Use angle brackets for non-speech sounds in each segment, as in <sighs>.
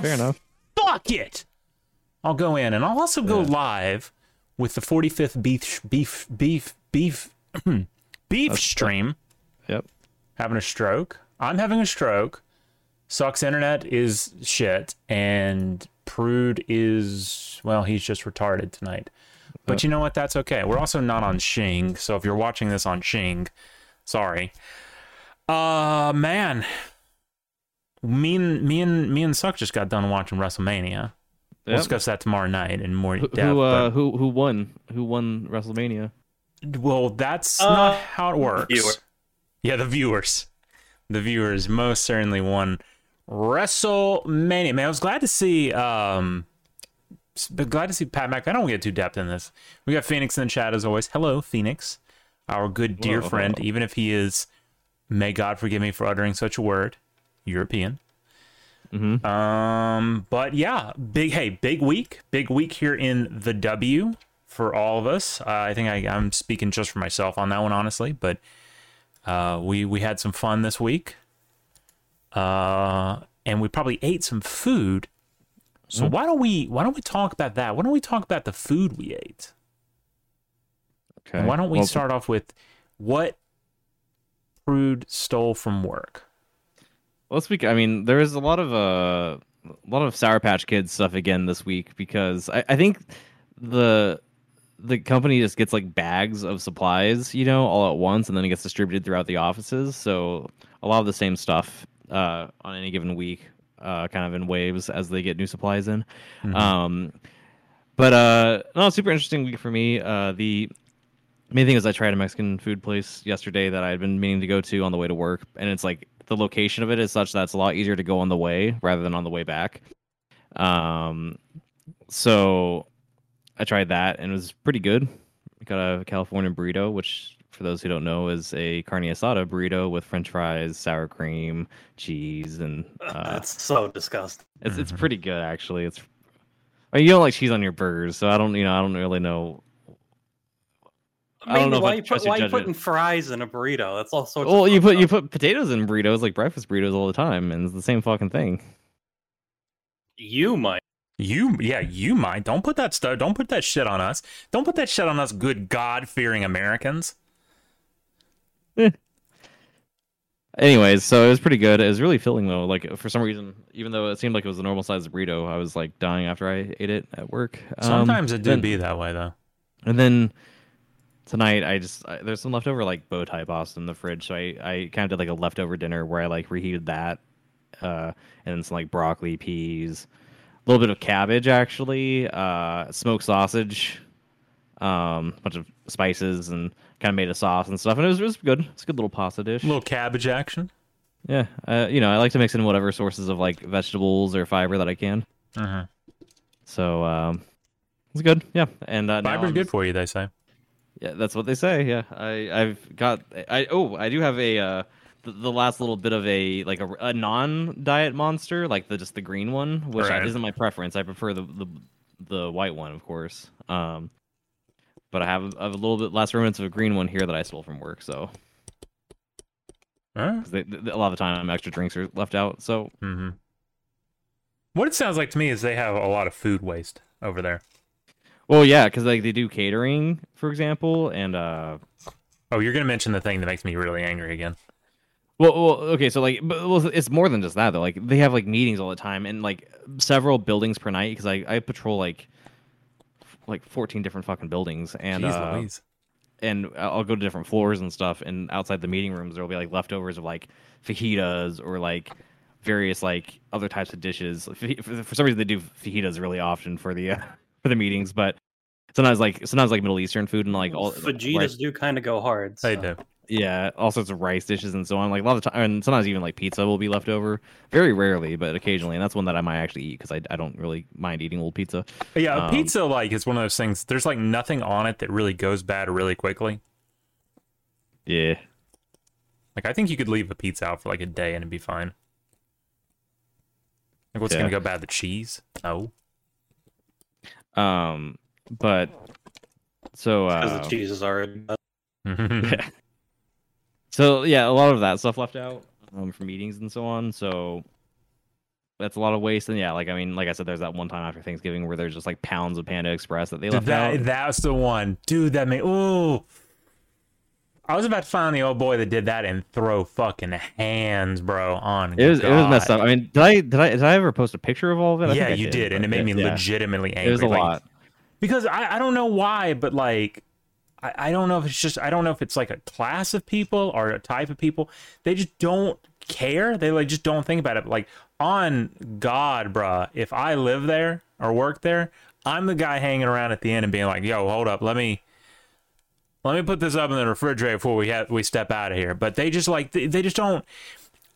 Fair enough. Fuck it. I'll go in, and I'll also go live with the 45th beef beef beef beef <clears throat> beef stream. Yep. Having a stroke. I'm having a stroke. Succ's internet is shit, and Prude is well, he's just retarded tonight. But you know what? That's okay. We're also not on Shing, so if you're watching this on Shing, sorry. Uh man. Me and me and me and Succ just got done watching WrestleMania. We'll Yep. discuss that tomorrow night in more Who, depth. who, uh, who who won? Who won WrestleMania? well, that's Uh, not how it works. viewer. Yeah, the viewers. The viewers most certainly won WrestleMania. Man, I was glad to see um but glad to see Pat Mac. I don't get too depth in this. We got Phoenix in the chat as always. Hello, Phoenix. Our good dear Whoa. friend, even if he is may God forgive me for uttering such a word, European. Mhm. Um, but yeah, big hey, big week, big week here in the W for all of us. Uh, I think I, I'm speaking just for myself on that one, honestly. But uh, we we had some fun this week, uh, and we probably ate some food. So why don't we why don't we talk about that? Why don't we talk about the food we ate? Okay. And why don't we Well, start off with what Prude stole from work? Let's speak. I mean, there is a lot of uh, a lot of Sour Patch Kids stuff again this week because I, I think the the company just gets like bags of supplies, you know, all at once, and then it gets distributed throughout the offices. So a lot of the same stuff uh, on any given week, uh, kind of in waves as they get new supplies in. Um, but uh, no, super interesting week for me. Uh, the main thing is I tried a Mexican food place yesterday that I had been meaning to go to on the way to work, and it's like the location of it is such that it's a lot easier to go on the way rather than on the way back. Um, so I tried that and it was pretty good. I got a California burrito, which for those who don't know is a carne asada burrito with French fries, sour cream, cheese, and <laughs> uh, That's so disgusting. it's it's pretty good actually. It's I mean, you don't like cheese on your burgers, so I don't you know I don't really know. I don't know why I you, put, why you judgment. putting fries in a burrito? That's all sorts. Well, of you put you put potatoes in burritos like breakfast burritos all the time, and it's the same fucking thing. you might. You, yeah, you might. Don't put that stuff. Don't put that shit on us. Don't put that shit on us, good God fearing Americans. Anyways, so it was pretty good. It was really filling though. Like for some reason, even though it seemed like it was a normal sized burrito, I was like dying after I ate it at work. Um, Sometimes it do then- be that way, though. And then tonight, I just I, there's some leftover like bow tie pasta in the fridge, so I I kind of did like a leftover dinner where I like reheated that, uh, and then some like broccoli, peas, a little bit of cabbage actually, uh, smoked sausage, um, a bunch of spices, and kind of made a sauce and stuff, and it was it was good. It's a good little pasta dish. A little cabbage action. Yeah, uh, you know, I like to mix in whatever sources of like vegetables or fiber that I can. Uh-huh. So um, it's good. Yeah, and uh, Fiber's good just- for you, they say. Yeah, that's what they say. Yeah, I I've got I oh I do have a uh the, the last little bit of a like a, a non diet monster like the just the green one which Right. isn't my preference. I prefer the the the white one of course. Um, but I have, I have a little bit last remnants of a green one here that I stole from work. So Huh? they, they- a lot of the time extra drinks are left out. So Mm-hmm. What it sounds like to me is they have a lot of food waste over there. Well yeah because like they do catering for example and uh Oh, you're gonna mention the thing that makes me really angry again. Well, well, okay, so like, but, well, it's more than just that though. Like, they have like meetings all the time, and like several buildings per night because I I patrol like f- like fourteen different fucking buildings, and Jeez uh, Louise. and I'll go to different floors and stuff, and outside the meeting rooms there'll be like leftovers of like fajitas or like various like other types of dishes. For, for some reason, they do fajitas really often for the uh, for the meetings, but sometimes like sometimes like Middle Eastern food and like all fajitas rice- do kind of go hard. They do. yeah, all sorts of rice dishes and so on. Like a lot of time, and sometimes even like pizza will be left over. Very rarely, but occasionally, and that's one that I might actually eat because I, I don't really mind eating old pizza. But yeah, Um, pizza like is one of those things. There's like nothing on it that really goes bad really quickly. Yeah, Like I think you could leave a pizza out for like a day and it'd be fine. Like what's Yeah. gonna go bad? The cheese? No. Um, but so Because uh, the cheese is already. yeah. <laughs> <laughs> So yeah, a lot of that stuff left out um, from meetings and so on. So that's a lot of waste. And yeah, like I mean, like I said, there's that one time after Thanksgiving where there's just like pounds of Panda Express that they Dude, left that out. that's the one, dude. That made ooh. I was about to find the old boy that did that and throw fucking hands, bro. On It was it was messed up. I mean, did I did I did I ever post a picture of all of it? I yeah, think I you did, and it made me yeah, legitimately angry. It was a like, lot. because I, I don't know why, but like I, I don't know if it's just I don't know if it's like a class of people or a type of people. They just don't care. They like just don't think about it. Like on God, bruh, if I live there or work there, I'm the guy hanging around at the end and being like, "Yo, hold up, let me." Let me put this up in the refrigerator before we have we step out of here. But they just like they, they just don't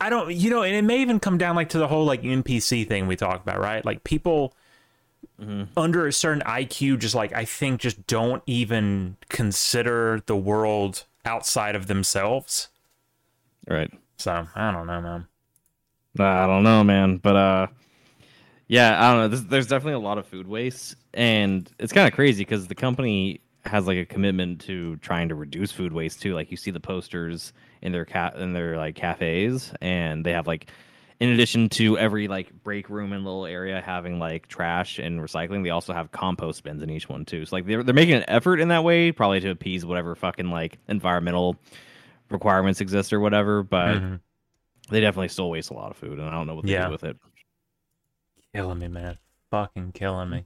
I don't you know, and it may even come down like to the whole like NPC thing we talk about, right? Like people under a certain IQ just like I think just don't even consider the world outside of themselves. Right. So I don't know, man. I don't know, man, but uh, yeah, I don't know. There's, there's definitely a lot of food waste, and it's kind of crazy because the company has like a commitment to trying to reduce food waste too. Like you see the posters in their cat in their like cafes, and they have like, in addition to every like break room and little area having like trash and recycling, they also have compost bins in each one too. So like they're they're making an effort in that way, probably to appease whatever fucking like environmental requirements exist or whatever, but Mhm. they definitely still waste a lot of food, and I don't know what they Yeah. do with it. Killing me, man. Fucking killing me.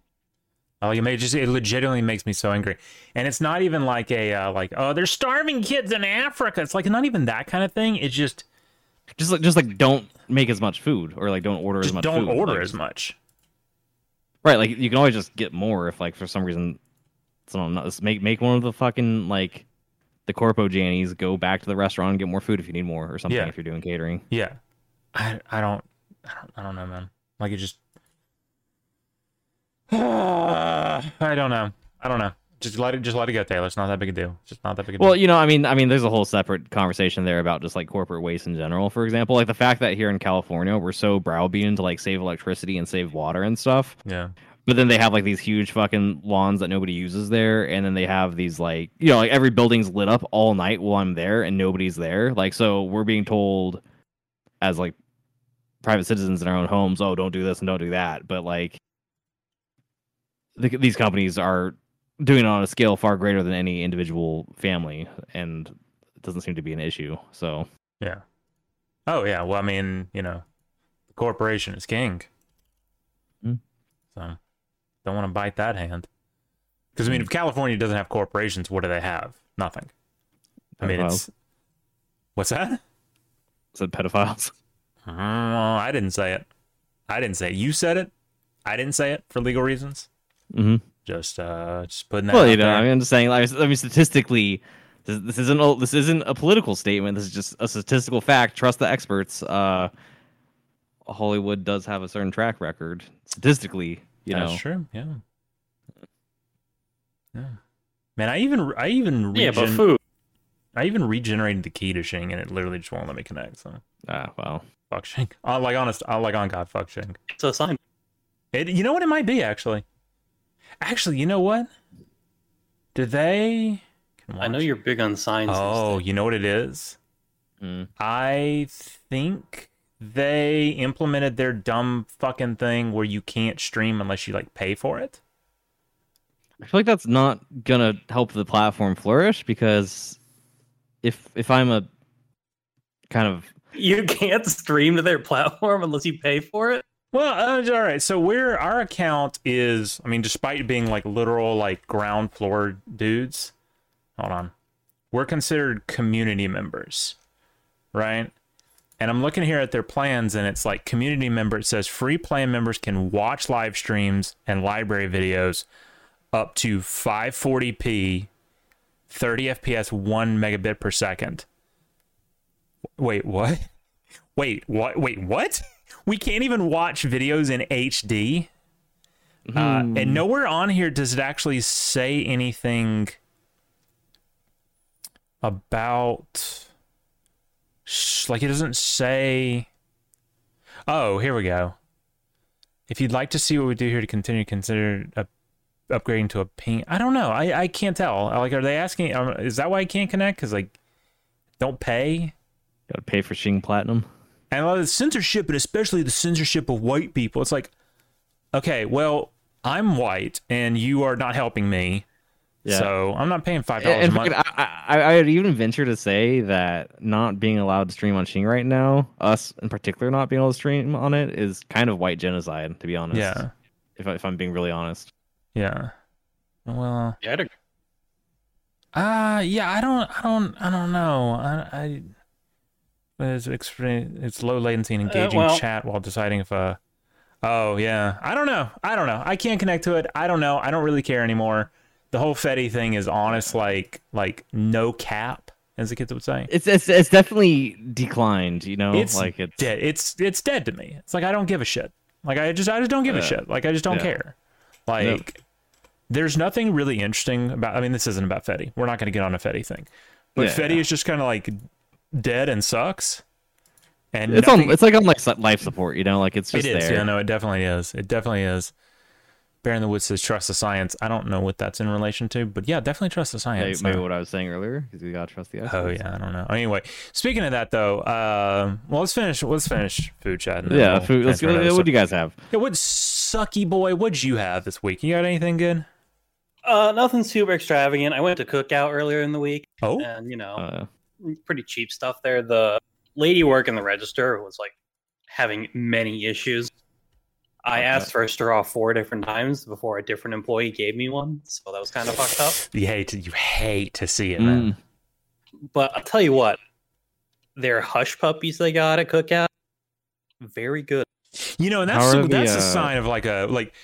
Like it, may, just it legitimately makes me so angry, and it's not even like a uh, like oh there's starving kids in Africa. It's like not even that kind of thing. It's just Just like, just like don't make as much food, or like don't order as much. don't food. order Like, as much. Right, like you can always just get more if like for some reason, someone not make make one of the fucking like the corpo jannies go back to the restaurant and get more food if you need more or something Yeah. if you're doing catering. Yeah, I I don't I don't, I don't know, man. Like it just <sighs> I don't know. I don't know. Just let it just let it go, Taylor. It's not that big a deal. It's just not that big a deal. Well, you know, I mean, I mean, there's a whole separate conversation there about just like corporate waste in general. For example, like the fact that here in California we're so browbeaten to like save electricity and save water and stuff. yeah. But then they have like these huge fucking lawns that nobody uses there, and then they have these like you know like every building's lit up all night while I'm there and nobody's there. Like so we're being told as like private citizens in our own homes, oh don't do this and don't do that. But like the, these companies are doing it on a scale far greater than any individual family, and it doesn't seem to be an issue. So Yeah. Oh yeah. Well, I mean, you know, the corporation is king. Mm. So don't want to bite that hand. Because I mean, if California doesn't have corporations, what do they have? Nothing. I mean, it's what's that? said pedophiles. Mm, <laughs> I didn't say it. I didn't say it. You said it. I didn't say it for legal reasons. Hmm Just uh, just putting that. Well, out you know, there. I mean, I'm just saying. Like, I mean, statistically, this, this isn't a, this isn't a political statement. This is just a statistical fact. Trust the experts. Uh, Hollywood does have a certain track record statistically. You That's know, true. Yeah. Yeah. Man, I even I even Yeah, but food. I even regenerated the key to Shing, and it literally just won't let me connect. So ah, well, fuck Shing. I <laughs> like honest. I like on God. Fuck Shing. It's a sign. It. You know what it might be actually. Actually, you know what? Do they? Can I know you're big on signs. Oh, you know what it is? mm, I think they implemented their dumb fucking thing where you can't stream unless you like pay for it. I feel like that's not gonna help the platform flourish because if if I'm a kind of You can't stream to their platform unless you pay for it. Well, uh, all right. So we're our account is, I mean, despite being like literal like ground floor dudes, hold on, we're considered community members, right? And I'm looking here at their plans, and it's like community member. It says free plan members can watch live streams and library videos up to 540p, 30 FPS, one megabit per second. Wait, what? <laughs> Wait, what? Wait, what? <laughs> We can't even watch videos in HD. Uh, Hmm. and nowhere on here does it actually say anything about. Like, it doesn't say. Oh, here we go. If you'd like to see what we do here to continue, consider up, upgrading to a ping. I don't know. I, I can't tell. Like, are they asking? um, Is that why I can't connect? Because, like, don't pay? gotta pay for Shing Platinum. And a lot of the censorship, and especially the censorship of white people. It's like, okay, well, I'm white, and you are not helping me. Yeah. So I'm not paying five dollars a month. fucking, I, I, I'd even venture to say that not being allowed to stream on Shing right now, us in particular not being able to stream on it, is kind of white genocide. To be honest, Yeah, If, I, if I'm being really honest, yeah. Well, Yeah, I'd uh yeah, I don't, I don't, I don't know. I, I it's extre- it's low latency and Uh, engaging well- chat while deciding if uh oh yeah, I don't know, I don't know. I can't connect to it. I don't know. I don't really care anymore. The whole Fedi thing is honest, like like no cap, as the kids would say. it's it's, it's definitely declined. You know, It's like it's dead. It's it's dead to me. It's like I don't give a shit. Like I just I just don't give a shit. Like I just don't Yeah. care. Like there's nothing really interesting about. I mean, this isn't about Fedi. We're not going to get on a Fedi thing, but Yeah. Fedi is just kind of like dead and sucks. And it's nothing, on it's like on like life support. You know, like it's just it is. there. Yeah, no, it definitely is. It definitely is. Bear in the Woods says trust the science. I don't know what that's in relation to, but yeah, definitely trust the Maybe, science. maybe Uh, what I was saying earlier because we gotta trust the experts. Oh yeah, I don't know. Anyway, speaking of that though, uh, well, let's finish. Let's finish food chat. Yeah, we'll food, let's transfer go. What stuff. do you guys have? Yeah, what sucky boy? What'd you have this week? You got anything good? Uh, nothing super extravagant. I went to Cookout earlier in the week, Oh, and you know, Uh, pretty cheap stuff there. The lady working the register was like having many issues. I Okay. asked for a straw four different times before a different employee gave me one, so that was kind of fucked up. you hate to you hate to see it, man. mm, But I'll tell you what, their hush puppies they got at Cookout, very good. You know, and How that's are the, that's a uh, sign of like a like.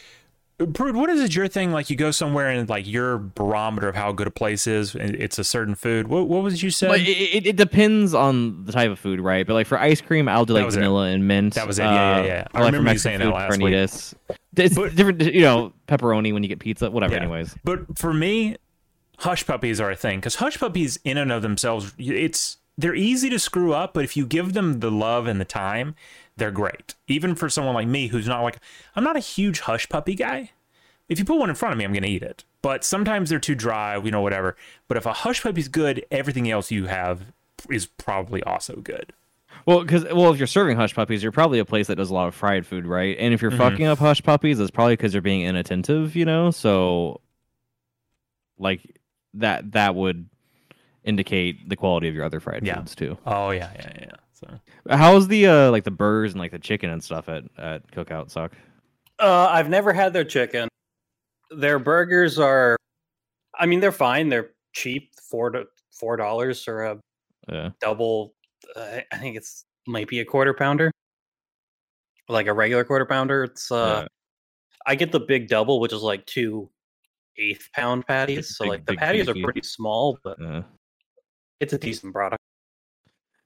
Prude, what is it your thing? Like you go somewhere and like your barometer of how good a place is, it's a certain food. What what was you say? But it, it, depends on the type of food, right? But like for ice cream, I'll do like was it. vanilla and mint. That was it. Yeah, yeah, uh, yeah. I like, remember you saying that food, last week. It's But- different, you know, pepperoni when you get pizza. Whatever. Yeah. Anyways, But for me, hush puppies are a thing because hush puppies, in and of themselves, it's they're easy to screw up. But if you give them the love and the time, they're great. Even for someone like me, who's not like I'm not a huge hush puppy guy. If you put one in front of me, I'm gonna eat it. But sometimes they're too dry, you know, whatever. But if a hush puppy's good, everything else you have is probably also good. well, because well, if you're serving hush puppies, you're probably a place that does a lot of fried food, right? And if you're Mhm. fucking up hush puppies, it's probably because you're being inattentive, you know. So, like that that would indicate the quality of your other fried Yeah. foods too. Oh yeah, yeah, yeah. So How's the uh like the burgers and like the chicken and stuff at at Cookout Succ? Uh, I've never had their chicken. Their burgers are, I mean, they're fine. They're cheap, four to four dollars for a Yeah. double. Uh, I think it's might be a quarter pounder, like a regular quarter pounder. It's uh, Yeah. I get the big double, which is like two eighth pound patties. so big- like the patties beefy. are pretty small, but Yeah. it's a decent product.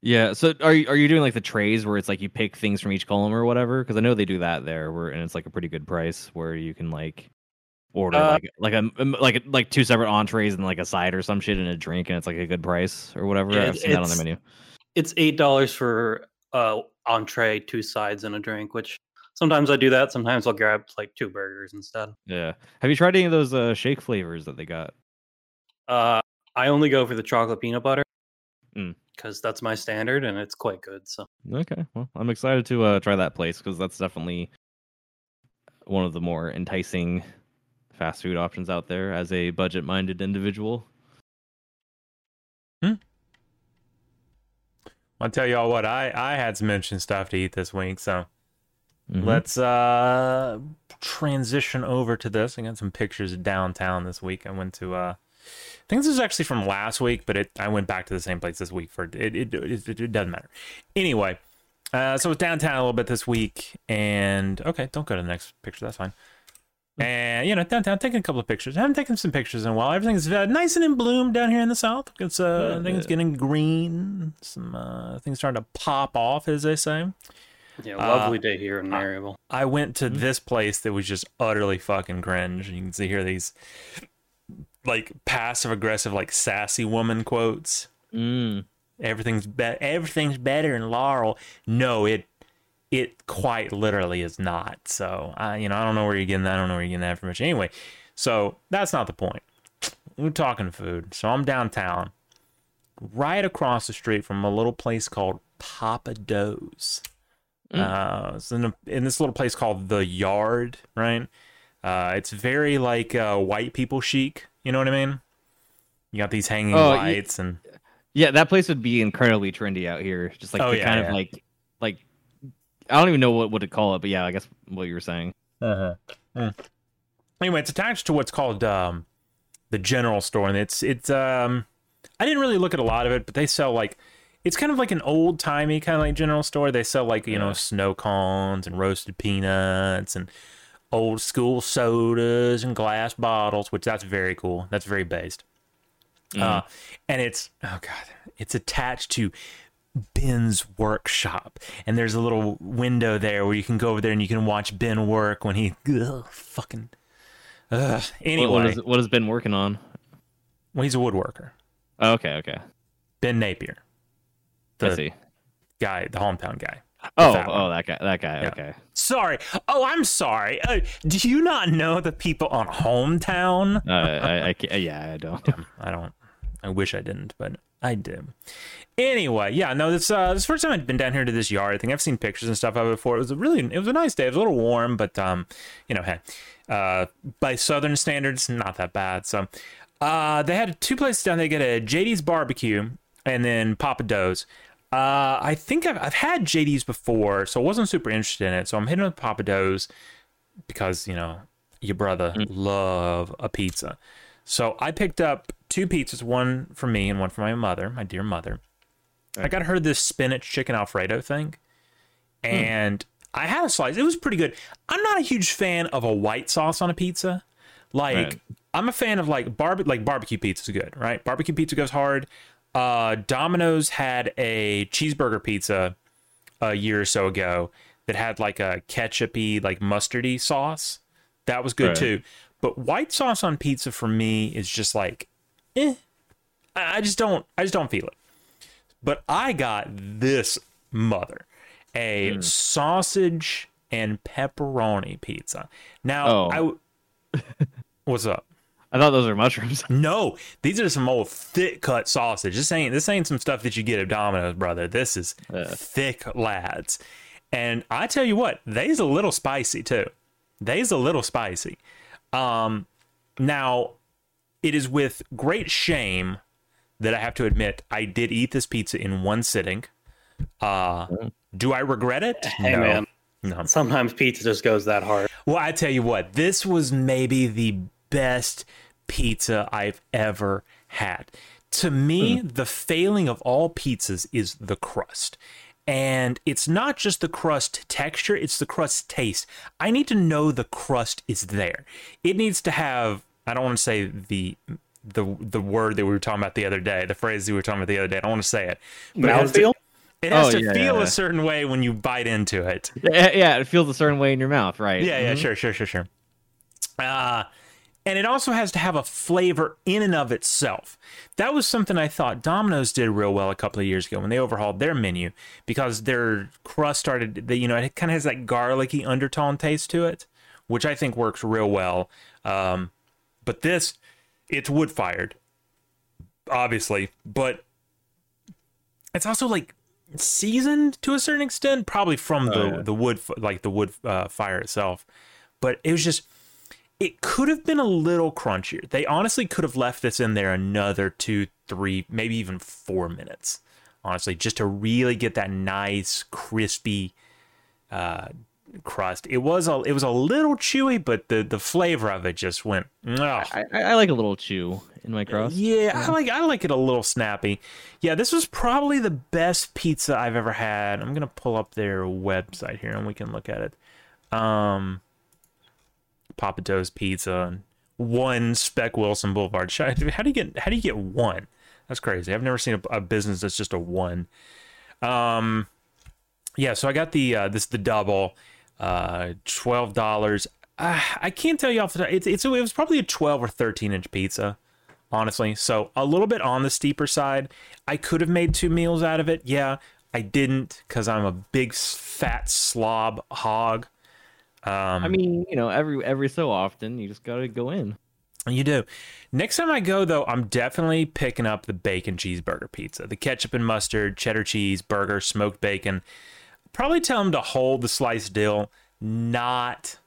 Yeah. So are you are you doing like the trays where it's like you pick things from each column or whatever? Because I know they do that there, where and it's like a pretty good price where you can like order Uh, like like a um, like like two separate entrees and like a side or some shit and a drink and it's like a good price or whatever. Yeah, I've seen that on the menu. It's eight dollars for uh entree, two sides, and a drink. Which sometimes I do that. Sometimes I'll grab like two burgers instead. Yeah. Have you tried any of those uh, shake flavors that they got? Uh, I only go for the chocolate peanut butter Mm. because that's my standard, and it's quite good. So Okay. Well, I'm excited to uh, try that place because that's definitely one of the more enticing fast food options out there as a budget minded individual. Hmm. I'll tell y'all what I I had some interesting stuff to eat this week. So Mhm. let's uh transition over to this. I got some pictures of downtown this week. I went to uh I think this is actually from last week, but it I went back to the same place this week for it. It, it, it, it doesn't matter. Anyway, uh, so it's downtown a little bit this week, and okay, don't go to the next picture. That's fine. And you know, downtown, taking a couple of pictures. I haven't taken some pictures in a while. Everything's uh, nice and in bloom down here in the south. It's uh, Yeah, things yeah. getting green. Some uh, things starting to pop off, as they say. yeah, Uh, lovely day here in Maryville. I went to Mhm. this place that was just utterly fucking cringe. You can see here these like passive aggressive, like sassy woman quotes. Mm. Everything's be- everything's better in Laurel. No, it it quite literally is not. So I you know I don't know where you're getting that. I don't know where you're getting that information. Anyway, so that's not the point. We're talking food. So I'm downtown, right across the street from a little place called Papa Do's. Uh, it's in, a, in this little place called the Yard, right? Uh, it's very like uh, white people chic. You know what I mean? You got these hanging Oh, ye- lights and Yeah, that place would be incredibly trendy out here. Just like Oh, the yeah, kind yeah. of like like I don't even know what what to call it, but yeah, I guess what you were saying. Uh-huh. Mm. Anyway, it's attached to what's called um, the general store, and it's it's um, I didn't really look at a lot of it, but they sell like it's kind of like an old timey kind of like general store. They sell like you know snow cones and roasted peanuts and old school sodas and glass bottles, which that's very cool. That's very based. Uh, and it's oh god, it's attached to Ben's workshop, and there's a little window there where you can go over there and you can watch Ben work when he ugh, fucking. Ugh. Anyway, What, what, is, what has been working on? well, he's a woodworker. Oh, okay, okay. Ben Napier, the guy, the hometown guy. Oh, one. oh, that guy, that guy. Yeah. Okay. Sorry. Oh, I'm sorry. Uh, do you not know the people on hometown? Uh, I, I, yeah, I don't. <laughs> I don't. I wish I didn't, but I do. Anyway, yeah, no, this uh, this is the first time I'd been down here to this yard. I think I've seen pictures and stuff of it before. It was a really, it was a nice day. It was a little warm, but um, you know, hey, uh, by southern standards, not that bad. So, uh, they had two places down there. Get a JD's barbecue and then Papa Do's. Uh, I think I've I've had JD's before, so I wasn't super interested in it. So I'm hitting with Papa Do's because you know your brother love a pizza. So I picked up two pizzas, one for me and one for my mother, my dear mother. I got her this spinach chicken alfredo thing, and I had a slice. It was pretty good. I'm not a huge fan of a white sauce on a pizza. Like Right. I'm a fan of like barbe like barbecue pizza is good, right? Barbecue pizza goes hard. Uh, Domino's had a cheeseburger pizza a year or so ago that had like a ketchupy, like mustardy sauce. That was good Right. too. But white sauce on pizza for me is just like, eh. I just don't. I just don't feel it. But I got this mother a Hmm. sausage and pepperoni pizza. Now, Oh. I w- <laughs> what's up? I thought those were mushrooms. <laughs> No, these are some old thick cut sausage. This ain't this ain't some stuff that you get at Domino's, brother. This is Yeah. thick lads. And I tell you what, they's a little spicy too. They's a little spicy. Um now it is with great shame that I have to admit I did eat this pizza in one sitting. Uh do I regret it? Hey, no. man. No. Sometimes pizza just goes that hard. Well, I tell you what, this was maybe the best pizza I've ever had. To me, the failing of all pizzas is the crust. And it's not just the crust texture, it's the crust taste. I need to know the crust is there. It needs to have, I don't want to say the the the word that we were talking about the other day, the phrase that we were talking about the other day. I don't want to say it. But it has to, Mouthfeel? it has Oh, to yeah, feel yeah. a certain way when you bite into it. yeah, yeah, it feels a certain way in your mouth, right? Yeah, yeah, Mhm. sure, sure, sure, sure. Uh, and it also has to have a flavor in and of itself. That was something I thought Domino's did real well a couple of years ago when they overhauled their menu because their crust started, the, you know, it kind of has that garlicky undertone taste to it, which I think works real well. Um, but this, it's wood fired, obviously, but it's also like seasoned to a certain extent, probably from the yeah. the wood, like the wood uh, fire itself. But it was just, it could have been a little crunchier. They honestly could have left this in there another two, three, maybe even four minutes. Honestly, just to really get that nice, crispy uh, crust. It was a, it was a little chewy, but the the flavor of it just went. Ugh. I, I like a little chew in my crust. Yeah, I like I like it a little snappy. Yeah, this was probably the best pizza I've ever had. I'm gonna pull up their website here and we can look at it. Um, Papa Do's Pizza, one Spec Wilson Boulevard. How do you get how do you get one? That's crazy. I've never seen a, a business that's just a one. Um, yeah. So I got the uh, this the double, uh, twelve dollars. Uh, I can't tell you off the top. It's, it's it was probably a twelve or thirteen inch pizza honestly. So a little bit on the steeper side. I could have made two meals out of it. Yeah, I didn't because I'm a big fat slob hog. Um, I mean, you know, every every so often you just gotta go in. you do. Next time I go though, I'm definitely picking up the bacon cheeseburger pizza, the ketchup and mustard, cheddar cheese, burger, smoked bacon. probably tell him to hold the sliced dill, not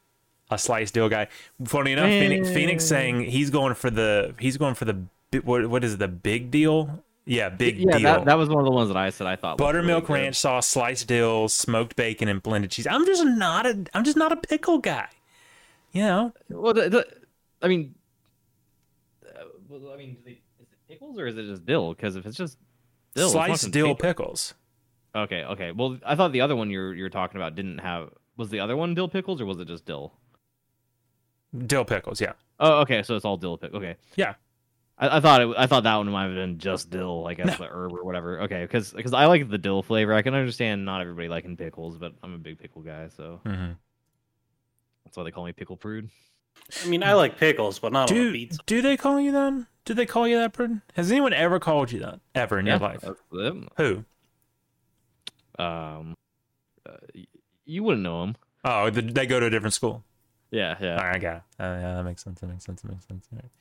a sliced dill guy. Funny enough, Phoenix, Phoenix saying he's going for the he's going for the what what is it, the big deal? Yeah, big Yeah, deal. that, that was one of the ones that I said I thought. Buttermilk really ranch sauce, sliced dill, smoked bacon, and blended cheese. I'm just not a I'm just not a pickle guy. You know, Well, the, the, I mean, uh, well, I mean, is it pickles or is it just dill? Because if it's just dill, sliced dill pickles. Okay, okay. Well, I thought the other one you're you're talking about didn't have. Was the other one dill pickles or was it just dill? Dill pickles, yeah. Oh, okay. So it's all dill pickle. Okay. Yeah. I, I thought it. I thought that one might have been just dill, I guess, the herb or whatever. Okay, because because I like the dill flavor. I can understand not everybody liking pickles, but I'm a big pickle guy, so hmm that's why they call me pickle prude. I mean, I like pickles, but not on a Do pizza. do they call you that? Do they call you that, Prude? Has anyone ever called you that ever in your life? them. Who? Um, uh, you wouldn't know him. Oh, the, they go to a different school. Yeah, yeah. All right, I got it. Uh, yeah, that makes sense. That makes sense. That makes sense. All right.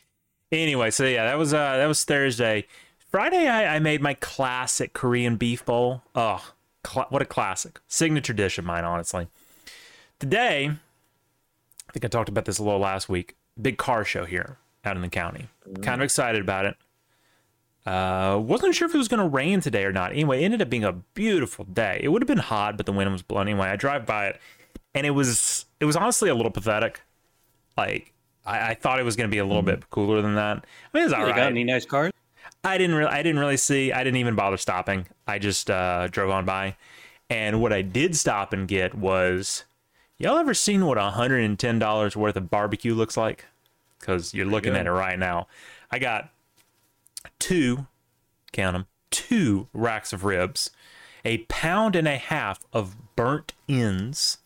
Anyway, so yeah, that was uh that was Thursday. Friday, I, I made my classic Korean beef bowl. Oh, cla what a classic signature dish of mine, honestly. Today, I think I talked about this a little last week. Big car show here out in the county. Kind of excited about it. Uh, wasn't sure if it was going to rain today or not. Anyway, it ended up being a beautiful day. It would have been hot, but the wind was blowing. Anyway, I drive by it, and it was it was honestly a little pathetic. Like I, I thought it was going to be a little bit cooler than that. I mean, it's all They got any nice cars? I didn't really, I didn't really see. I didn't even bother stopping. I just uh, drove on by, and what I did stop and get was, y'all ever seen what hundred and ten dollars worth of barbecue looks like? Because you're looking at it right now. I got two, count them, two racks of ribs, a pound and a half of burnt ends,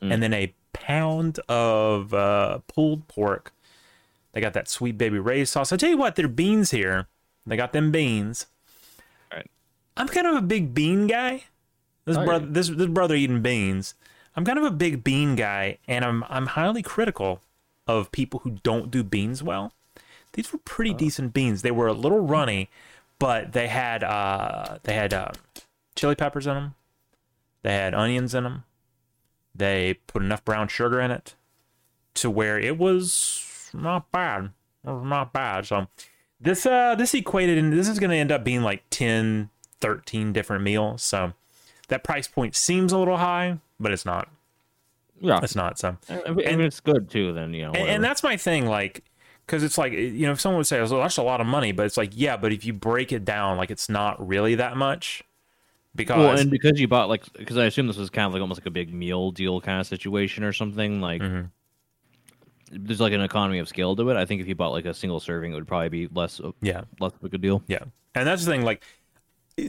and then a pound of uh, pulled pork. They got that sweet baby Ray's sauce. I tell you what, their beans here. They got them beans. Right. I'm kind of a big bean guy. This Are you? brother, this this brother eating beans. I'm kind of a big bean guy, and I'm I'm highly critical of people who don't do beans well. These were pretty decent beans. They were a little runny, but they had uh they had uh, chili peppers in them. They had onions in them. They put enough brown sugar in it to where it was not bad. It was not bad. So this uh this equated and this is going to end up being like 10 13 different meals. So that price point seems a little high, but it's not. Yeah. It's not. So And, it's good too. Then you know. and, and that's my thing like because it's like you know if someone would say well, that's a lot of money but it's like yeah but if you break it down like it's not really that much because Well, and because you bought like, because I assume this was kind of like almost like a big meal deal kind of situation or something. Like, Mhm. there's like an economy of scale to it. I think if you bought like a single serving, it would probably be less yeah less of a good deal. Yeah. And that's the thing, like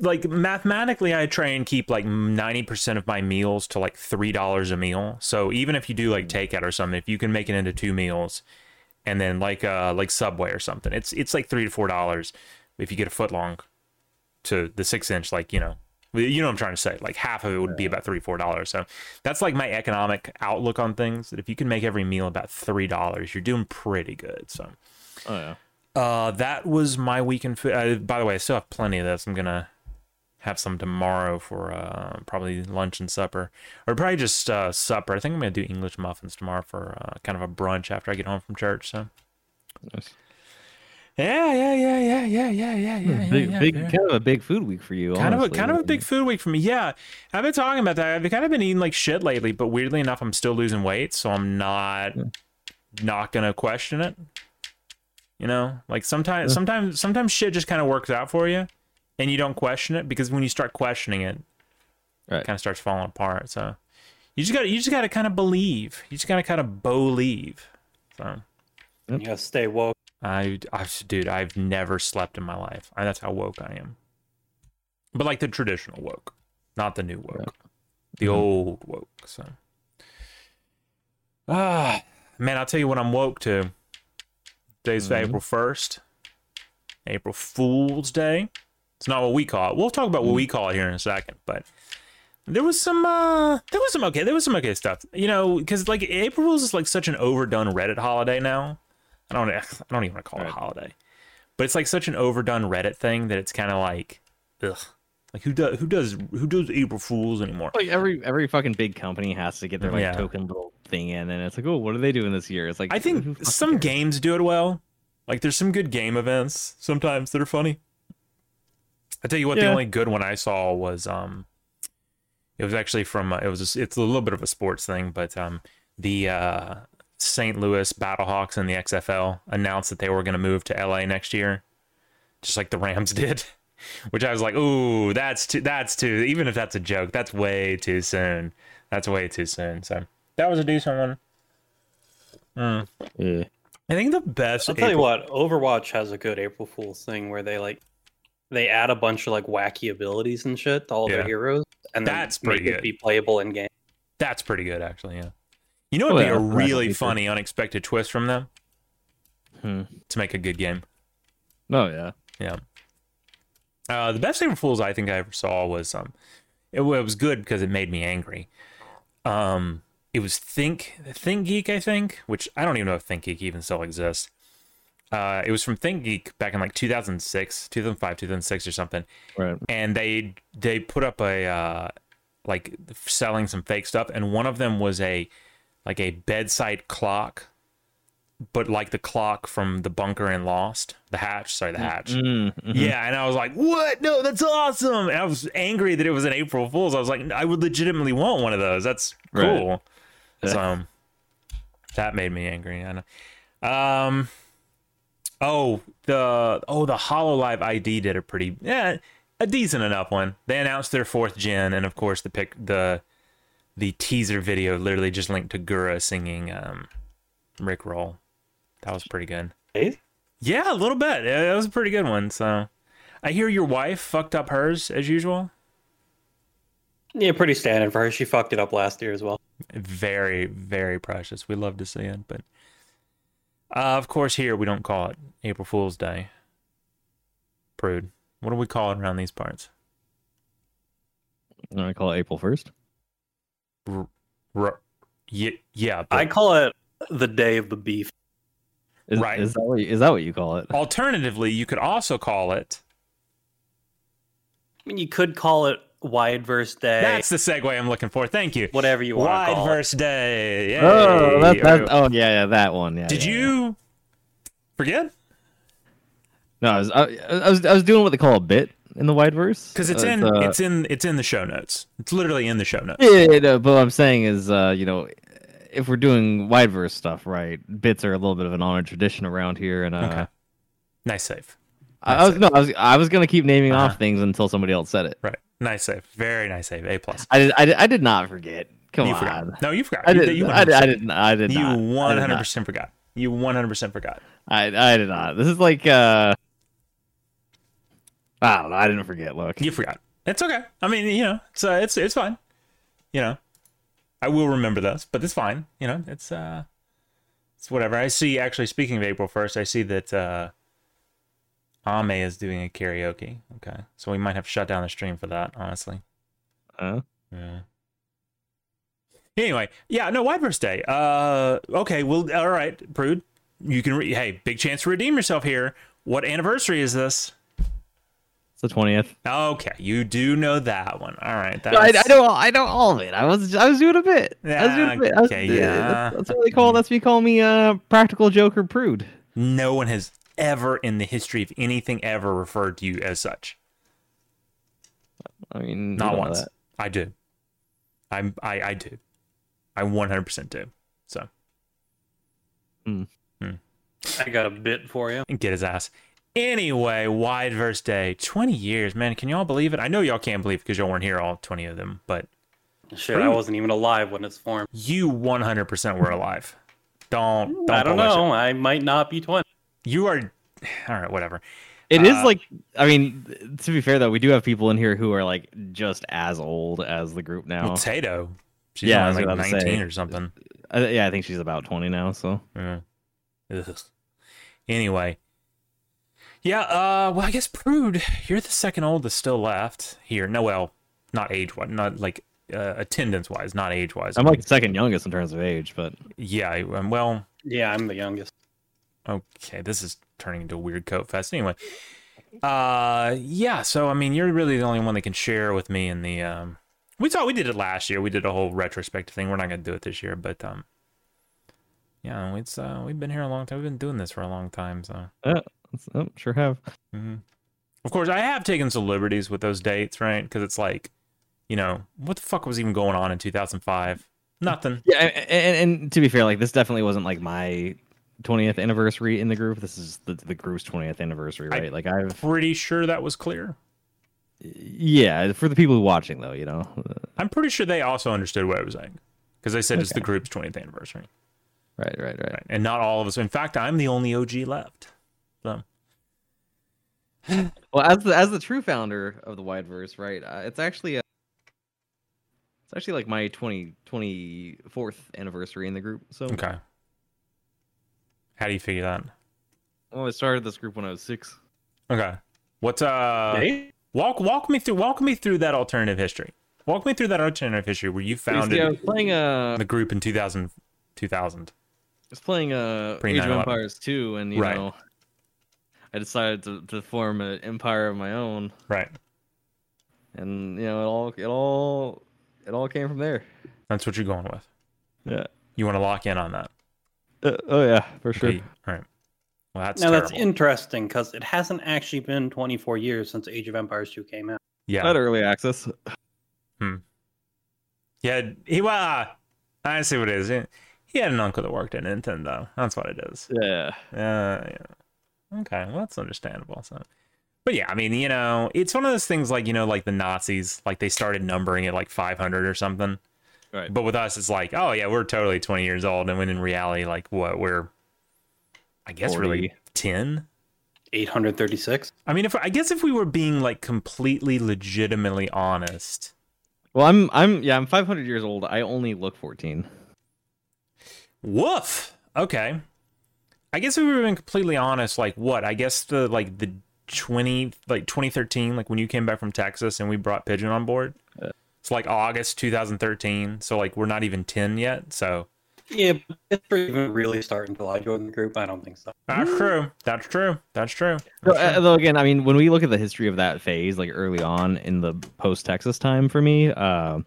like mathematically I try and keep like 90% of my meals to like $3 a meal. So even if you do like takeout or something, if you can make it into two meals and then like uh like Subway or something, it's it's like 3 to 4 dollars if you get a foot long to the 6 inch like, you know, you know what I'm trying to say. Like half of it would be about three, four dollars. So that's like my economic outlook on things. That if you can make every meal about three dollars, you're doing pretty good. So Oh yeah. uh, that was my weekend food. Uh, by the way, I still have plenty of this. I'm gonna have some tomorrow for uh, probably lunch and supper, or probably just uh, supper. I think I'm gonna do English muffins tomorrow for uh, kind of a brunch after I get home from church. So Nice. Yeah, yeah, yeah, yeah, yeah, yeah, yeah, hmm, yeah. Big, yeah, big yeah. kind of a big food week for you. Kind honestly. of, a, kind of a big food week for me. Yeah, I've been talking about that. I've kind of been eating like shit lately, but weirdly enough, I'm still losing weight, so I'm not yeah. not gonna question it. You know, like sometimes, hmm. sometimes, sometimes shit just kind of works out for you, and you don't question it because when you start questioning it, right. it kind of starts falling apart. So you just got you just got to kind of believe. You just got to kind of believe. So you gotta stay woke. I, I, dude, I've never slept in my life. I, that's how woke I am. But like the traditional woke, not the new woke, the Mhm. old woke. So, ah, man, I'll tell you what I'm woke to. Today's Mhm. April first, April Fool's Day. It's not what we call it. We'll talk about what we call it here in a second, but. There was some, uh, there was some okay, there was some okay stuff, you know, because like April Fool's is like such an overdone Reddit holiday now. I don't <laughs> I don't even want to call it a holiday. But it's like such an overdone Reddit thing that it's kind of like ugh. Like who does who does who does April Fools anymore? Like every every fucking big company has to get their like Yeah. token little thing in, and it's like, oh, what are they doing this year? It's like I think some cares? games do it well. Like there's some good game events sometimes that are funny. I tell you what, the only good one I saw was um, it was actually from uh, it was a, it's a little bit of a sports thing, but um, the uh, St. Louis Battlehawks and the XFL announced that they were going to move to LA next year, just like the Rams <laughs> did. Which I was like, ooh, that's too, that's too. Even if that's a joke, that's way too soon. That's way too soon. So that was a decent one. Hmm. Yeah. I think the best. I'll tell you what, Overwatch has a good April Fool's thing where they like they add a bunch of like wacky abilities and shit to all Yeah. their heroes, and then That's make pretty it good. be playable in game. That's pretty good, actually. Yeah. You know, it'd be a really funny, unexpected twist from them Hmm. to make a good game. Oh yeah. Yeah. Uh, the best April Fools I think I ever saw was um, it, it was good because it made me angry. Um, it was Think Think Geek, I think, which I don't even know if Think Geek even still exists. Uh, it was from Think Geek back in like 2006, 2005, 2006 or something. Right. and they they put up a uh, like selling some fake stuff, and one of them was a like a bedside clock, but like the clock from the bunker in Lost, the hatch. Sorry, the hatch. Mm, mhm. Yeah, and I was like, "What? No, that's awesome!" And I was angry that it was an April Fool's. I was like, "I would legitimately want one of those. That's Right. cool." So um, that made me angry. I know. Um, oh the oh the Hololive ID did a pretty yeah a decent enough one. They announced their fourth gen, and of course the pic the the teaser video literally just linked to Gura singing um, Rick Roll. That was pretty good. Hey? Yeah, a little bit. Yeah, That was a pretty good one. So, I hear your wife fucked up hers as usual. Yeah, pretty standard for her. She fucked it up last year as well. Very, very precious. We love to see it, but uh, of course, here we don't call it April Fool's Day. Prude. What do we call it around these parts? I call it April first. R- yeah, yeah. But I call it the day of the beef. Is, Right. Is that what you, is that what you call it? alternatively, you could also call it. I mean, you could call it Wide Verse Day. That's the segue I'm looking for. Thank you. whatever you want Wide call it. verse day. Oh, Yay. Oh, that, that, oh yeah, yeah, that one. Yeah. Did yeah, yeah. you forget? No, I was, I, I was I was doing what they call a bit in the wide verse Because it's Uh, in uh, it's in it's in the show notes. It's literally in the show notes. Yeah, yeah, no, but what I'm saying is, uh, you know, if we're doing wide verse stuff, right? Bits are a little bit of an honored tradition around here, and uh, Okay. Nice save. I, I was no, I was I was gonna keep naming Uh-huh. off things until somebody else said it. Right. Nice save. Very nice save. A plus. I did, I did, I did not forget. Come you on, forgot. No, you forgot. I did, You, I did, I did not. I did You not. I did one hundred not. percent forgot. You one hundred percent forgot. I, I did not. This is like, uh, I don't know. I didn't forget. Look, You forgot. It's okay. I mean, you know, it's uh, it's it's fine. You know, I will remember this, but it's fine. You know, it's uh, it's whatever. I see. Actually, speaking of April first, I see that uh, Ame is doing a karaoke. Okay, so we might have shut down the stream for that. Honestly. uh, Yeah. Anyway, yeah, no, Wide Verse Day. Uh, okay, well, all right, Prude, you can. Re- hey, big chance to redeem yourself here. What anniversary is this? It's the twentieth. Okay, you do know that one. All right, that's, No, I, I know. all- I know all of it. I was. I was doing a bit. I was doing a bit. I was, Okay, yeah. That's, that's what they call. That's what you call me. Uh, practical joker prude. No one has ever in the history of anything ever referred to you as such. I mean, Not once. that. I do. I'm. I. I do. I 100% do. So I got a bit for you. and get his ass. Anyway, wide verse day, 20 years, man. Can y'all believe it? I know y'all can't believe because y'all weren't here all 20 of them, but Shit, I wasn't even alive when it's formed. you 100% were alive. Don't. don't I don't bullshit. know. I might not be 20. You are. <sighs> All right, whatever. It is Uh, like. I mean, to be fair though, we do have people in here who are like just as old as the group now. Well, Tato. She's Yeah, I only like 19 or something. I, yeah, I think she's about twenty now. So Yeah. Ugh. Anyway. Yeah, uh, well, I guess Prude, you're the second oldest still left here. No, well, not age wise, not like uh, attendance wise, not age wise. I'm like second youngest in terms of age, but yeah, I'm well, Yeah, I'm the youngest. okay, this is turning into a weird coat fest. Anyway, Uh, yeah. So I mean, you're really the only one that can share with me in the. Um, we saw we did it last year. We did a whole retrospective thing. We're not gonna do it this year, but um, yeah, it's uh, we've been here a long time. We've been doing this for a long time, so. <laughs> Oh, sure have. hmm Of course, I have taken some liberties with those dates, right? Because it's like, you know, what the fuck was even going on in 2005? Nothing. Yeah, and, and, and to be fair, like this definitely wasn't like my 20th anniversary in the group. This is the the group's 20th anniversary, right? like I'm Pretty sure that was clear. yeah, for the people watching though, you know. I'm pretty sure they also understood what I was saying because they said it's the group's 20th anniversary, Right, right, right. right? And not all of us. In fact, I'm the only OG left. So <laughs> Well, as the as the true founder of the Wideverse, right? Uh, it's actually a, it's actually like my 20 24th anniversary in the group. So, okay. How do you figure that? well, I started this group when I was six. Okay. What's uh? Hey? Walk walk me through walk me through that alternative history. Walk me through that alternative history where you See, founded I was playing uh, the group in 2000 2000. I was playing uh, Pre- Age of Empires 2, and you Right. know, I decided to, to form an empire of my own, Right. and you know, it all it all it all came from there. That's what you're going with. Yeah. You want to lock in on that. Uh, oh yeah, for sure. Okay. All right. Well, that's now terrible. that's interesting because it hasn't actually been 24 years since Age of Empires 2 came out. yeah. Not early access. Hmm. Yeah. He well, I see what it is. He- He had an uncle that worked at Nintendo. That's what it is. Yeah. Uh, yeah. Okay, well that's understandable. So, but yeah, I mean, you know, it's one of those things like you know, like the Nazis, like they started numbering it like 500 or something. Right. But with us, it's like, oh yeah, we're totally 20 years old, and when in reality, like what we're, I guess, really 40. 10. 836. I mean, if I guess if we were being like completely legitimately honest, Well, I'm I'm yeah, I'm 500 years old. I only look 14. woof. Okay. I guess if we were being completely honest, like what? I guess the like the 20 like 2013, like when you came back from Texas and we brought Pigeon on board. Yeah. It's like August 2013, so like we're not even 10 yet. So Yeah, but it even really starting until I joined the group. I don't think so. that's true. That's true. That's true. So, uh, though again, I mean, when we look at the history of that phase, like early on in the post Texas time for me, uh,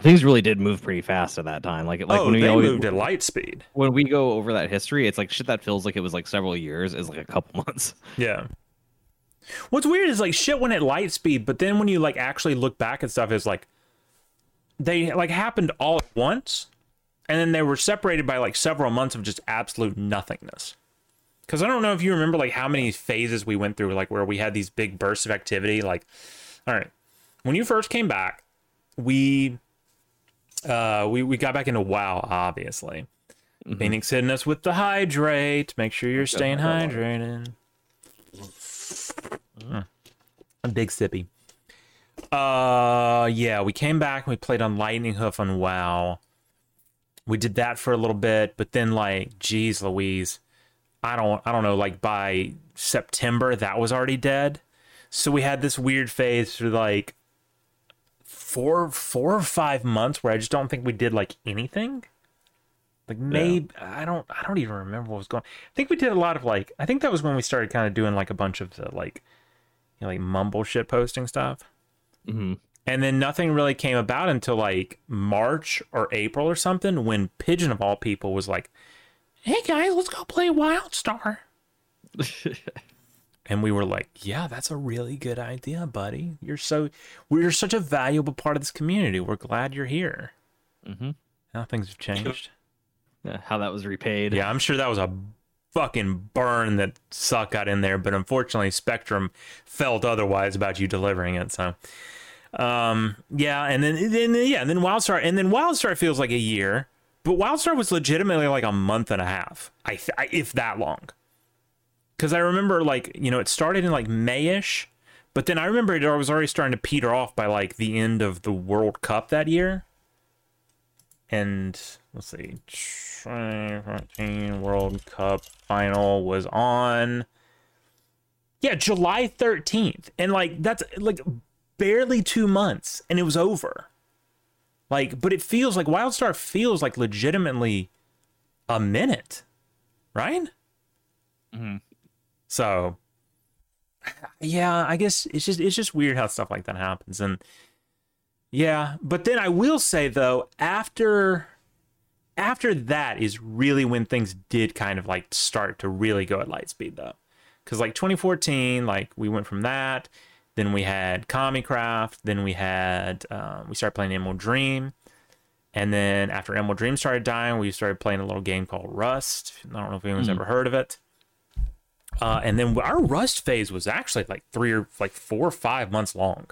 things really did move pretty fast at that time. Like like oh, when we they always, moved at light speed. when we go over that history, it's like shit that feels like it was like several years is like a couple <laughs> months. Yeah. What's weird is like shit went at light speed, but then when you like actually look back at stuff, it's like they like happened all at once, and then they were separated by like several months of just absolute nothingness. Because I don't know if you remember like how many phases we went through, like where we had these big bursts of activity. Like, all right, when you first came back, we uh we we got back into WoW, obviously. Phoenix hitting us with the hydrate. Make sure you're staying hydrated. Mm. A big sippy. Uh, yeah, we came back. and We played on Lightninghoof on WoW. We did that for a little bit, but then like, geez, Louise, I don't, I don't know. Like by September, that was already dead. So we had this weird phase for like four, four or five months where I just don't think we did like anything. Like maybe I don't, I don't even remember what was going. I think we did a lot of like. I think that was when we started kind of doing like a bunch of the like, you know, like mumble shit posting stuff. Mm-hmm. And then nothing really came about until like March or April or something when Pigeon of all people was like, "Hey guys, let's go play WildStar." <laughs> And we were like, "Yeah, that's a really good idea, buddy. You're so we're such a valuable part of this community. We're glad you're here." Mm-hmm. Now things have changed. Yeah, how that was repaid. Yeah, I'm sure that was a fucking burn that Succ got in there, but unfortunately Spectrum felt otherwise about you delivering it. So, um, yeah, and then then yeah, and then WildStar, and then WildStar feels like a year, but WildStar was legitimately like a month and a half, I, th- I if that long. Because I remember like you know it started in like Mayish, but then I remember it was already starting to peter off by like the end of the World Cup that year. And let's see, 2014 World Cup final was on. Yeah, July 13th. And like that's like barely 2 months and it was over. Like but it feels like WildStar feels like legitimately a minute. Right? Mhm. So yeah, I guess it's just it's just weird how stuff like that happens, and yeah. But then I will say though, after after that is really when things did kind of like start to really go at light speed though, because like 2014, like we went from that, then we had Commicraft, then we had um, we started playing Emerald Dream. And then after Emerald Dream started dying, we started playing a little game called Rust. I don't know if anyone's Hmm. ever heard of it. Uh, and then our Rust phase was actually like three or like four or five months long,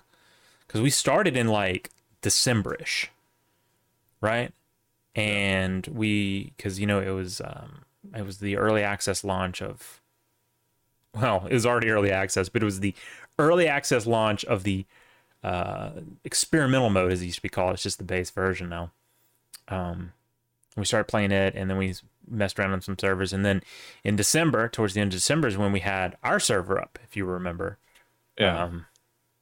because we started in like Decemberish, right? And we, because you know it was um, it was the early access launch of, well, it was already early access, but it was the early access launch of the uh, experimental mode, as it used to be called. It's just the base version now. Um, we started playing it, and then we messed around on some servers, and then in December, towards the end of December, is when we had our server up, if you remember. Yeah. Um,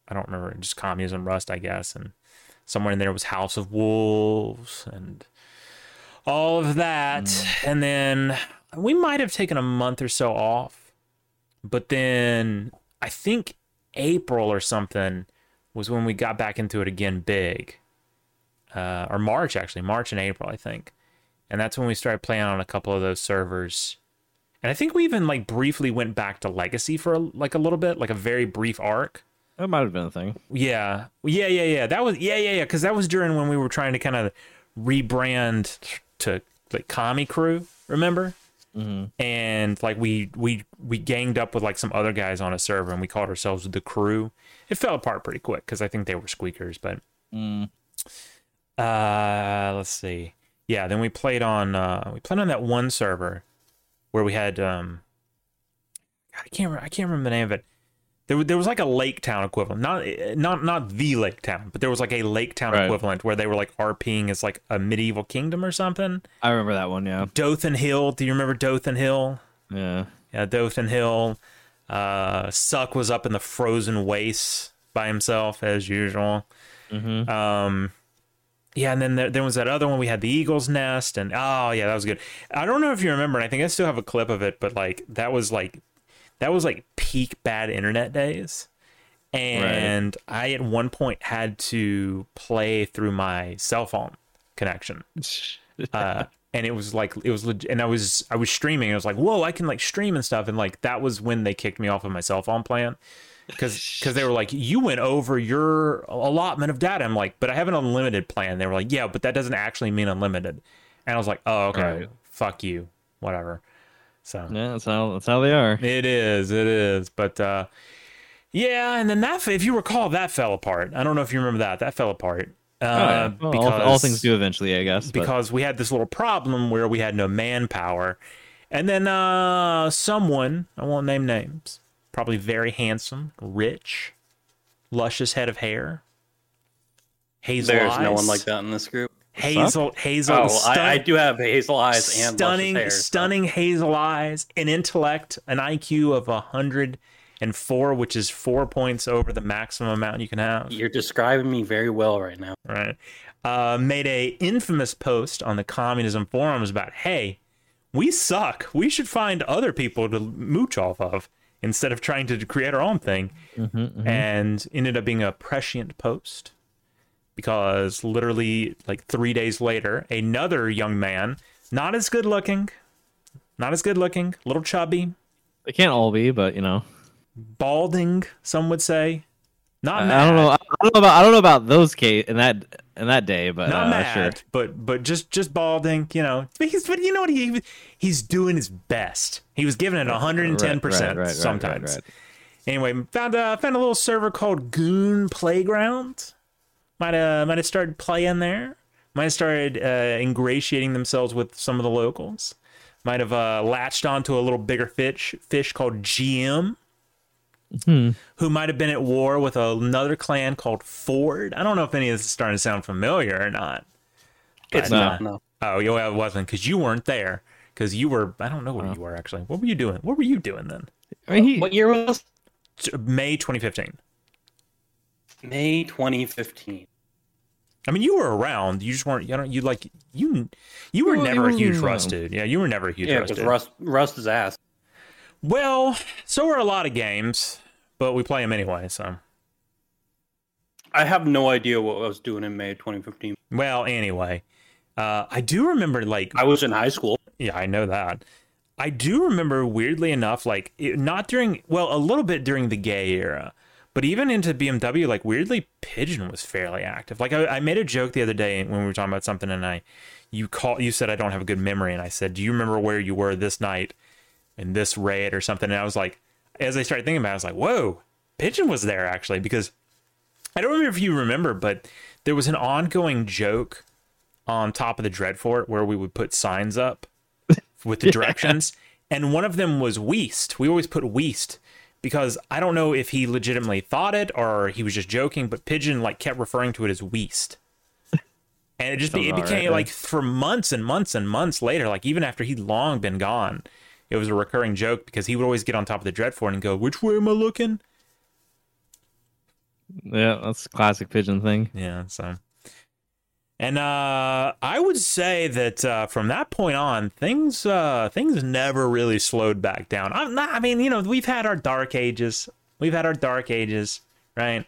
I don't remember, just communism rust, I guess, and somewhere in there was House of Wolves and all of that, and then we might have taken a month or so off, but then I think April or something was when we got back into it again big. Uh, or March actually, March and April, I think. And that's when we started playing on a couple of those servers. And I think we even like briefly went back to Legacy for a, like a little bit, like a very brief arc. that might have been a thing. Yeah. Yeah, yeah, yeah. That was yeah, yeah, yeah, cuz that was during when we were trying to kind of rebrand to like Kami Crew, remember? Mm-hmm. and like we we we ganged up with like some other guys on a server and we called ourselves the crew it fell apart pretty quick because i think they were squeakers but Mm. uh let's see yeah then we played on uh we played on that one server where we had um God, i can't remember i can't remember the name of it there, there was like a lake town equivalent not not not the lake town but there was like a lake town Right. equivalent where they were like rping as like a medieval kingdom or something I remember that one. Yeah. dothan hill do you remember dothan hill Yeah. yeah, Dothan Hill. Uh, Succ was up in the frozen wastes by himself as usual. Mm-hmm. Um, yeah, and then there, there was that other one. We had the Eagle's Nest, and oh yeah, that was good. I don't know if you remember. and I think I still have a clip of it, but like that was like that was like peak bad internet days. And I at one point had to play through my cell phone connection <laughs> uh, and it was like it was leg- and I was I was streaming. I was like, whoa, I can like stream and stuff. And like that was when they kicked me off of my cell phone plan because because they were like, you went over your allotment of data. I'm like, but I have an unlimited plan. They were like, yeah, but that doesn't actually mean unlimited. And I was like, oh, okay, Right. fuck you, whatever. So Yeah. That's how. That's how they are. it is, it is. But uh, yeah, and then that if you recall, that fell apart. I don't know if you remember that. That fell apart. Uh, Oh, yeah. Well, all, all things do eventually, I guess. but- because we had this little problem where we had no manpower. And then uh someone, I won't name names, probably very handsome, rich, luscious head of hair. Hazel There's eyes. no one like that in this group. Hazel Hazel Oh, stun- I, I do have hazel eyes and stunning luscious hair, so- stunning hazel eyes, an intellect, an IQ of a hundred and four, which is four points over the maximum amount you can have. You're describing me very well right now. right? Uh, made a infamous post on the communism forums about, hey, we suck. We should find other people to mooch off of instead of trying to create our own thing. Mhm, mhm. And ended up being a prescient post because literally like three days later, another young man, not as good looking, not as good looking, little chubby, They can't all be, but you know. balding, some would say. Not I, mad. I don't know. I don't know about. I don't know about those case in that in that day, but not uh, mad, sure. but but just just balding, you know. But he's but you know what he he's doing his best. He was giving it 110 Right, percent right, right, right, sometimes. Anyway, found uh, found a little server called Goon Playground. Might have might have started playing there. Might have started uh, ingratiating themselves with some of the locals. Might have uh, latched onto a little bigger fish fish called GM Hmm. who might have been at war with another clan called Ford. I don't know if any of this is starting to sound familiar or not. It's But, not. No. Oh, yeah, it wasn't because you weren't there. Because you were, I don't know where you were actually. What were you doing? What were you doing then? I mean, he, What year was T- May 2015. May 2015? I mean, you were around. You just weren't. You don't. You like you. You were Well, never a huge no. Rust dude. Yeah, you were never a huge Yeah, Rust dude. Rust Rust is ass. Well, so were a lot of games, but we play them anyway. So, I have no idea what I was doing in May 2015. well, anyway, uh, I do remember like I was in high school. Yeah, I know that. I do remember weirdly enough, like it, not during, well, a little bit during the gay era, but even into BMW, like weirdly, Pigeon was fairly active. Like I, I made a joke the other day when we were talking about something, and I, you call, you said I don't have a good memory, and I said, do you remember where you were this night in this raid or something? And I was like, as I started thinking about, it, I was like, whoa, Pigeon was there actually because I don't remember if you remember, but there was an ongoing joke on top of the Dreadfort where we would put signs up <laughs> with the directions, and one of them was Weast. We always put Weast because I don't know if he legitimately thought it or he was just joking, but Pigeon like kept referring to it as Weast. And it just be, it became alright, like for months and months and months later, like even after he'd long been gone, it was a recurring joke because he would always get on top of the Dreadfort and go, "Which way am I looking?" Yeah, that's a classic pigeon thing. Yeah, so and uh I would say that uh from that point on things uh things never really slowed back down. I'm not I mean, you know, we've had our dark ages. We've had our dark ages, right?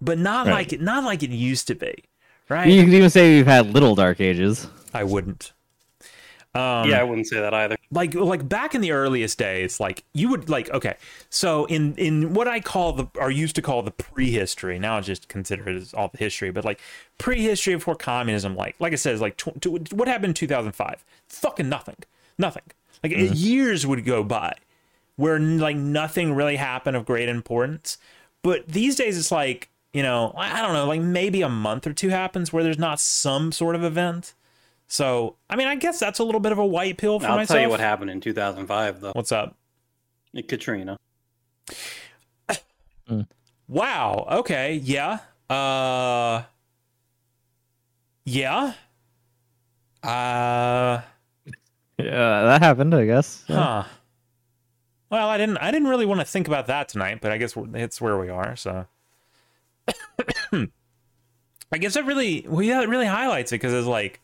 But not Right. like it not like it used to be. Right? You could even say we've had little dark ages. I wouldn't. Um yeah, I wouldn't say that either. like like back in the earliest days like you would like okay so in in what i call the or used to call the prehistory now it's just considered as all the history but like prehistory before communism like like i said like tw- tw- what happened in 2005 fucking nothing. Nothing. Like years would go by where like nothing really happened of great importance. But these days it's like you know i I don't know like maybe a month or two happens where there's not some sort of event so i mean i guess that's a little bit of a white pill for myself. I'll tell you what happened in 2005, though. What's up? Katrina. <laughs> Wow. Okay. Yeah. Uh. Yeah. Uh. Yeah, that happened, I guess. Yeah. Huh. Well, I didn't. I didn't really want to think about that tonight, but I guess it's where we are. So. <coughs> I guess it really, well, yeah, it really highlights it because it's like,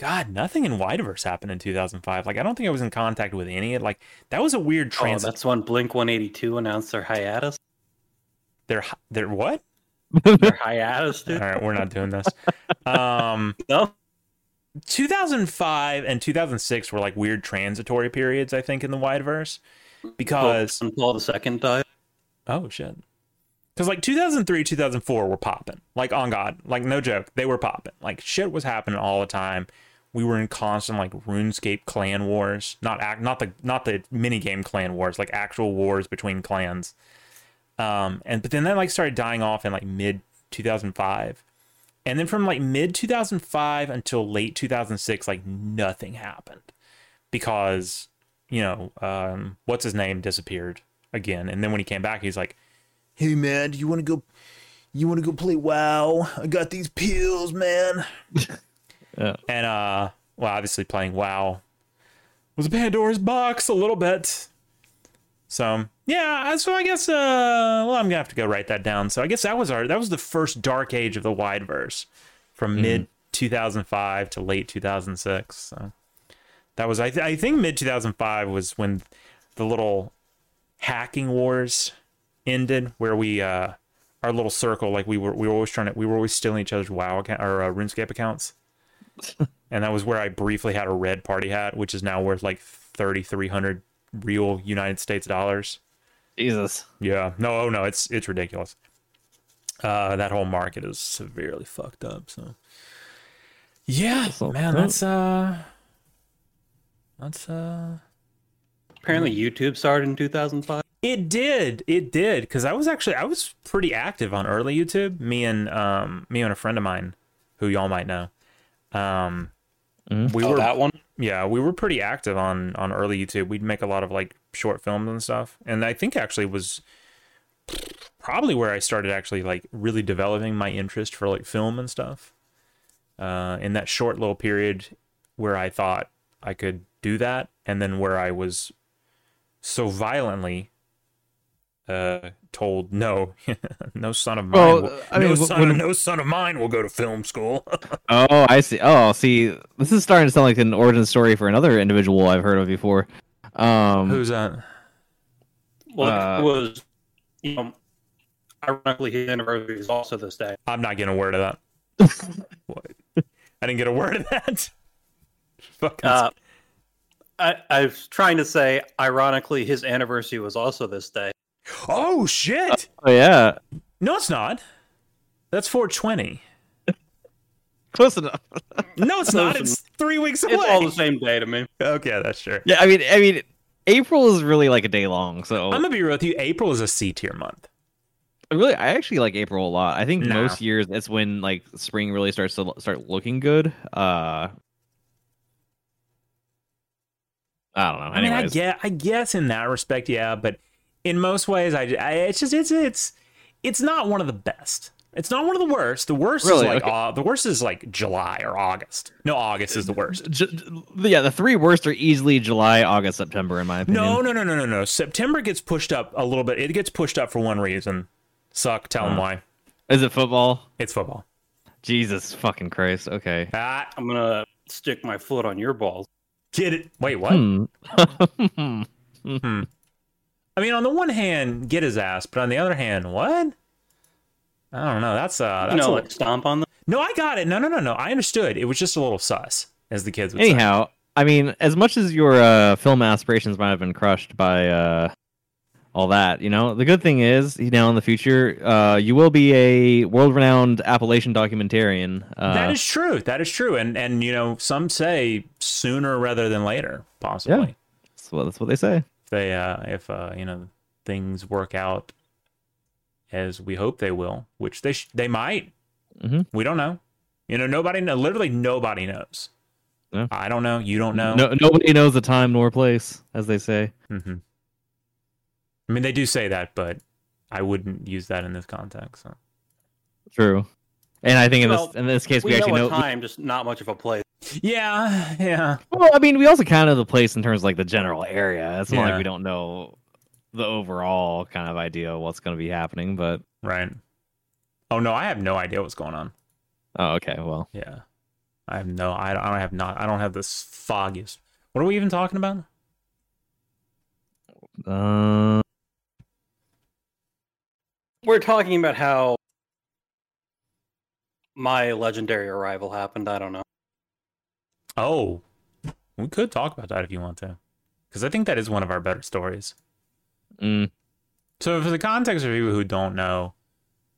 God, nothing in Wideverse happened in 2005. Like, I don't think I was in contact with any. Like, that was a weird Oh, that's when Blink 182 announced their hiatus. They're, they're what? Their hiatus, All dude. right, we're not doing this. Um. <laughs> No, 2005 and 2006 were like weird transitory periods, I think, in the Wideverse. Because, Paul second died. oh shit. Because like 2003, 2004 were popping. Like, on God. Like, no joke. They were popping. Like, shit was happening all the time. We were in constant like RuneScape clan wars, not act, not the not the mini game clan wars, like actual wars between clans. Um, and but then that like started dying off in like mid 2005, and then from like mid 2005 until late 2006, like nothing happened because you know um, what's his name disappeared again, and then when he came back, he's like, "Hey man, do you want to go? You want to go play WoW? I got these pills, man." <laughs> Yeah. And uh, well, obviously playing WoW was a Pandora's box a little bit. So yeah, so I guess uh, well, I'm gonna have to go write that down. So I guess that was our that was the first dark age of the Wideverse, from mid 2005 to late 2006. So that was I th- I think mid 2005 was when the little hacking wars ended, where we uh our little circle like we were we were always trying to we were always stealing each other's WoW account or uh, RuneScape accounts. And that was where I briefly had a red party hat, which is now worth like 3,300 real United States dollars. Jesus. Yeah, no, oh no, it's it's ridiculous. Uh, that whole market is severely fucked up. So, yeah, man, that's uh, that's uh, Apparently, YouTube started in 2005. it did, it did, because I was actually I was pretty active on early YouTube. Me and um, me and a friend of mine, who y'all might know, um, Mhm. we oh, were that one. yeah we were pretty active on on early youtube we'd make a lot of like short films and stuff and i think actually was probably where i started actually like really developing my interest for like film and stuff uh in that short little period where i thought i could do that and then where i was so violently uh told no <laughs> no son of mine Well, will, I mean, no, w- son, when- no son of mine will go to film school <laughs> Oh, I see. Oh, see, this is starting to sound like an origin story for another individual I've heard of before. Um, who's that Well, Uh, it was you know, ironically, his anniversary is also this day. I'm not getting a word of that. <laughs> what? I didn't get a word of that. Fucking Uh, I, I was trying to say, ironically, his anniversary was also this day. Oh shit! Oh yeah, No, it's not. That's 420. <laughs> close enough. <laughs> No, it's not. It's three weeks away. It's all the same day to me. Okay, that's sure. Yeah, I mean, I mean, April is really like a day long. So I'm gonna be real with you. April is a C tier month. really, I actually like April a lot. I think Nah. most years that's when like spring really starts to start looking good. Uh, I don't know. I mean, I Anyways, get, I guess in that respect, yeah, but in most ways, I, I it's just it's it's it's not one of the best. It's not one of the worst. The worst Really? is like Okay. uh, the worst is like July or August. No, August is the worst. J- j- yeah, the three worst are easily July, August, September, in my opinion. No, no, no, no, no, no. September gets pushed up a little bit. It gets pushed up for one reason. Succ. Tell them Uh. why. Is it football? It's football. Jesus fucking Christ. Okay. Ah, I'm gonna stick my foot on your balls. get it? Wait, what? Hmm. <laughs> I mean, on the one hand, get his ass, but on the other hand, what? I don't know. That's uh, You that's know, a- like stomp on them. no. I got it. No, no, no, no. I understood. It was just a little sus, as the kids would say. Anyhow, I mean, as much as your uh, film aspirations might have been crushed by uh, all that, you know, the good thing is, you know, in the future, uh, you will be a world-renowned Appalachian documentarian. Uh, that is true. That is true. And and you know, some say sooner rather than later, possibly. that's, what, that's what they say. If they uh if uh you know things work out as we hope they will, which they sh- they might. Mhm. We don't know. You know, nobody know. Literally nobody knows. Yeah. I don't know. You don't know. No, nobody knows the time nor place, as they say. hmm I mean, they do say that, but I wouldn't use that in this context. So. True. And I think in Well, this in this case, we, We, actually know know. a time, just not much of a place. Yeah, yeah. Well, I mean, we also kind of the place in terms of like the general area. It's not Yeah. like we don't know the overall kind of idea of what's going to be happening, but Right. Oh no, I have no idea what's going on. oh, okay, well, Yeah, I have no. I don't, I don't have not. I don't have this foggiest. What are we even talking about? uh, We're talking about how my legendary arrival happened. I don't know. Oh, we could talk about that if you want to, because I think that is one of our better stories. mm, So, for the context of people who don't know,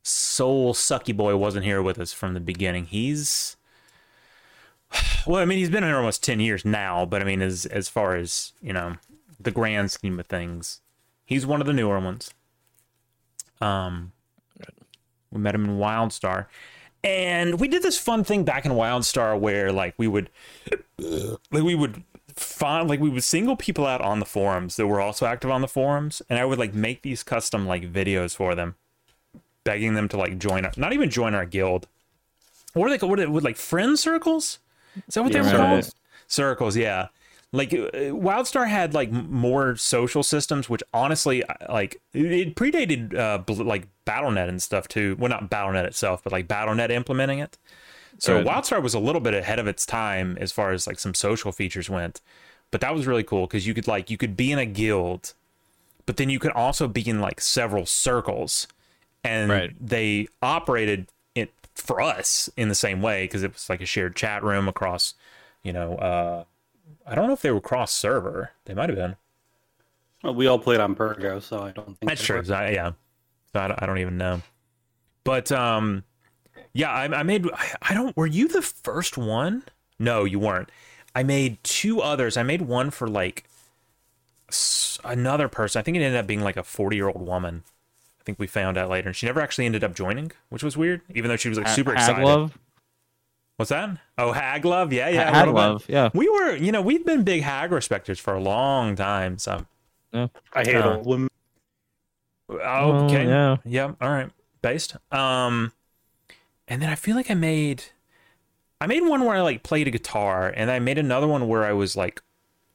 Soul Sucky Boy wasn't here with us from the beginning. He's well, I mean, he's been here almost ten years now, but I mean, as as far as you know, the grand scheme of things, he's one of the newer ones. Um, we met him in WildStar, and we did this fun thing back in WildStar where like we would, like we would find like we would single people out on the forums that were also active on the forums, and I would like make these custom like videos for them, begging them to like join, our, not even join our guild. What are they called? What are they, what, like friend circles? Is that what Yeah, they were right. called? Circles, yeah. Like uh, WildStar had like more social systems, which honestly, like it- it predated uh, like BattleNet and stuff too. Well, not BattleNet itself, but like BattleNet implementing it. So Right. WildStar was a little bit ahead of its time as far as like some social features went, but that was really cool because you could like you could be in a guild, but then you could also be in like several circles, and Right. they operated it for us in the same way because it was like a shared chat room across, you know, uh, I don't know if they were cross server. They might have been. Well, we all played on Pergo, so I don't think That's true. were. So, yeah. So I, don't- I don't even know. But um, yeah, I, I made. I- I don't. Were you the first one? No, you weren't. I made two others. I made one for like another person. I think it ended up being like a forty-year-old woman. I think we found out later, and she never actually ended up joining, which was weird. Even though she was like super excited. Haglove? What's that? Oh, Hag Love. Yeah, yeah. a Hag. Love, yeah. We were, you know, we've been big Hag respecters for a long time. So, I hate Uh, old women. oh, okay. yeah. Yeah. All right. Based. Um, and then I feel like I made, I made one where I like played a guitar, and I made another one where I was like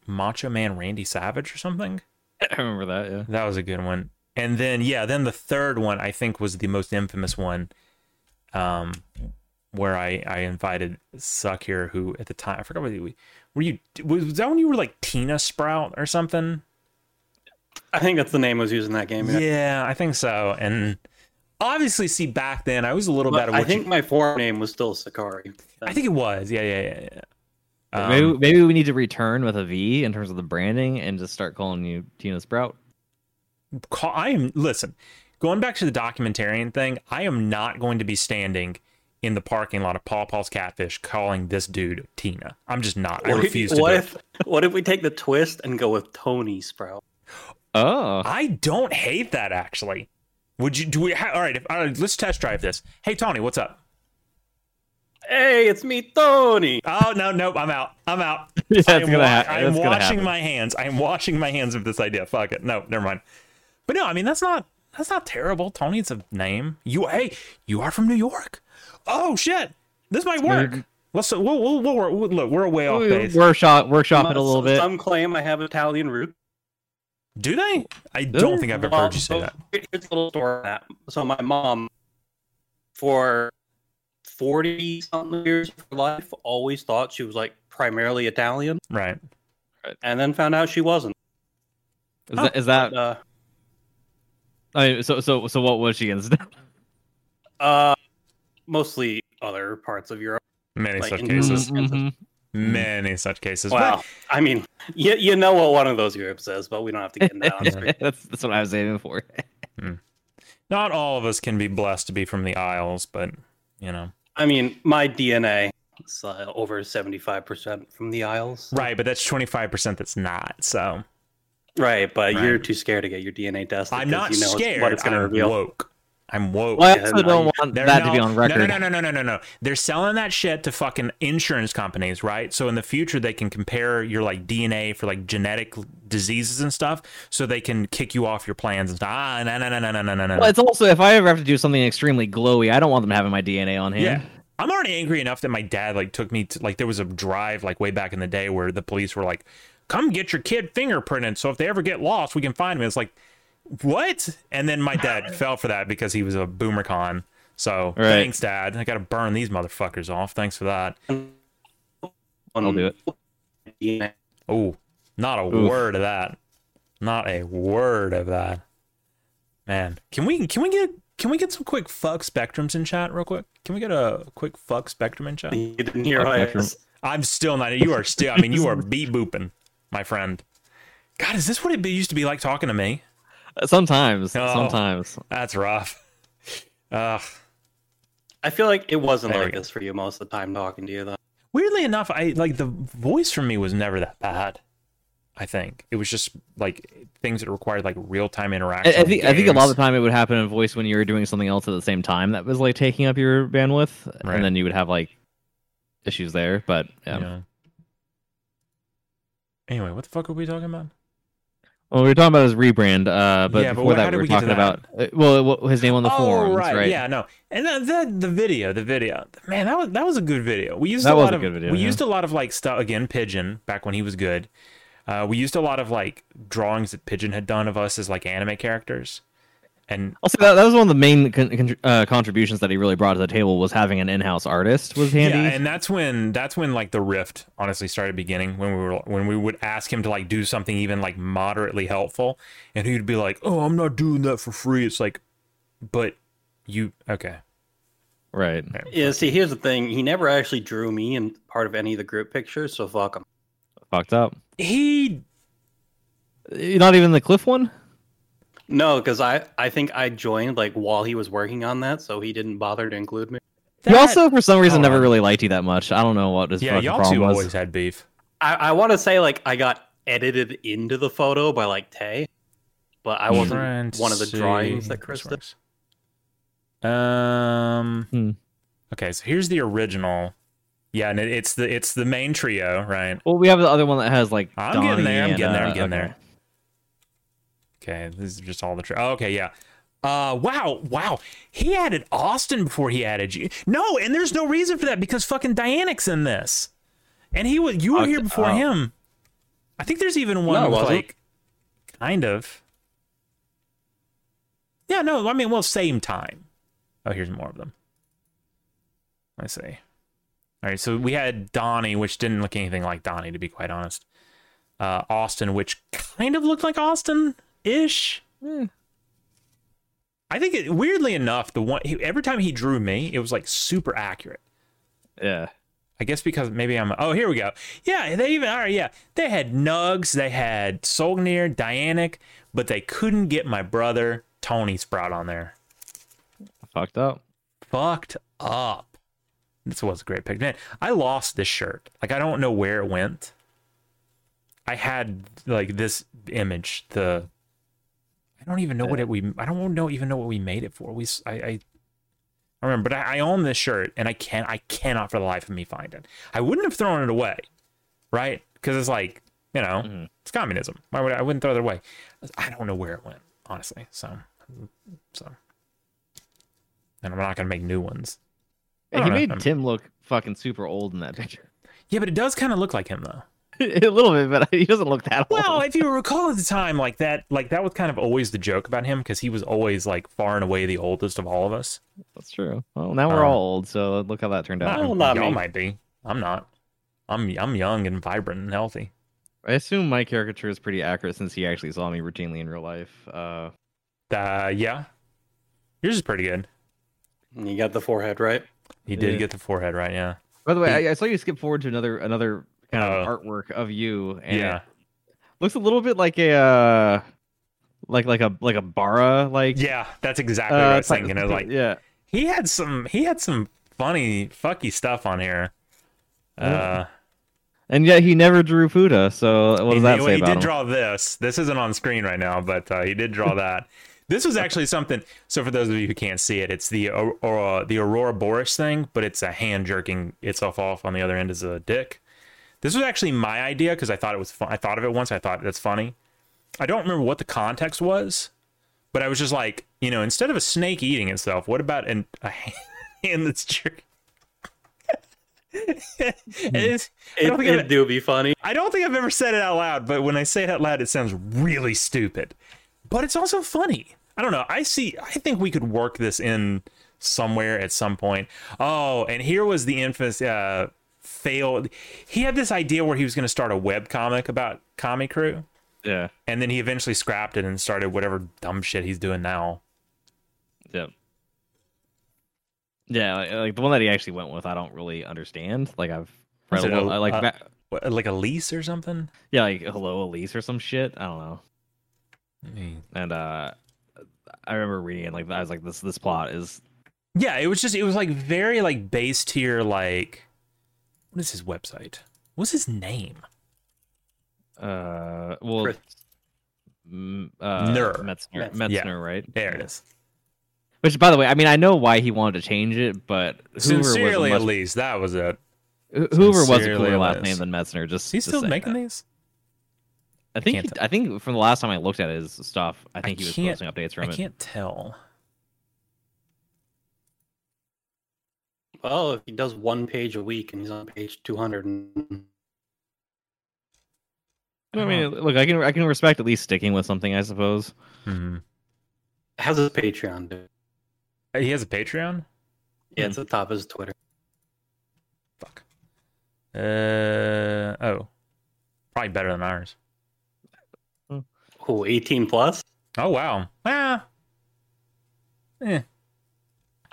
Macho Man Randy Savage or something. <clears throat> I remember that. Yeah. That was a good one. And then yeah, then the third one I think was the most infamous one, um, where I I invited Succ here, who at the time I forgot what you were you was that when you were like Tina Sprout or something? I think that's the name I was using that game. Yeah, Yeah. I think so. And obviously, see, back then I was a little But better. I think my forum name was still Sakari. I think it was. Yeah, yeah, yeah, yeah. Um, maybe maybe we need to return with a V in terms of the branding and just start calling you Tina Sprout. I am listen. Going back to the documentarian thing, I am not going to be standing in the parking lot of Paul Paul's Catfish calling this dude Tina. I'm just not. I What if- refuse to. What do it. if what if we take the twist and go with Tony Sprout? Oh, I don't hate that actually. Would you do we ha- all right, if, all right, let's test drive this. Hey Tony, what's up? Hey, it's me, Tony. Oh no, nope, I'm out. I'm out. <laughs> yeah, i'm gonna wa- happen. I am washing my hands. I am washing my hands of this idea. Fuck it. No, never mind. But no, I mean that's not that's not terrible. Tony, it's a name. You hey, you are from New York. Oh shit, this might work. Maybe- Let's we'll, we'll, we'll, we'll look. We're way off base. Workshop workshop it a little Some- bit. Some claim I have Italian roots. Do they? I don't think I've ever heard you say Well, that. Here's a little story on that. So my mom, for forty something years of her life, always thought she was like primarily Italian, Right. and then found out she wasn't. Is that, is that Uh, I mean, so so so what was she instead? uh, mostly other parts of Europe. Many Like such in- cases. Mhm. Many such cases. Wow. I mean, you, you know what one of those Europe says, but we don't have to get into that. <laughs> on screen. that's that's what I was aiming for. <laughs> Not all of us can be blessed to be from the Isles, but you know. I mean, my DNA is uh, over seventy-five percent from the Isles. Right, but that's twenty five percent that's not. So Right, but Right. you're too scared to get your DNA tested. I'm 'cause not you know scared. What it's going to I'm reveal. woke. I'm woke. Well, I also don't like, want that no, to be on record. No, no, no, no, no, no, no. They're selling that shit to fucking insurance companies, right? So in the future, they can compare your like DNA for like genetic diseases and stuff, so they can kick you off your plans and stuff. Ah, no, no, no, no, no, no, no. Well, it's also if I ever have to do something extremely glowy, I don't want them having my DNA on hand. Yeah. I'm already angry enough that my dad like took me to like there was a drive like way back in the day where the police were like, "Come get your kid fingerprinted, so if they ever get lost, we can find him." It's like what? And then my dad <laughs> fell for that because he was a boomer con. So Right. thanks, Dad. I got to burn these motherfuckers off. Thanks for that. I'll do it. Oh, not a Oof. word of that. Not a word of that. Man, can we can we get can we get some quick fuck spectrums in chat real quick? Can we get a quick fuck spectrum in chat? You didn't hear I Spectrum. was- I'm still not. You are still. I mean, you are beat booping, my friend. God, is this what it used to be like talking to me? Sometimes, Oh. sometimes. That's rough. Ugh. I feel like it wasn't There like this for you most of the time talking to you, though. Weirdly enough, I like the voice for me was never that bad. I think it was just like things that required like real time interaction. I think I think a lot of the time it would happen in voice when you were doing something else at the same time that was like taking up your bandwidth, Right. and then you would have like issues there. But yeah. Yeah. Anyway, what the fuck are we talking about? Well, we were talking about his rebrand, uh, but Yeah, before how that, we we were talking about uh, well, his name on the oh, forums, right. right? Yeah, no. And the, the the video, the video, man, that was that was a good video. We used That a was lot a of good video, we yeah. used a lot of like stuff again. Pigeon back when he was good. Uh, we used a lot of like drawings that Pigeon had done of us as like anime characters, and Also, that, that was one of the main con- con- uh, contributions that he really brought to the table was having an in-house artist was handy. Yeah, and that's when that's when like the rift honestly started beginning when we were when we would ask him to like do something even like moderately helpful, and he'd be like, "Oh, I'm not doing that for free." It's like, but you okay? right. Yeah, see, here's the thing. He never actually drew me in part of any of the group pictures, so fuck him. Fucked up. He Not even the Cliff one. No, because I, I think I joined like while he was working on that, so he didn't bother to include me. he that- also, for some reason, hold never on. really liked you that much. I don't know what his yeah, fucking y'all problem two was. always had beef. I, I want to say like I got edited into the photo by like Tay, but I wasn't Trying one of the see drawings that Chris this did. Um. Hmm. Okay, so here's the original. Yeah, and it, it's the it's the main trio, right? Well, we have the other one that has like. I'm getting there. I'm and, getting there. I'm uh, getting okay. there. Okay, this is just all the. Oh, okay, yeah. Uh, wow, wow. He added Austin before he added you. No, and there's no reason for that because fucking Dianic's in this, and he was you were Okay, here before oh. him. I think there's even one No, like, kind of. Yeah, no, I mean, well, same time. Oh, here's more of them. Let's see. All right, so we had Donnie, which didn't look anything like Donnie, to be quite honest. Uh, Austin, which kind of looked like Austin ish. Eh. I think it, weirdly enough, the one he, every time he drew me, it was like super accurate. Yeah. I guess because maybe I'm. Oh, here we go. Yeah, they even all right. Yeah, they had Nugs, they had Solgnir, Dianic, but they couldn't get my brother Tony Sprout on there. Fucked up. Fucked up. This was a great pick, man. I lost this shirt. Like I don't know where it went. I had like this image. The I don't even know what it we. I don't know even know what we made it for. We I I, I remember, but I, I own this shirt and I can't. I cannot for the life of me find it. I wouldn't have thrown it away, right? Because it's like you know Mhm. it's communism. Why would I, I wouldn't throw it away? I don't know where it went honestly. So so. And I'm not gonna make new ones. He know. made I'm- Tim look fucking super old in that picture. Yeah, but it does kind of look like him though. <laughs> a little bit, but he doesn't look that old. Well, if you recall at the time, like that, like that was kind of always the joke about him because he was always like far and away the oldest of all of us. That's true. Well, now we're Uh, all old, so look how that turned out. Well, not Y'all me. might be. I'm not. I'm I'm young and vibrant and healthy. I assume my caricature is pretty accurate since he actually saw me routinely in real life. Uh, Uh, yeah, yours is pretty good. You got the forehead right. He did Yeah. get the forehead right, yeah. by the way, I, I saw you skip forward to another another kind of Oh. artwork of you, and yeah, looks a little bit like a uh, like like a like a bara like yeah. That's exactly what I uh, was thinking. I was like, yeah, he had some he had some funny fucky stuff on here. Uh, and yet he never drew Fuda. So what does he, that well, he did him? draw this. This isn't on screen right now, but uh, he did draw that. This was actually something. So for those of you who can't see it, it's the or, or, the ouroboros thing, but it's a hand jerking itself off on the other end as a dick. This was actually my idea because I thought it was fun. I thought of it once. I thought that's funny. I don't remember what the context was, but I was just like, you know, instead of a snake eating itself, what about an, a <laughs> hand that's jerking? <laughs> It's- I It, I've- it do be funny. I don't think I've ever said it out loud, but when I say it out loud, it sounds really stupid. But it's also funny. I don't know. I see. I think we could work this in somewhere at some point. Oh, and here was the infamous uh, failed. He had this idea where he was going to start a web comic about Comic Crew, Yeah, and then he eventually scrapped it and started whatever dumb shit he's doing now. yeah, yeah. Like, like the one that he actually went with, I don't really understand. Like I've read a little, a- like uh, ba- like a lease or something. yeah, like hello Elise or some shit. I don't know. Hmm. And uh, I remember reading it like I was like this this plot is Yeah, it was just it was like very like base tier like what is his website? What's his name? uh well Chris. m- uh, Ner. Metzner, Metzner. Yeah. Right? There it is. Which, by the way, I mean I know why he wanted to change it, but Hoover Sincerely, was at least that was it. Ho- Hoover was a Sincerely, cooler last name than Metzner. Just he's still making that. these? I think can't he, I think from the last time I looked at his stuff, I think he was posting updates I from it. I can't tell. Well, if he does one page a week and he's on page 200 and I mean, look, I can I can respect at least sticking with something, I suppose. Mhm. has his Patreon, dude. He has a Patreon. Yeah, it's at the top of his Twitter. Fuck. Uh oh, probably better than ours. Who, 18 plus? Oh wow. Ah. Eh.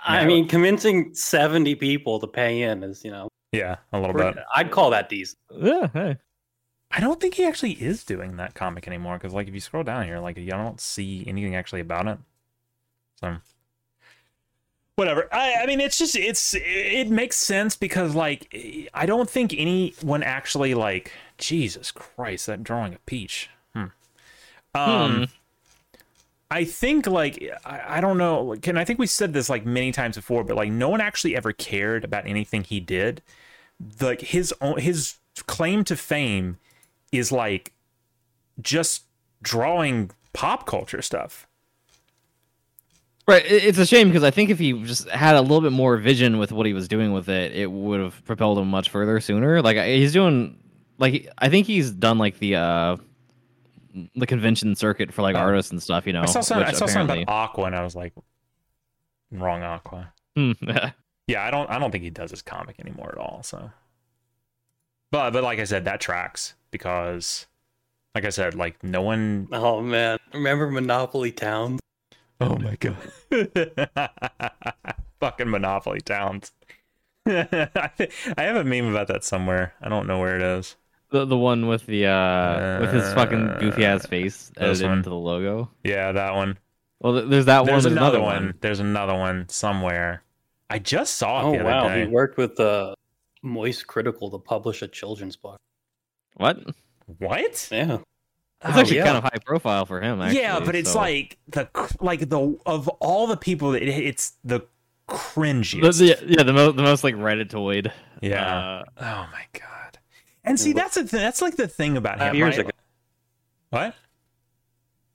I No. mean, convincing 70 people to pay in is, you know, Yeah, a little bit. I'd call that decent. Yeah, hey. I don't think he actually is doing that comic anymore because, like, if you scroll down here, like, you don't see anything actually about it. So, whatever. I, I mean, it's just it's it makes sense because, like, I don't think anyone actually like Jesus Christ that drawing of peach. Hmm. Um. Hmm. I think like I, I don't know can I think we said this like many times before but like no one actually ever cared about anything he did like his own his claim to fame is like just drawing pop culture stuff Right. It's a shame because I think if he just had a little bit more vision with what he was doing with it, it would have propelled him much further sooner. Like he's doing, like I think he's done like the uh the convention circuit for like Oh. artists and stuff. You know, I saw something I which saw something about Aqua and I was like wrong Aqua Hmm, <laughs> yeah I don't I don't think he does his comic anymore at all so but but like I said that tracks because Like I said, like no one. Oh man, remember Monopoly Towns? Oh my god. <laughs> Fucking Monopoly Towns. <laughs> I have a meme about that somewhere. I don't know where it is. The the one with the uh with his fucking goofy ass face edited one. into the logo. Yeah, that one. Well, th- there's that one. There's There's another another one. one. There's another one somewhere. I just saw it Oh the other wow, day. he worked with uh, Moist Critical to publish a children's book. What? What? Yeah, It's Oh, actually yeah. kind of high profile for him. Actually, yeah, but it's so- like the like the of all the people that it, it's the the, cringiest. the, yeah the most the most like Redditoid. yeah. Uh, oh my god. And see, that's a th- that's like the thing about five him. years right? ago. What?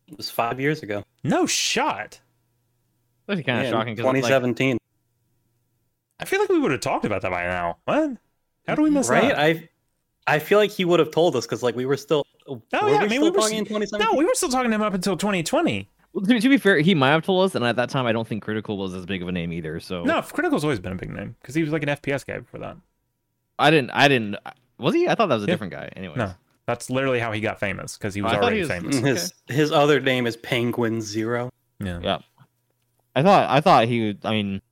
It was five years ago. No shot. That's kind of Yeah, shocking because like, 2017. I feel like we would have talked about that by now. What? How do we miss right? that? I I feel like he would have told us because like we were still. Oh yeah, were I mean, still we were talking s- in 2017. No, we were still talking to him up until 2020. well, to, to be fair, he might have told us, and at that time, I don't think Critical was as big of a name either. So No, Critical's always been a big name because he was like an FPS guy before that. I didn't. I didn't. Was he? I thought that was a Yeah. different guy. Anyway, No, that's literally how he got famous because he was I thought already he was- famous. his his other name is Penguin Zero. Yeah. Yeah. I thought. I thought he. would I mean,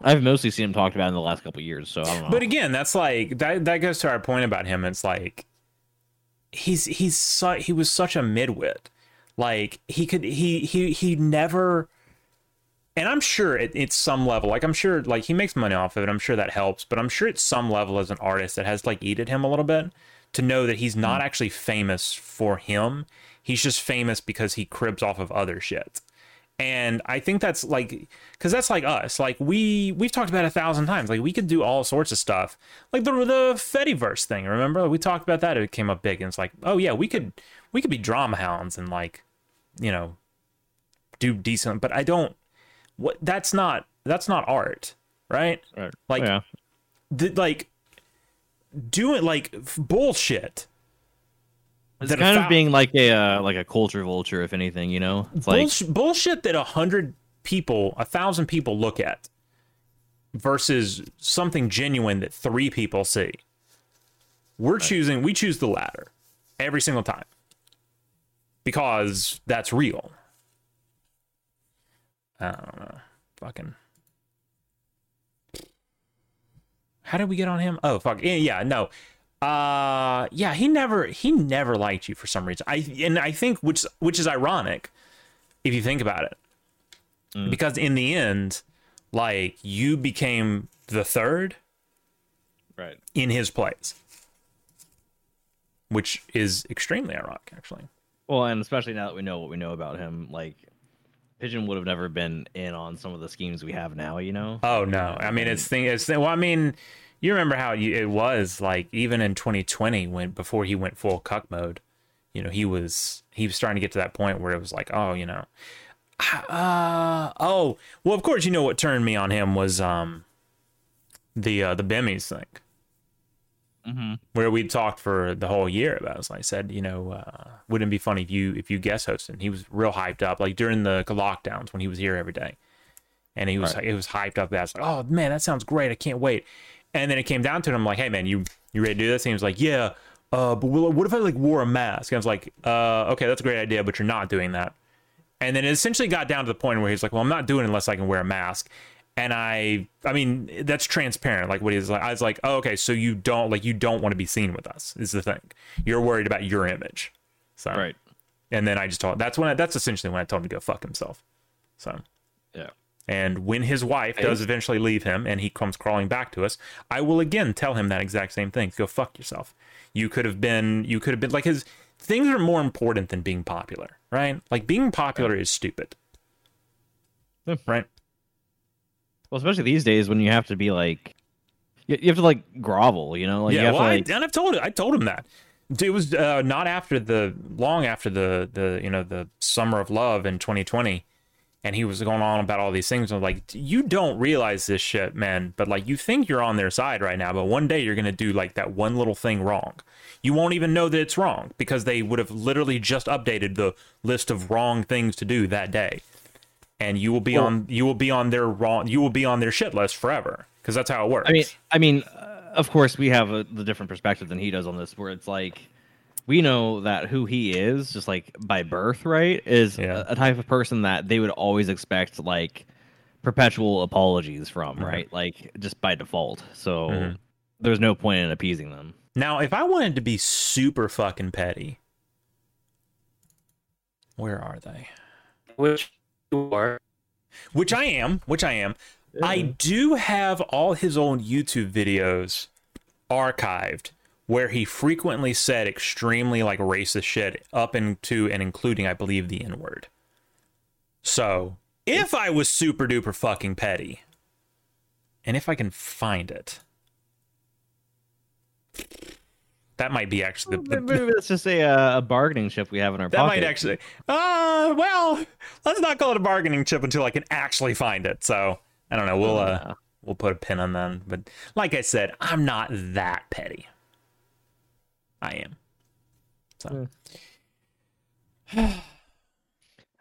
I've mostly seen him talked about in the last couple of years. So I don't know. But again, that's like that. That goes to our point about him. It's like he's he's su- he was such a midwit. Like he could he he he never. And I'm sure at, at some level, like I'm sure, like he makes money off of it. I'm sure that helps. But I'm sure it's some level, as an artist, that has like eated him a little bit to know that he's not hmm. actually famous for him. He's just famous because he cribs off of other shit. And I think that's like, because that's like us. Like we we've talked about it a thousand times. Like we could do all sorts of stuff. Like the the Fediverse thing. Remember we talked about that. It came up big. And it's like, oh yeah, we could we could be drama hounds and like, you know, do decent. But I don't. What that's not that's not art, right? Right. Like yeah. the, like doing like f- bullshit. It's kind thou- of being like a uh, like a culture vulture, if anything. You know, it's like bullshit that a hundred people, a thousand people look at, versus something genuine that three people see. We're choosing. We choose the latter every single time because that's real. I don't know. Fucking. How did we get on him? Oh fuck. Yeah, no. Uh yeah, he never he never liked you for some reason. I and I think which which is ironic if you think about it. Because in the end, like you became the third right. in his place. Which is extremely ironic actually. Well, and especially now that we know what we know about him, like Pigeon would have never been in on some of the schemes we have now. You know. Oh no! I mean, it's thing. It's well. I mean, you remember how it was like even in 2020 when before he went full cuck mode. You know, he was he was starting to get to that point where it was like, oh, you know, uh, oh, well, of course, you know what turned me on him was um the uh, the Bimmies thing Mm-hmm. where we talked for the whole year about. It. So I said, you know, uh, wouldn't it be funny if you if you guest hosted? And he was real hyped up, like during the lockdowns when he was here every day, and he was Right. it was hyped up. That's like, oh man, that sounds great. I can't wait. And then it came down to it. I'm like, hey man, you you ready to do this? And he was like, yeah. Uh, but what if I like wore a mask? And I was like, uh, okay, that's a great idea, but you're not doing that. And then it essentially got down to the point where he's like, well, I'm not doing it unless I can wear a mask. And I, I mean, that's transparent. Like what he's like, I was like, oh, okay, so you don't like you don't want to be seen with us. Is the thing. You're worried about your image. So Right. And then I just told that's when I, that's essentially when I told him to go fuck himself. So Yeah. and when his wife Hey. does eventually leave him and he comes crawling back to us, I will again tell him that exact same thing. Go fuck yourself. You could have been you could have been like his things are more important than being popular, right? Like being popular is stupid. Yeah. Right? Well, especially these days when you have to be like, you, you have to like grovel. You know, like you yeah, well, to I, and I've told I told him that. It was uh, not after the long after the the you know the summer of love in 2020, and he was going on about all these things. I'm like, you don't realize this shit, man. But like, you think you're on their side right now, but one day you're gonna do like that one little thing wrong. You won't even know that it's wrong because they would have literally just updated the list of wrong things to do that day, and you will be Well- on you will be on their wrong you will be on their shit list forever because that's how it works. I mean, I mean, uh, of course, we have a, the different perspective than he does on this, where it's like, we know that who he is, just like by birth, right, is Yeah. a, a type of person that they would always expect like perpetual apologies from, Mhm. right? Like just by default. So Mhm. there's no point in appeasing them. Now, if I wanted to be super fucking petty, where are they? Which you are. Which I am, which I am. I do have all his old YouTube videos archived where he frequently said extremely like racist shit up into and including, I believe, the N word. So if I was super duper fucking petty, and if I can find it, that might be actually the, the, Maybe that's just a, uh, a bargaining chip we have in our that pocket. might actually. Uh, well, let's not call it a bargaining chip until I can actually find it. So I don't know. We'll uh, we'll put a pin on them. But like I said, I'm not that petty. I am. So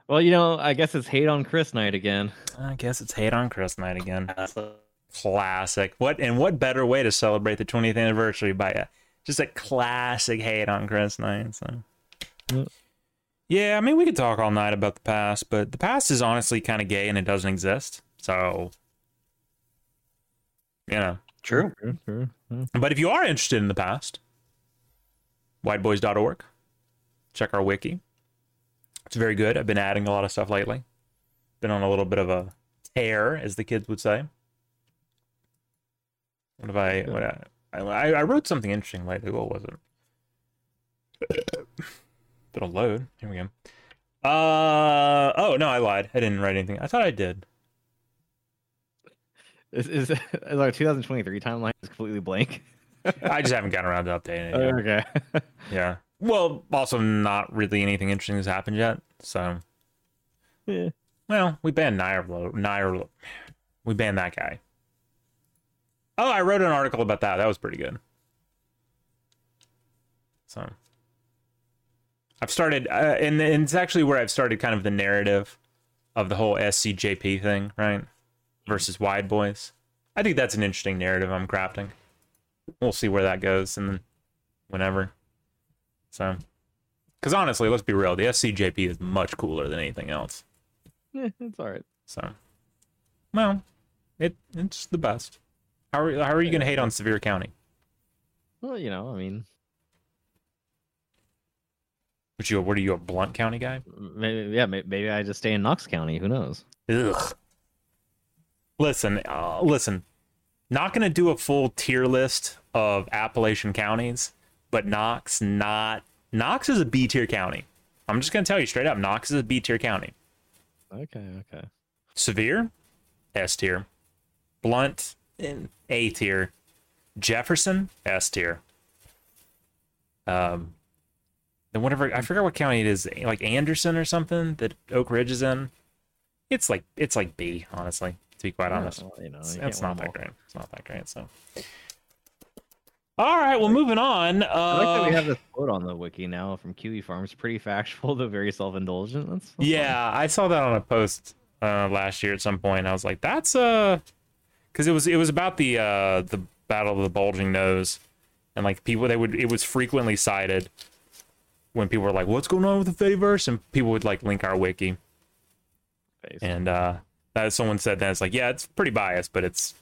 Well, you know, I guess it's hate on Chris night again. I guess it's hate on Chris night again. That's a- Classic. What and what better way to celebrate the 20th anniversary by a just a classic hate on Chris Knight. So. Yeah, I mean we could talk all night about the past, but the past is honestly kind of gay and it doesn't exist. So, you know. True. But if you are interested in the past, wideboys.org. Check our wiki. It's very good. I've been adding a lot of stuff lately. Been on a little bit of a tear, as the kids would say. What have I? What I, I, I wrote something interesting lately. What was it? <coughs> It'll load. Here we go. Uh oh no, I lied. I didn't write anything. I thought I did. Is, is, is our 2023 timeline is completely blank? <laughs> I just haven't gotten around to updating it. okay. <laughs> Yeah. Well, also not really anything interesting has happened yet. So, yeah. well, we banned Nair. Nair. We banned that guy. Oh, I wrote an article about that. That was pretty good. So, I've started, uh, and, and it's actually where I've started kind of the narrative of the whole SCJP thing, right? Versus Wide Boys. I think that's an interesting narrative I'm crafting. We'll see where that goes, and then whenever. So, because honestly, let's be real, the SCJP is much cooler than anything else. Yeah, it's all right. So, well, it it's the best. How are how are you gonna hate on Sevier County? Well, you know, I mean, Which you what are you a Blount County guy? maybe yeah, maybe I just stay in Knox County. Who knows? Ugh. Listen, uh, listen. Not gonna do a full tier list of Appalachian counties, but Knox not Knox is a B tier county. I'm just gonna tell you straight up, Knox is a B tier county. Okay, okay. Sevier, S tier. Blount, in A tier. Jefferson, S tier. Um, then whatever I forgot what county it is, like Anderson or something that Oak Ridge is in. It's like it's like B, honestly. To be quite honest, Well, you know, it's, you it's can't that them great. It's not that great. So, all right, well, moving on. Uh. I like that we have this quote on the wiki now from Kiwi Farms. Pretty factual, <laughs> though very self-indulgent. That's, that's Yeah, I saw that on a post uh, last year at some point. I was like, "That's uh," because it was it was about the uh the battle of the bulging nose, and like people they would it was frequently cited when people were like, "What's going on with the Fediverse?" and people would like link our wiki. Face. and uh, that someone said that it's like, yeah, it's pretty biased, but it's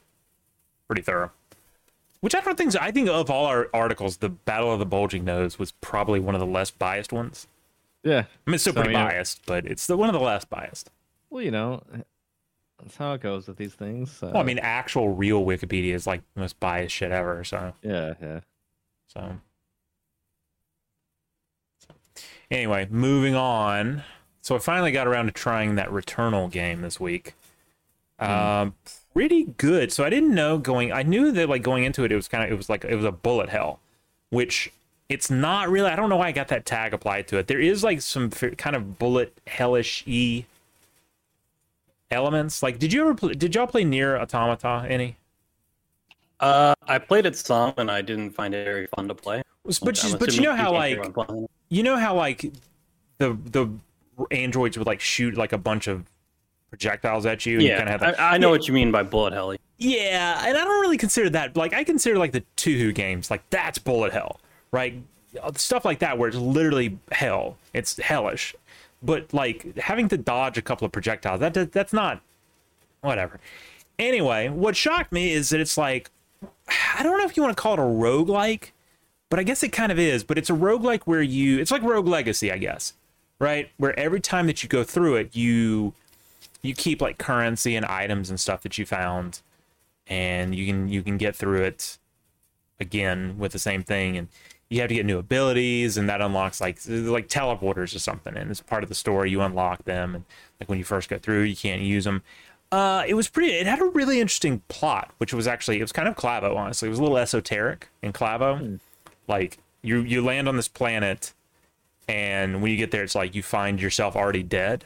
pretty thorough. Which I don't think so. I think of all our articles, the Battle of the Bulging Nose was probably one of the less biased ones. yeah. I mean, it's still So, pretty biased, but it's the one of the less biased. Well, you know, that's how it goes with these things. So. Well, I mean, actual real Wikipedia is like the most biased shit ever. So, yeah, yeah. so. Anyway, moving on. So I finally got around to trying that Returnal game this week. Um, pretty good. So I didn't know going. I knew that like going into it, it was kind of it was like it was a bullet hell, which it's not really. I don't know why I got that tag applied to it. There is like some f- kind of bullet hellish e elements. Like, did you ever? Play, did y'all play NieR Automata? Any? Uh, I played it some, and I didn't find it very fun to play. But you, but you know how like hear what I'm playing. you know how like the the androids would like shoot like a bunch of projectiles at you. And you yeah, kind of have that. I, I know what you mean by bullet hell. Yeah, and I don't really consider that like I consider like the Touhou games like that's bullet hell, right? stuff like that where it's literally hell. It's hellish. But like having to dodge a couple of projectiles, that that's not whatever. Anyway, what shocked me is that it's like I don't know if you want to call it a roguelike, but I guess it kind of is, but it's a roguelike where you it's like Rogue Legacy, I guess. Right? Where every time that you go through it, you you keep like currency and items and stuff that you found and you can you can get through it again with the same thing and you have to get new abilities and that unlocks like like teleporters or something and it's part of the story you unlock them and like when you first go through you can't use them uh it was pretty it had a really interesting plot which was actually it was kind of clavo honestly it was a little esoteric in clavo mm. like you you land on this planet and when you get there it's like you find yourself already dead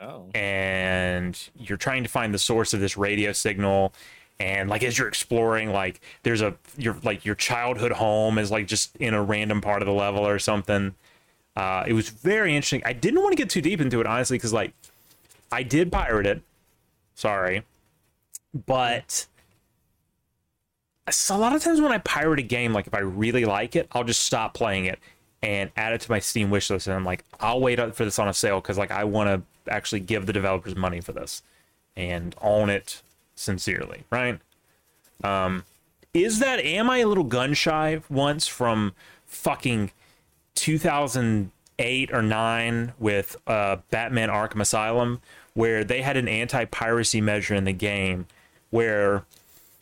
Oh. And you're trying to find the source of this radio signal. And like as you're exploring, like there's a your like your childhood home is like just in a random part of the level or something. Uh, it was very interesting. I didn't want to get too deep into it honestly because like I did pirate it. Sorry, but a lot of times when I pirate a game, like if I really like it, I'll just stop playing it and add it to my Steam wishlist. And I'm like, I'll wait up for this on a sale because like I want to actually give the developers money for this and own it sincerely, right? Um, is that am I a little gun shy once from fucking 2008 or 9 with uh, Batman Arkham Asylum where they had an anti-piracy measure in the game where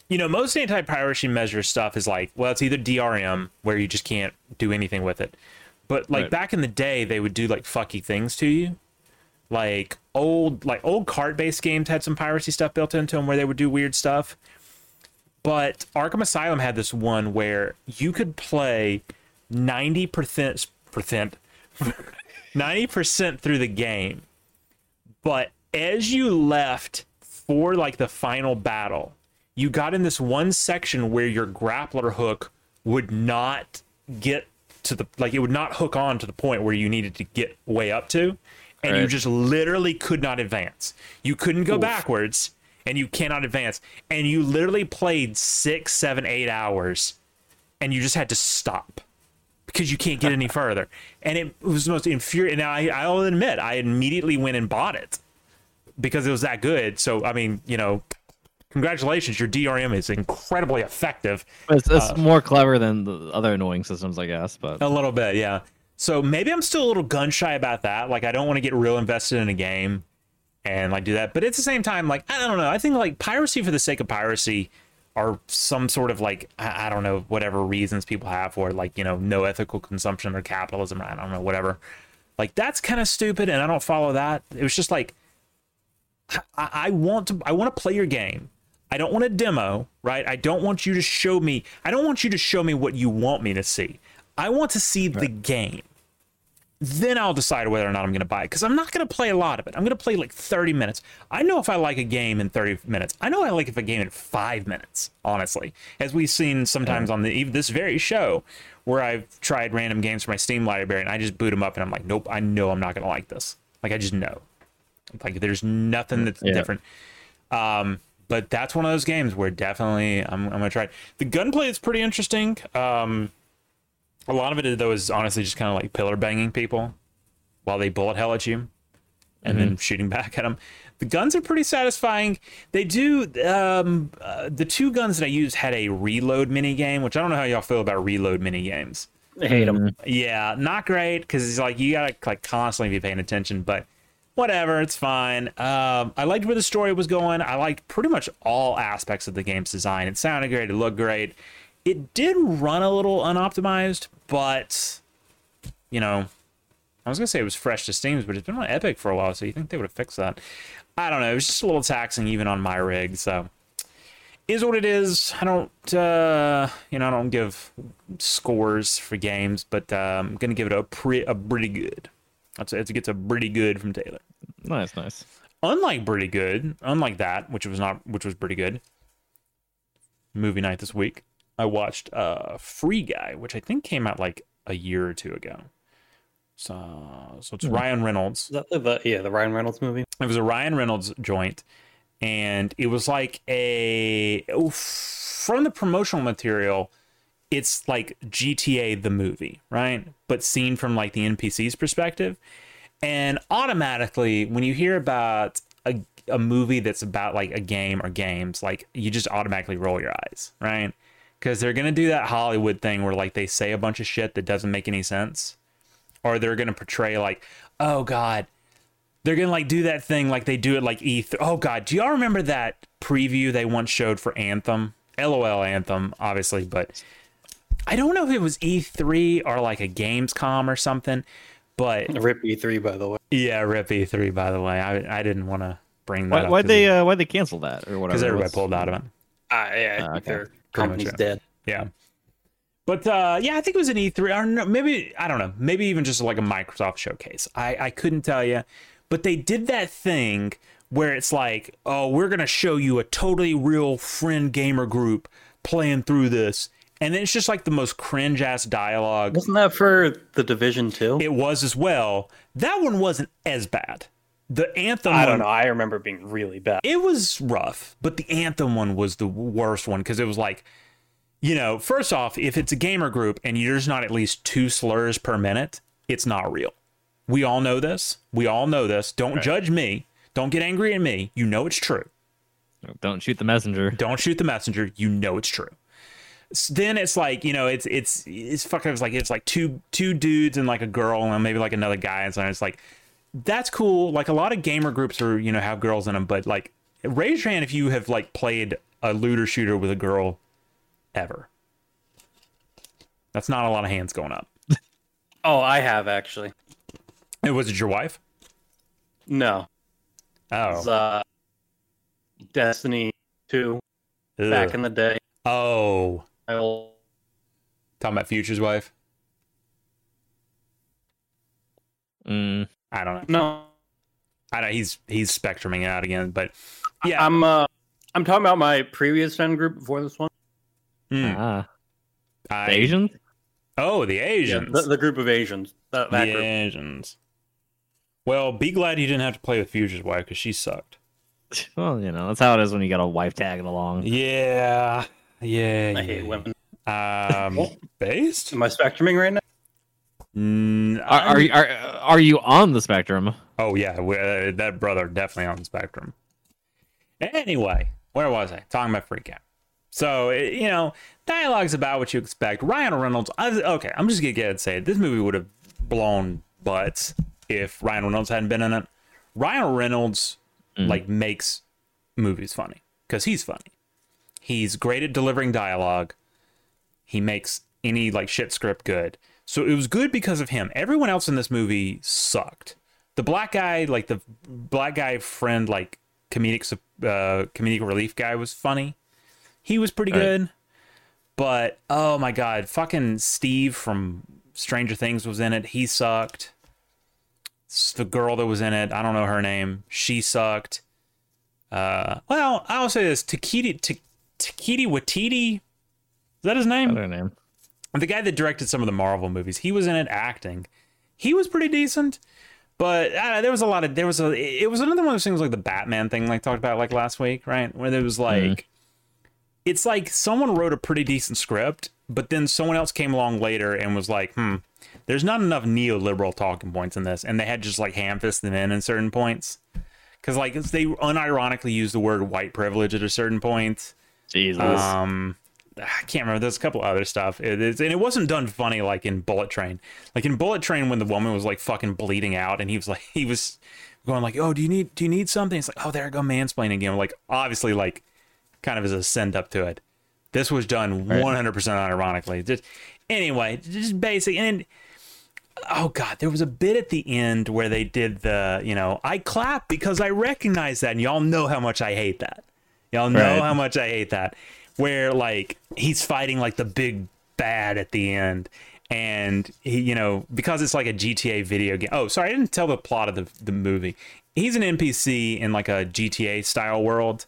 you know most anti-piracy measure stuff is like well it's either DRM where you just can't do anything with it but like right. back in the day they would do like fucky things to you like old like old card based games had some piracy stuff built into them where they would do weird stuff. But arkham asylum had this one where you could play 90% 90% <laughs> through the game. But as you left for like the final battle you got in this one section where your grappler hook would not get to the like it would not hook on to the point where you needed to get way up to and right. you just literally could not advance. You couldn't go Oof. backwards, and you cannot advance. And you literally played six, seven, eight hours, and you just had to stop because you can't get any <laughs> further. And it was the most infuriating. Now, I, I'll admit, I immediately went and bought it because it was that good. So, I mean, you know, congratulations, your DRM is incredibly effective. It's, it's uh, more clever than the other annoying systems, I guess. But a little bit, yeah. So maybe I'm still a little gun shy about that. Like I don't want to get real invested in a game and like do that. But at the same time, like I don't know. I think like piracy for the sake of piracy are some sort of like I, don't know whatever reasons people have for it, like you know no ethical consumption or capitalism. Or I don't know whatever. Like that's kind of stupid, and I don't follow that. It was just like I, I want to I want to play your game. I don't want a demo, right? I don't want you to show me. I don't want you to show me what you want me to see. I want to see right. the game then I'll decide whether or not I'm going to buy it because I'm not going to play a lot of it. I'm going to play like 30 minutes. I know if I like a game in 30 minutes. I know I like if a game in five minutes, honestly, as we've seen sometimes on the this very show where I've tried random games for my Steam library and I just boot them up and I'm like, nope, I know I'm not going to like this. Like I just know. Like there's nothing that's yeah. different. Um, but that's one of those games where definitely I'm, I'm going to try. It. The gunplay is pretty interesting. Um, a lot of it though is honestly just kind of like pillar banging people while they bullet hell at you and mm-hmm. then shooting back at them. The guns are pretty satisfying. They do um, uh, the two guns that I used had a reload mini game, which I don't know how y'all feel about reload mini games. I hate them. Mm-hmm. Yeah, not great because it's like you gotta like constantly be paying attention, but whatever, it's fine. Um, I liked where the story was going. I liked pretty much all aspects of the game's design. It sounded great. It looked great. It did run a little unoptimized, but you know, I was gonna say it was fresh to Steam, but it's been on Epic for a while, so you think they would have fixed that? I don't know. It was just a little taxing even on my rig, so is what it is. I don't, uh, you know, I don't give scores for games, but uh, I'm gonna give it a pretty, a pretty good. I'd it gets a pretty good from Taylor. Nice, nice. Unlike pretty good, unlike that, which was not, which was pretty good. Movie night this week. I watched uh, Free Guy, which I think came out like a year or two ago. So, so it's mm-hmm. Ryan Reynolds. The, yeah, the Ryan Reynolds movie. It was a Ryan Reynolds joint, and it was like a oh, from the promotional material. it's like GTA the movie, right? But seen from like the NPC's perspective. And automatically, when you hear about a, a movie that's about like a game or games, like you just automatically roll your eyes, right? Because they're gonna do that Hollywood thing where like they say a bunch of shit that doesn't make any sense, or they're gonna portray like, oh god, they're gonna like do that thing like they do it like E3. Oh god, do y'all remember that preview they once showed for Anthem? LOL Anthem, obviously, but I don't know if it was E3 or like a Gamescom or something. But Rip E3, by the way. yeah, Rip E3. By the way, I I didn't want to bring that Why, up why'd they uh, why'd they cancel that or whatever? because everybody What's- pulled out of it. Ah, yeah, I Ah, okay. Pretty much, company's yeah. dead. Yeah. But uh, yeah, I think it was an E3 or no, maybe I don't know, maybe even just like a Microsoft showcase. I I couldn't tell you, but they did that thing where it's like, oh, we're gonna show you a totally real friend gamer group playing through this, and then it's just like the most cringe ass dialogue. Wasn't that for the Division 2? It was as well. That one wasn't as bad. The anthem. I don't know. I remember being really bad. it was rough, but the anthem one was the worst one because it was like, you know, first off, if it's a gamer group and there's not at least two slurs per minute, it's not real. We all know this. We all know this. Don't judge me. Don't get angry at me. You know it's true. Don't shoot the messenger. Don't shoot the messenger. You know it's true. S- Then it's like you know it's it's it's fucking it's like it's like two two dudes and like a girl and maybe like another guy and so it's like that's cool. Like a lot of gamer groups are you know have girls in them, but like raise your hand if you have like played a looter shooter with a girl ever. That's not a lot of hands going up. <laughs> Oh, I have actually. It was it your wife? No. It's, Oh, uh, Destiny 2 back in the day. oh, I will- talking about Future's wife. Mm, I don't know. No. I don't. He's he's spectruming it out again, but yeah. I'm uh I'm talking about my previous friend group before this one. Hmm. ah, I- Asians. Oh, the Asians. The, the group of Asians. That, that the group. Asians. Well, be glad you didn't have to play with Future's wife because she sucked. <laughs> Well, you know that's how it is when you got a wife tagging along. Yeah, yeah. I hate women. Um, <laughs> based? Am I spectruming right now? Mm, Are, are you are are you on the spectrum? Oh yeah, we- uh, that brother definitely on the spectrum. Anyway, where was I? Talking about Freak Out. So it- you know, dialogue's about what you expect. Ryan Reynolds. I, okay, I'm just gonna get it and say it. This movie would have blown butts if Ryan Reynolds hadn't been in it. Ryan Reynolds like makes movies funny because he's funny. He's great at delivering dialogue. He makes any like shit script good. So it was good because of him. Everyone else in this movie sucked. The black guy, like the black guy friend, like comedic uh, comedic relief guy, was funny. He was pretty good. But oh my god, fucking Steve from Stranger Things was in it. He sucked. The girl that was in it, I don't know her name. She sucked. Uh, well, I'll say this: Takiti Ta- Takiti Watiti. Is that his name? Other name. The guy that directed some of the Marvel movies, he was in it acting. He was pretty decent, but uh, there was a lot of there was a it was another one of those things like the Batman thing, like talked about like last week, right? Where there was like, it's like someone wrote a pretty decent script, but then someone else came along later and was like, hmm, there's not enough neoliberal talking points in this, and they had just like ham fist them in in certain points. Because like it's- they unironically use the word white privilege at a certain point. Jesus. Um, I can't remember. There's a couple other stuff. It is, and it wasn't done funny like in Bullet Train. Like in Bullet Train, when the woman was like fucking bleeding out, and he was like, <laughs> he was going like, "Oh, do you need do you need something?" It's like, "Oh, there I go mansplaining again." Like obviously, like kind of as a send up to it. This was done 100 percent unironically. Just anyway, just basic and. Oh God, there was a bit at the end where they did the, you know, I clap because I recognize that, and y'all know how much I hate that. Y'all know Right. how much I hate that. Where like he's fighting like the big bad at the end, and he, you know, because it's like a GTA video game. Oh, sorry, I didn't tell the plot of the the movie. He's an NPC in like a GTA style world,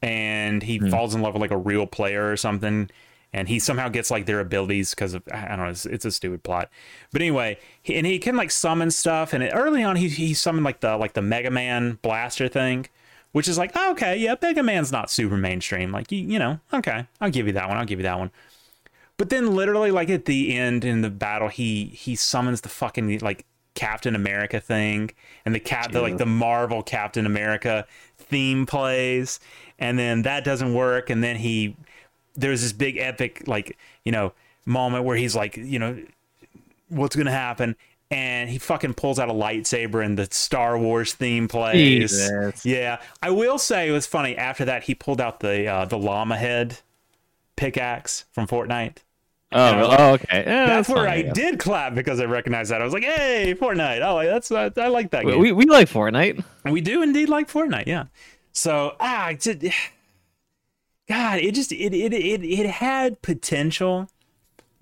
and he hmm. falls in love with like a real player or something. And he somehow gets like their abilities because of I don't know. It's, it's a stupid plot, but anyway, he, and he can like summon stuff. And early on, he he summoned like the like the Mega Man blaster thing, which is like oh, okay, yeah, Mega Man's not super mainstream. Like you you know, okay, I'll give you that one. I'll give you that one. But then literally like at the end in the battle he he summons the fucking like Captain America thing and the cap the, like the Marvel Captain America theme plays and then that doesn't work and then he there's this big epic like, you know, moment where he's like, you know, what's going to happen and he fucking pulls out a lightsaber and the Star Wars theme plays. Jesus. Yeah, I will say it was funny. After that, he pulled out the uh, the llama head pickaxe from Fortnite. Oh, I really? oh, okay. Yeah, That's, that's where fine, I guess. did clap because I recognized that. I was like, "Hey, Fortnite! Oh, that's uh, I like that We, game." we, we like Fortnite. We do indeed like Fortnite, yeah. So ah, it, <sighs> God, it just it it it it had potential,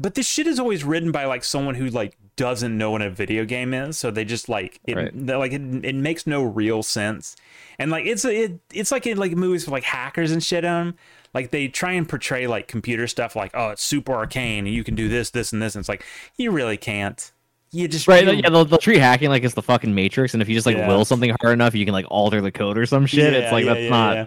but this shit is always written by like someone who like doesn't know what a video game is, so they just like it Right. like it, it makes no real sense, and like it's it it's like in like movies with like hackers and shit on 'em. Like they try and portray like computer stuff like oh it's super arcane and you can do this this and this and it's like you really can't. You just Right? Yeah, they'll, they'll treat hacking like it's the fucking Matrix, and if you just like Yeah. will something hard enough, you can like alter the code or some shit. it's like yeah, that's yeah, not. Yeah.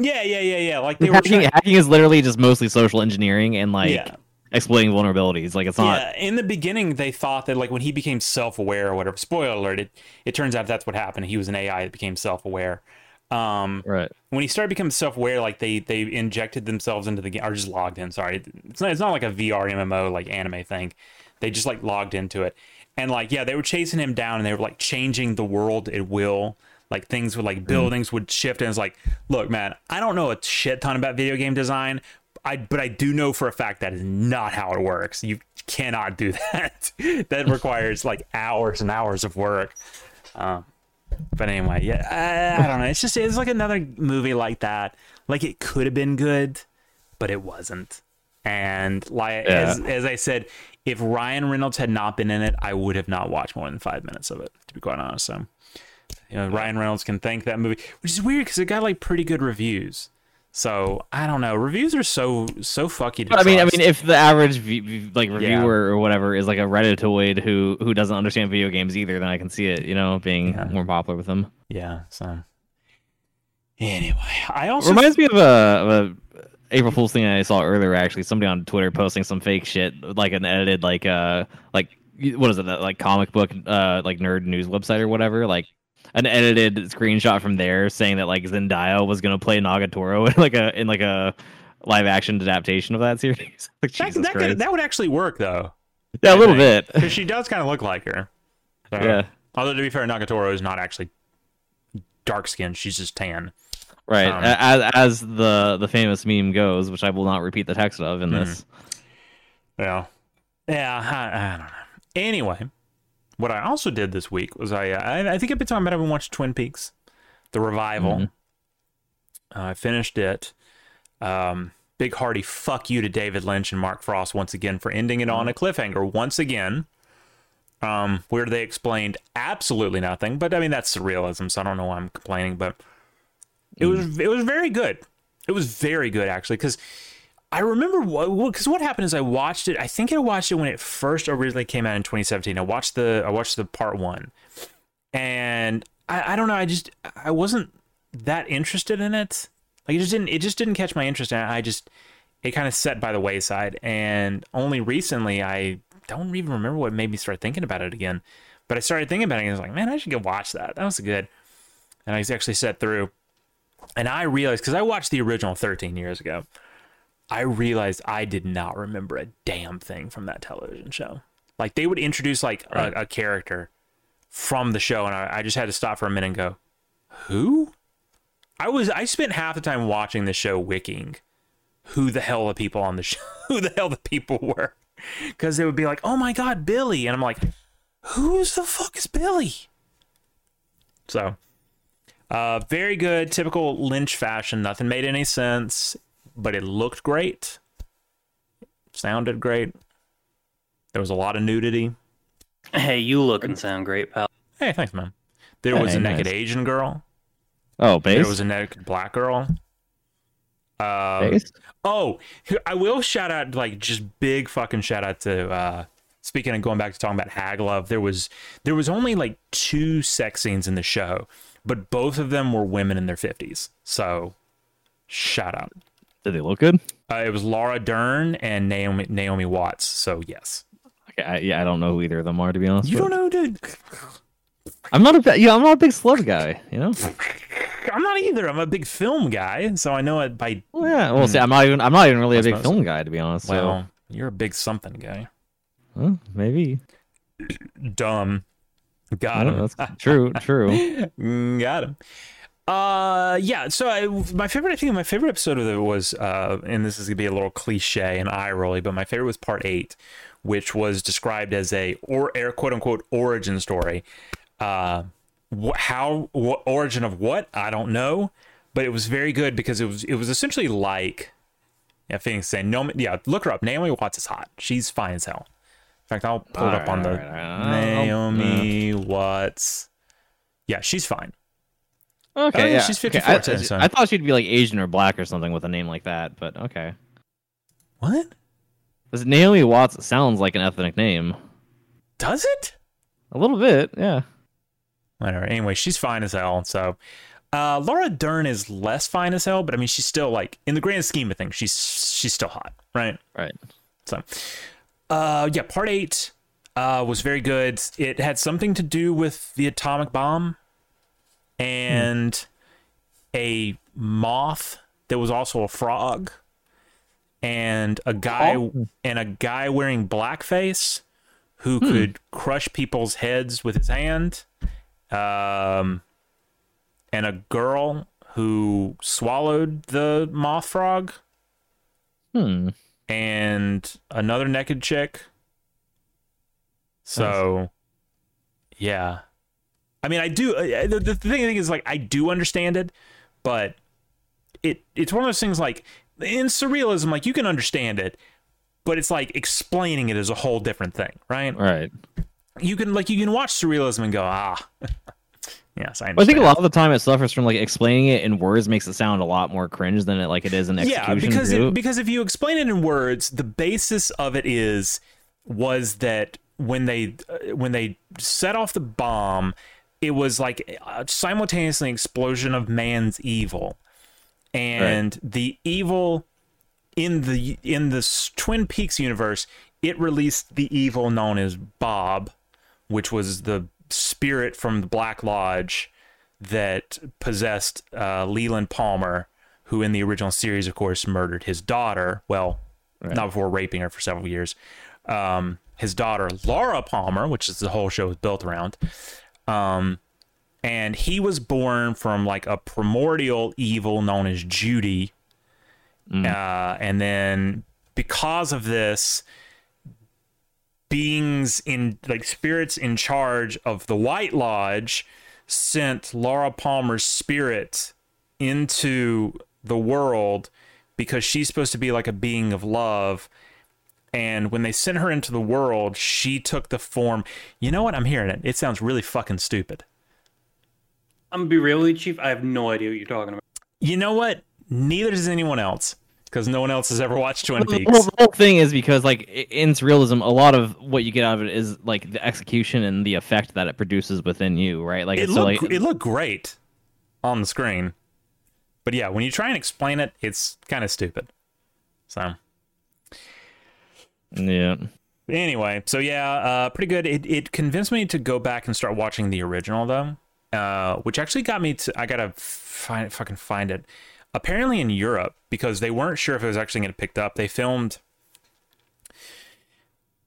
yeah, yeah, yeah, yeah. Like they were Hacking, trying, hacking is literally just mostly social engineering and like Yeah. Exploiting vulnerabilities. Like it's not. yeah, in the beginning, they thought that like when he became self-aware or whatever. Spoiler alert! It it turns out that's what happened. He was an AI that became self-aware. Um, Right. when he started becoming self-aware, like they they injected themselves into the game or just logged in. Sorry, it's not it's not like a VR MMO like anime thing. They just like logged into it, and like yeah, they were chasing him down and they were like changing the world at will. Like things would like buildings would shift, and it's like, look, man, I don't know a shit ton about video game design. I but I do know for a fact that is not how it works. You cannot do <laughs> that. that requires like hours and hours of work. Um, but anyway, yeah, I, I don't know. It's just it's like another movie like that. Like it could have been good, but it wasn't. And like Yeah. as as I said, if Ryan Reynolds had not been in it, I would have not watched more than five minutes of it. To be quite honest, so you know, Ryan Reynolds can thank that movie, which is weird because it got like pretty good reviews. So I don't know. Reviews are so so fucky to But I mean, I mean, if the average v- like reviewer Yeah. or whatever is like a redditoid who who doesn't understand video games either, then I can see it, you know, being Yeah. more popular with them. yeah. So anyway, I also Reminds me of a, of a April Fool's thing I saw earlier. Actually, somebody on Twitter posting some fake shit, like an edited, like uh, like what is it, that, like comic book, uh, like nerd news website or whatever, like an edited screenshot from there saying that like Zendaya was gonna play Nagatoro <laughs> in like a in like a live action adaptation of that series. <laughs> like that, that, could, that would actually work though, yeah, a little bit, because she does kind of look like her. So- yeah, Although to be fair, Nagatoro is not actually dark skinned; she's just tan. right. Um, as as the the famous meme goes, which I will not repeat the text of in Mhm. this. Yeah, yeah. I, I don't know. Anyway, what I also did this week was I I, I think I've been talking about. I've been watching Twin Peaks, the revival. Mhm. Uh, I finished it. Um, big hearty fuck you to David Lynch and Mark Frost once again for ending it on a cliffhanger once again. Um, where they explained absolutely nothing, but I mean that's surrealism, so I don't know why I'm complaining. But it was it was very good. It was very good actually because I remember what because what happened is I watched it. I think I watched it when it first originally came out in 2017. I watched the I watched the part one, and I, I don't know. I just I wasn't that interested in it. Like it just didn't it just didn't catch my interest. And I just it kind of set by the wayside. And only recently I don't even remember what made me start thinking about it again. But I started thinking about it and I was like, man, I should go watch that. That was good. And I actually set through. And I realized because I watched the original 13 years ago. I realized I did not remember a damn thing from that television show. Like they would introduce like Right. a, a character from the show, and I, I just had to stop for a minute and go, "Who?" I was I spent half the time watching the show wicking who the hell the people on the show, <laughs> who the hell the people were, because they would be like, "Oh my god, Billy," and I'm like, "Who's the fuck is Billy?" So, uh, very good, typical Lynch fashion. Nothing made any sense, but it looked great. Sounded great. There was a lot of nudity. Hey, you look and sound great, pal. Hey, thanks, man. There was a naked nice. Asian girl. Oh, base. There was a naked black girl. Uh, base. oh, I will shout out like just big fucking shout out to uh speaking of going back to talking about hag love, there was there was only like two sex scenes in the show, but both of them were women in their fifties. So shout out. Did they look good? Uh, it was Laura Dern and Naomi Naomi Watts. So yes, Okay, I, yeah, I don't know who either of them are to be honest. you but- don't know, dude. I'm not a yeah, I'm not a big celeb guy. You know. I'm not either. I'm a big film guy, so I know it by. Well, yeah. Well, see, I'm not even I'm not even really a big film guy to be honest. Well, you're a big something guy. well, maybe. Dumb. Got Yeah, him. that's true. True. <laughs> Mm, Got him. Uh, yeah. So I, my favorite, I think my favorite episode of it was, uh, and this is gonna be a little cliche and eye rolly, but my favorite was part eight, which was described as a or air quote unquote origin story. Uh, wh- how what origin of what I don't know, but it was very good because it was it was essentially like, yeah, Phoenix saying no, yeah, look her up. Naomi Watts is hot. She's fine as hell. In fact, I'll pull it up on the alright. Naomi Watts. Yeah, she's fine. Okay. Oh, yeah, yeah. she's okay, 54 I, too, so- I thought she'd be like Asian or black or something with a name like that, but okay. What? 'Cause Naomi Watts sounds like an ethnic name. Does it? A little bit, yeah. Whatever. Anyway, she's fine as hell. So, uh, Laura Dern is less fine as hell, but I mean, she's still like in the grand scheme of things, she's she's still hot, right? Right. So, uh, yeah, part eight uh, was very good. It had something to do with the atomic bomb and a moth that was also a frog, and a guy and a guy wearing blackface who could crush people's heads with his hand, um, and a girl who swallowed the moth frog Hmm. and another naked chick. So, yeah. I mean, I do. Uh, the, the thing, thing is, like, I do understand it, but it it's one of those things. Like in surrealism, like you can understand it, but it's like explaining it is a whole different thing, right? Right. You can like you can watch surrealism and go, ah, <laughs> yes, I. Well, I think a lot of the time it suffers from like explaining it in words makes it sound a lot more cringe than it like it is in execution. Yeah, because it, because if you explain it in words, the basis of it is was that when they uh, when they set off the bomb, it was like a simultaneously explosion of man's evil, and the evil in the in the Twin Peaks universe, it released the evil known as Bob, which was the spirit from the Black Lodge that possessed uh, Leland Palmer, who in the original series, of course, murdered his daughter. Well, not before raping her for several years. Um, his daughter, Laura Palmer, which is the whole show is built around. Um, and he was born from like a primordial evil known as Judy. Uh, and then because of this, beings in like spirits in charge of the White Lodge sent Laura Palmer's spirit into the world because she's supposed to be like a being of love. And when they sent her into the world, she took the form. You know what? I'm hearing it. It sounds really fucking stupid. I'm gonna be real with you, Chief. I have no idea what you're talking about. You know what? Neither does anyone else because no one else has ever watched Twin Well, Peaks. the whole thing is because like i- in surrealism, a lot of what you get out of it is like the execution and the effect that it produces within you, right? Like it it's so looked like it looked great on the screen, but yeah, when you try and explain it, it's kind of stupid. So yeah. anyway, so yeah, uh, pretty good. It it convinced me to go back and start watching the original though, uh, which actually got me to. I gotta find fucking find it. Apparently in Europe, because they weren't sure if it was actually going to picked up, they filmed.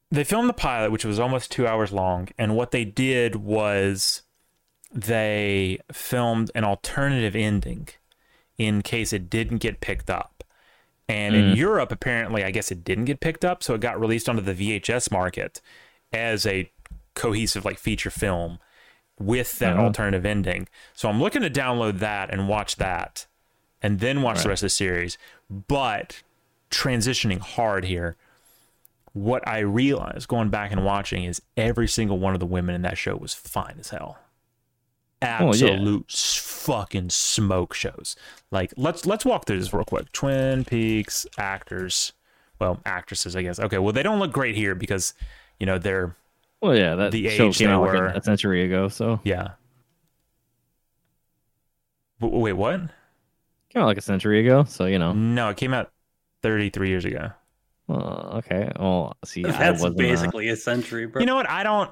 They filmed the pilot, which was almost two hours long, and what they did was they filmed an alternative ending in case it didn't get picked up. And in Europe, apparently, I guess it didn't get picked up, so it got released onto the VHS market as a cohesive like feature film with that Uh-huh. alternative ending. So I'm looking to download that and watch that, and then watch the rest of the series. But transitioning hard here, what I realized going back and watching is every single one of the women in that show was fine as hell. Well, yeah. Absolute fucking smoke shows. Like let's let's walk through this real quick. Twin Peaks actors, well actresses, I guess. Okay, well they don't look great here because you know they're Well, yeah, that The show age came they out were. a, a century ago, so yeah. W- wait, what? came out like a century ago, so you know. No, it came out 33 years ago. Uh, okay. Well, see, I That's wasn't, uh, basically a century, bro. You know what? I don't.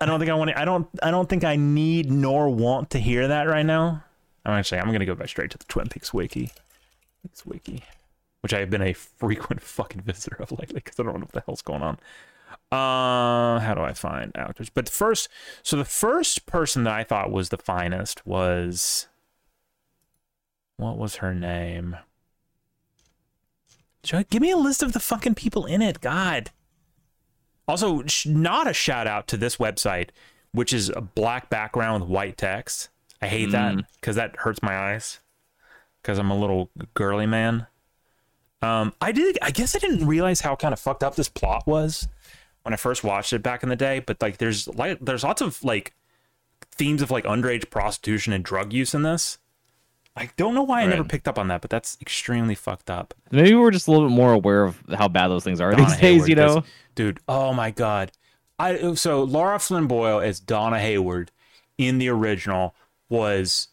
I don't think I want to. I don't. I don't think I need nor want to hear that right now. I'm actually. I'm gonna go back straight to the Twin Peaks wiki. It's wiki, which I have been a frequent <laughs> fucking visitor of lately because I don't know what the hell's going on. Uh, how do I find actors? But first, so the first person that I thought was the finest was. What was her name? Give me a list of the fucking people in it. God. Also, not a shout out to this website, which is a black background with white text. I hate that because that hurts my eyes. Because I'm a little girly man. Um, I did. I guess I didn't realize how kind of fucked up this plot was when I first watched it back in the day. But like, there's like, there's lots of like themes of like underage prostitution and drug use in this. I don't know why I never picked up on that, but that's extremely fucked up. Maybe we're just a little bit more aware of how bad those things are Donna these days. You know. dude. Oh my god. I so Laura Flynn Boyle as Donna Hayward in the original was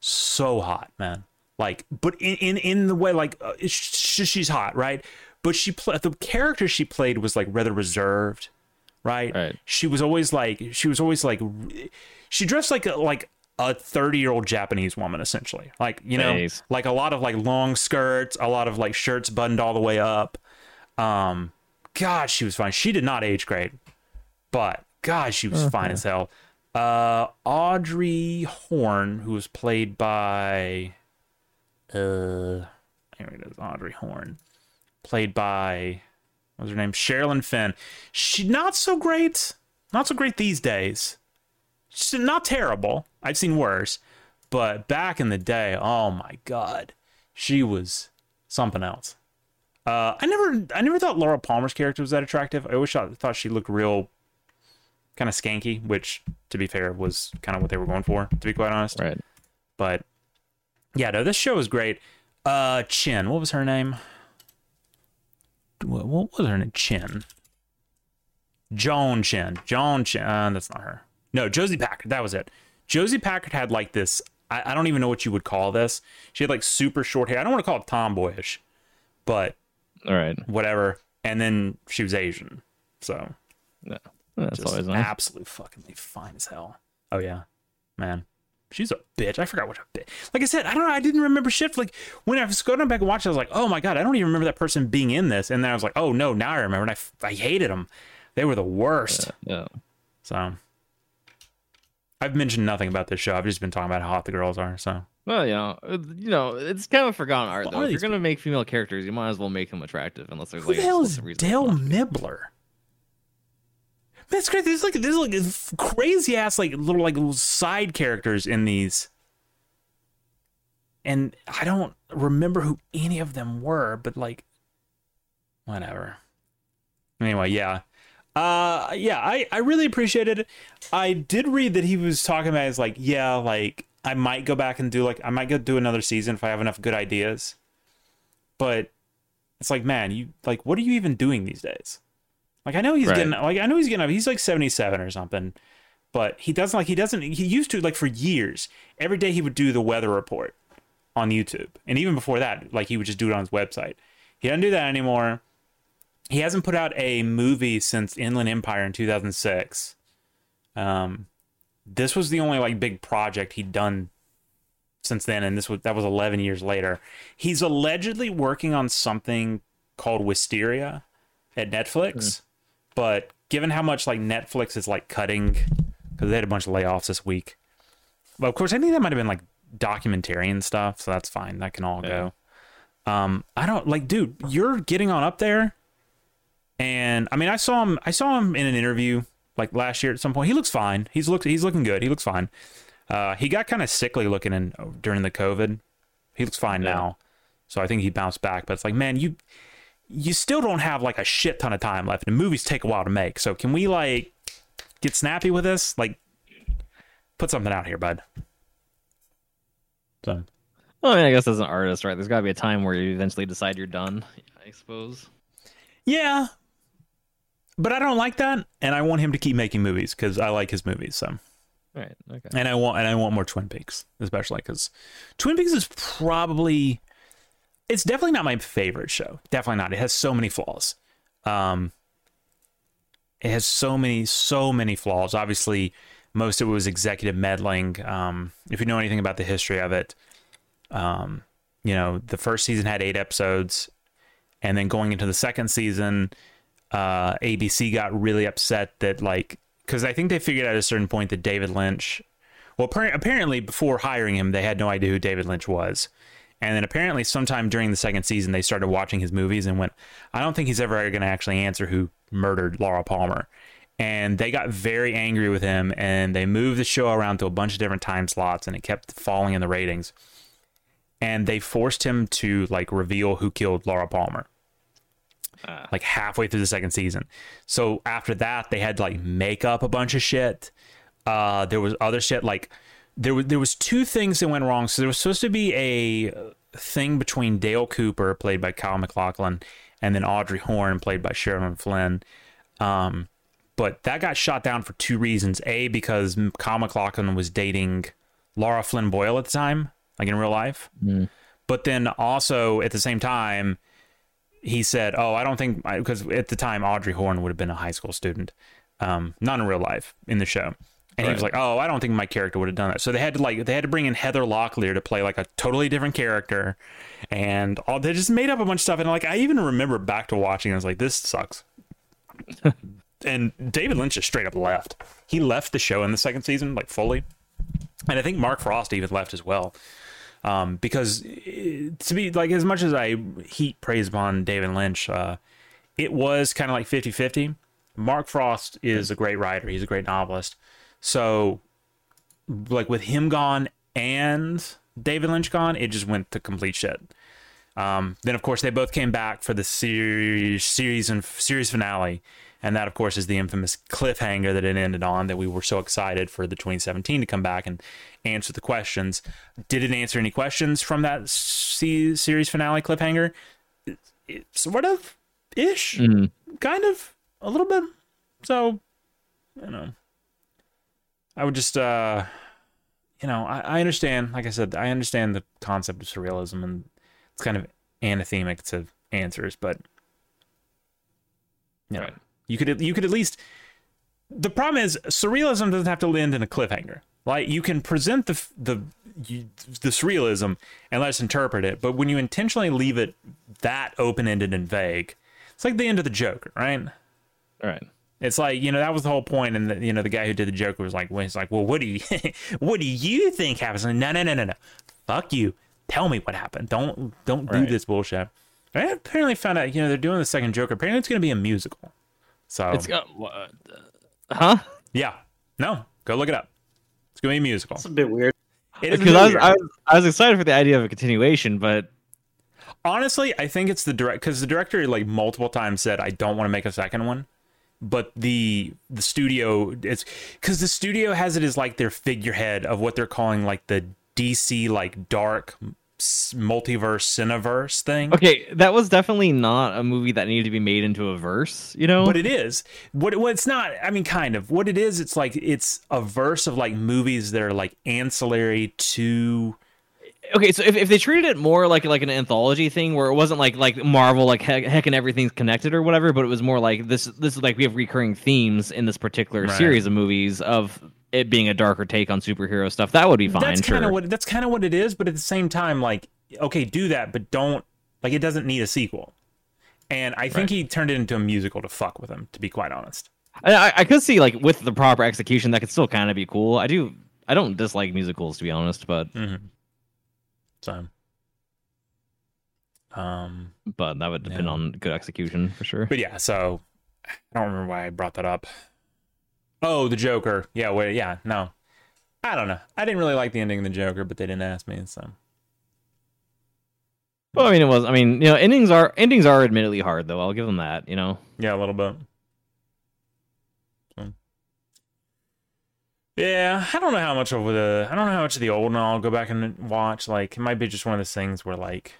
so hot, man. Like, but in in, in the way like uh, she's hot, right? But she pla the character she played was like rather reserved, right? Right. She was always like she was always like she dressed like a, like a 30 year old Japanese woman essentially. Like, you know, Nice. like a lot of like long skirts, a lot of like shirts buttoned all the way up. Um, God, she was fine. She did not age great, but God, she was fine as hell. Uh, Audrey Horne, who was played by, uh, here it is, Audrey Horne, played by, what was her name? Sherilyn Fenn. She not so great, not so great these days. She's not terrible. I've seen worse, but back in the day, oh my God, she was something else. Uh, I never, I never thought Laura Palmer's character was that attractive. I always thought, thought she looked real, kind of skanky, which, to be fair, was kind of what they were going for. To be quite honest, Right. but yeah, no, this show is great. Uh, Chin, what was her name? What, what was her name? Chin. Joan Chen. Joan Chen. Uh, that's not her. No, Josie Packard. That was it. Josie Packard had like this. I, I don't even know what you would call this. She had like super short hair. I don't want to call it tomboyish, but All right. whatever. And then she was Asian, so Yeah. That's just always nice. absolutely fucking fine as hell. Oh yeah, man, she's a bitch. I forgot what a bitch. Like I said, I don't know. I didn't remember shit. Like when I was going back and watching, I was like, oh my god, I don't even remember that person being in this. And then I was like, oh no, now I remember. And I, I hated them. They were the worst. Yeah. So I've mentioned nothing about this show. I've just been talking about how hot the girls are. So Well, you know, uh, you know, it's kind of a forgotten art though. If you're gonna make female characters, you might as well make them attractive, unless there's who like the hell is Dale not. Nibbler? That's great. There's like there's like crazy ass like little like little side characters in these, and I don't remember who any of them were, but like, whatever. Anyway, yeah, uh, yeah, I I really appreciated it. I did read that he was talking about is like, yeah, like I might go back and do like I might go do another season if I have enough good ideas, but it's like, man, you like what are you even doing these days? Like I know he's Right. getting like I know he's getting up he's like 77 or something. But he doesn't like he doesn't he used to like for years. Every day he would do the weather report on YouTube. And even before that, like he would just do it on his website. He doesn't do that anymore. He hasn't put out a movie since Inland Empire in 2006. Um this was the only like big project he'd done since then and this was that was 11 years later. He's allegedly working on something called Wisteria at Netflix but given how much like Netflix is like cutting because they had a bunch of layoffs this week. But of course, I think that might have been like documentary and stuff, so that's fine. That can all go. Um, I don't like, dude. You're getting on up there, and I mean, I saw him. I saw him in an interview like last year at some point. He looks fine. He's looked. He's looking good. He looks fine. Uh, he got kind of sickly looking in during the COVID. He looks fine Yeah. now, so I think he bounced back. But it's like, man, you you still don't have like a shit ton of time left. And movies take a while to make. So can we like get snappy with this? Like put something out here, bud. So Well, I mean, I guess as an artist, right? There's got to be a time where you eventually decide you're done. I suppose. yeah. But I don't like that, and I want him to keep making movies because I like his movies. So, Right. Okay. and I want and I want more Twin Peaks, especially because Twin Peaks is probably it's definitely not my favorite show. Definitely not. It has so many flaws. Um, it has so many, so many flaws. Obviously, most of it was executive meddling. Um, if you know anything about the history of it, um, you know, the first season had eight episodes, and then going into the second season, uh, ABC got really upset that like because I think they figured out at a certain point that David Lynch, well, apparently before hiring him, they had no idea who David Lynch was. And then apparently, sometime during the second season, they started watching his movies and went, I don't think he's ever going to actually answer who murdered Laura Palmer. And they got very angry with him and they moved the show around to a bunch of different time slots and it kept falling in the ratings. And they forced him to like reveal who killed Laura Palmer. Uh. Like halfway through the second season. So after that, they had to like make up a bunch of shit. Uh, there was other shit like there was there was two things that went wrong. So there was supposed to be a thing between Dale Cooper, played by Kyle MacLachlan, and then Audrey Horne, played by Sherilyn Flynn. Um, but that got shot down for two reasons. A, because Kyle MacLachlan was dating Laura Flynn Boyle at the time, like in real life. Mm. But then also at the same time, he said, "Oh, I don't think because at the time Audrey Horne would have been a high school student, um, not in real life in the show." And right. he was like, "Oh, I don't think my character would have done that." So they had to like they had to bring in Heather Locklear to play like a totally different character, and all they just made up a bunch of stuff. And like I even remember back to watching, I was like, "This sucks." <laughs> and David Lynch just straight up left. He left the show in the second season like fully, and I think Mark Frost even left as well. Um, because eh, to be like as much as I heat praise upon David Lynch, uh, it was kind of like 50 50. Mark Frost is a great writer, he's a great novelist. So, like with him gone and David Lynch gone, it just went to complete shit. Um, then of course they both came back for the series series and series finale, and that of course is the infamous cliffhanger that it ended on. That we were so excited for the 2017 to come back and answer the questions. Did it answer any questions from that c- series finale cliffhanger? It, sort of ish, mm-hmm. kind of a little bit. So, you know. I would just, uh, you know, I, I understand. Like I said, I understand the concept of surrealism, and it's kind of anathemic to answers, but you know, right. You could you could at least. The problem is surrealism doesn't have to end in a cliffhanger. Like you can present the the you, the surrealism and let us interpret it, but when you intentionally leave it that open ended and vague, it's like the end of the Joker, right? All right. It's like you know that was the whole point, and the, you know the guy who did the Joker was like, well, he's like, well, what do you, <laughs> what do you think happens? no, no, no, no, no, fuck you. Tell me what happened. Don't don't do right. this bullshit. I apparently found out, you know, they're doing the second Joker. Apparently, it's going to be a musical. So it's got, uh, huh? Yeah. No, go look it up. It's going to be a musical. It's a bit weird. Because I was, I was I was excited for the idea of a continuation, but honestly, I think it's the direct because the director like multiple times said I don't want to make a second one but the the studio it's because the studio has it as like their figurehead of what they're calling like the DC like dark multiverse cineverse thing. Okay, that was definitely not a movie that needed to be made into a verse, you know. But it is. What what it's not, I mean kind of. What it is, it's like it's a verse of like movies that are like ancillary to okay, so if, if they treated it more like like an anthology thing, where it wasn't like like Marvel, like heck, heck and everything's connected or whatever, but it was more like this. This is like we have recurring themes in this particular right. series of movies of it being a darker take on superhero stuff. That would be fine. That's kind of what that's kind of what it is, but at the same time, like okay, do that, but don't like it doesn't need a sequel. And I think right. he turned it into a musical to fuck with him, to be quite honest. I, I could see like with the proper execution that could still kind of be cool. I do. I don't dislike musicals to be honest, but. Mm-hmm. So, um, but that would depend yeah. on good execution for sure. But yeah, so I don't remember why I brought that up. Oh, the Joker. Yeah, wait, yeah, no. I don't know. I didn't really like the ending of the Joker, but they didn't ask me, so. Well, I mean, it was. I mean, you know, endings are endings are admittedly hard, though. I'll give them that. You know. Yeah, a little bit. Yeah, I don't know how much of the I don't know how much of the old one I'll go back and watch. Like it might be just one of those things where like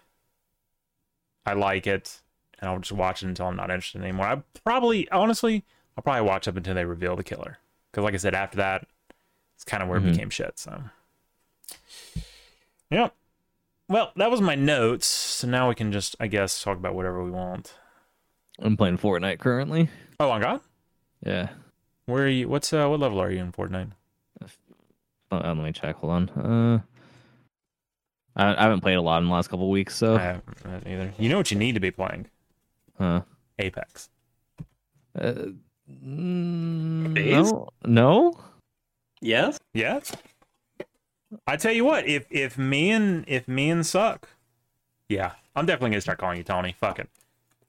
I like it and I'll just watch it until I'm not interested anymore. I probably honestly I'll probably watch up until they reveal the killer. Because like I said, after that, it's kind of where mm-hmm. it became shit. So, yeah. Well, that was my notes. So now we can just, I guess, talk about whatever we want. I'm playing Fortnite currently. Oh, on God, Yeah. where are you? What's uh, what level are you in Fortnite? Oh, uh, let me check. Hold on. Uh, I, I haven't played a lot in the last couple weeks, so I haven't either. You know what you need to be playing? huh. Apex. Uh, mm, no, no. Yes. Yeah. I tell you what, if if me and if me and Succ, yeah, I'm definitely gonna start calling you Tony. Fuck it.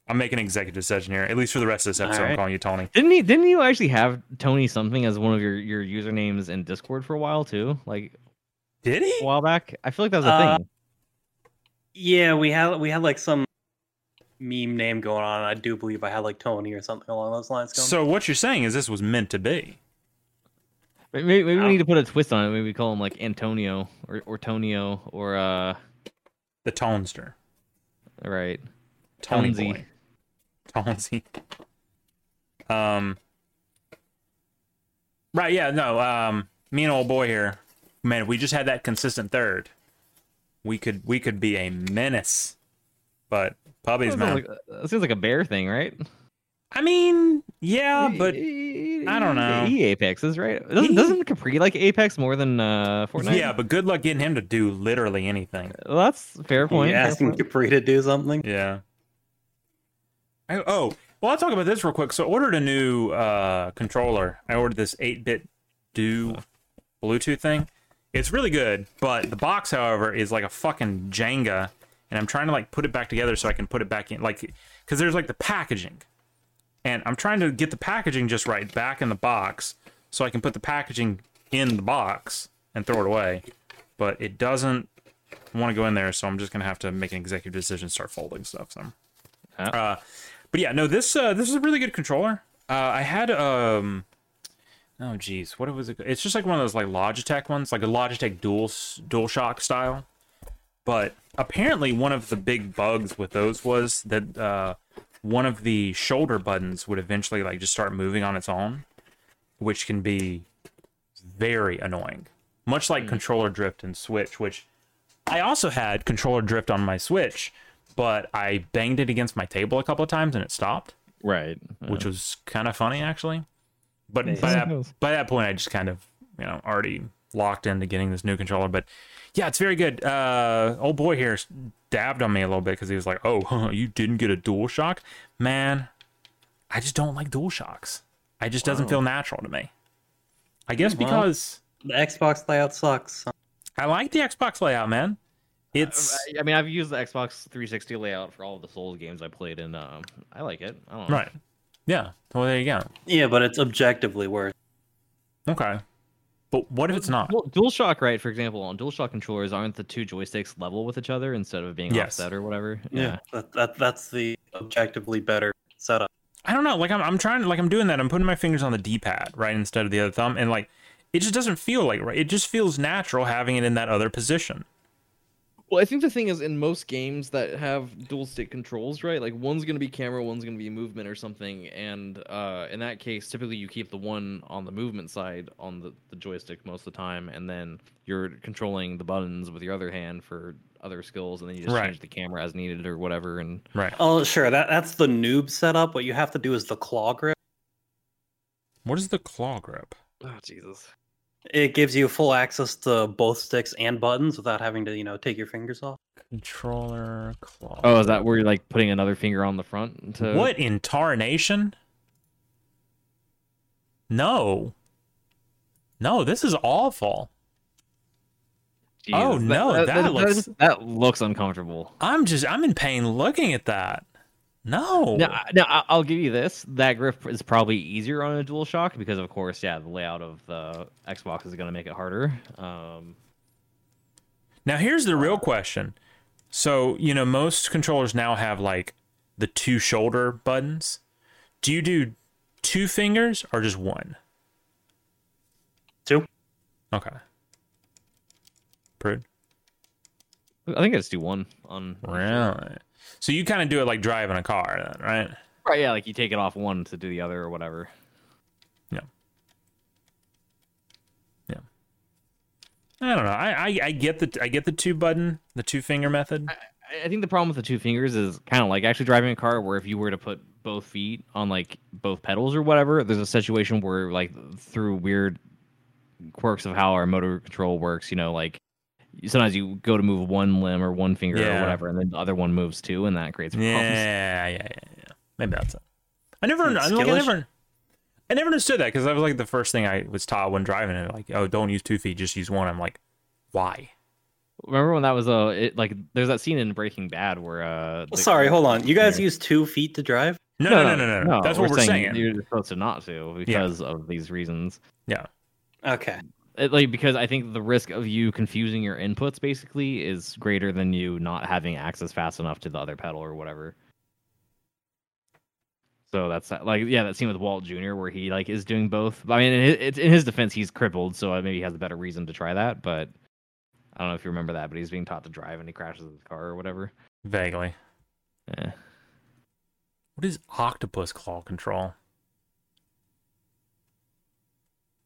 I'm making an executive decision here. At least for the rest of this episode, I'm calling you Tony. Didn't he? Didn't you actually have Tony something as one of your your usernames in Discord for a while too? Like Did he? a while back. I feel like that was a Uh, thing. Yeah, we had we had like some meme name going on. I do believe I had like Tony or something along those lines. Going. So what you're saying is this was meant to be. Maybe, maybe we need to put a twist on it. Maybe we call him like Antonio or or Tonio or uh The Tonester. right. Tony Tonesy. boy. Tonesy. Um. Right. Yeah. No. Um. Me and old boy here, man. If we just had that consistent third, we could we could be a menace. But puppies, That man. sounds, like, that seems like a bear thing, right? I mean, yeah, but I don't know. He Apexes, right? Doesn't, He- doesn't Capri like Apex more than uh, Fortnite? yeah, but good luck getting him to do literally anything. Well, that's fair point. you fair asking point. Capri to do something? Yeah. I, oh, well, I'll talk about this real quick. So, I ordered a new uh, controller. I ordered this 8-bit do Bluetooth thing. It's really good, but the box, however, is like a fucking Jenga, and I'm trying to like put it back together so I can put it back in, like, because there's like the packaging, and I'm trying to get the packaging just right back in the box so I can put the packaging in the box and throw it away, but it doesn't want to go in there, so I'm just gonna have to make an executive decision, start folding stuff. So, uh, but yeah, no, this uh, this is a really good controller. Uh, I had um, oh geez, what was it? It's just like one of those like Logitech ones, like a Logitech Dual Dual Shock style. But apparently, one of the big bugs with those was that uh, one of the shoulder buttons would eventually like just start moving on its own, which can be very annoying. Much like controller drift and Switch, which I also had controller drift on my Switch, but I banged it against my table a couple of times and it stopped, Right. which was kind of funny actually. But by that <laughs> by that point, I just kind of you know already locked into getting this new controller. But yeah, it's very good. Uh, old boy here dabbed on me a little bit because he was like, "Oh, <laughs> you didn't get a DualShock, man." I just don't like DualShocks. I just doesn't Wow. feel natural to me. I guess Well, because The Xbox layout sucks. I like the Xbox layout, man. It's I- I mean, I've used the Xbox 360 layout for all of the Souls games I played, and um, I like it. I don't know. right. Yeah. Well, there you go. Yeah, but it's objectively worse. Okay. But what if it's not? Well, DualShock, right? For example, on DualShock controllers, aren't the two joysticks level with each other instead of being Yes. offset or whatever? Yeah. That, that that's the objectively better setup. I don't know. Like I'm, I'm trying to, like I'm doing that. I'm putting my fingers on the D-pad right instead of the other thumb, and like it just doesn't feel like right. It just feels natural having it in that other position. Well, I think the thing is, in most games that have dual stick controls, right? Like one's gonna be camera, one's gonna be movement or something, and uh, in that case, typically you keep the one on the movement side on the, the joystick most of the time, and then you're controlling the buttons with your other hand for other skills, and then you just Right. change the camera as needed or whatever. And Right. Oh, sure. That that's the noob setup. What you have to do is the claw grip. What is the claw grip? oh Jesus, It gives you full access to both sticks and buttons without having to, you know, take your fingers off. Controller claw. Oh, is that where you're like putting another finger on the front? To... What in tarnation? No. No, this is awful. Oh, no, that looks- that looks uncomfortable. I'm just I'm in pain looking at that. No. Now, I- now I- I'll give you this: that grip is probably easier on a DualShock because, of course, yeah, the layout of the Xbox is going to make it harder. Um, Now here's the real question. So, you know, most controllers now have like the two shoulder buttons. Do you do two fingers or just one? Two. Okay. Prude. I think I just do one on. Really? So you kind of do it like driving a car, then, right? Right, yeah, like you take it off one to do the other or whatever. Yeah. Yeah. I don't know. I, I I get the I get the two button, the two finger method. I- I think the problem with the two fingers is kind of like actually driving a car, where if you were to put both feet on like both pedals or whatever, there's a situation where like through weird quirks of how our motor control works, you know, like sometimes you go to move one limb or one finger Yeah. or whatever, and then the other one moves too, and that creates problems. Yeah, yeah, yeah, yeah. Maybe that's it. I never, I, like, I never, I never understood that because that was like the first thing I was taught when driving it. Like, oh, don't use two feet, just use one. I'm like, why? Remember when that was a it, like there's that scene in Breaking Bad where uh the- Sorry, hold on. You guys Yeah. use two feet to drive? No, no, no, no, no. no. That's what we're saying. You're supposed to not to because of these reasons. Yeah. Okay. It, like because I think the risk of you confusing your inputs basically is greater than you not having access fast enough to the other pedal or whatever. So that's like yeah, that scene with Walt Jr. where he like is doing both. I mean, in his, in his defense, he's crippled, so uh, maybe he has a better reason to try that. But I don't know if you remember that, but he's being taught to drive and he crashes his car or whatever. Vaguely. Yeah. What is octopus claw control?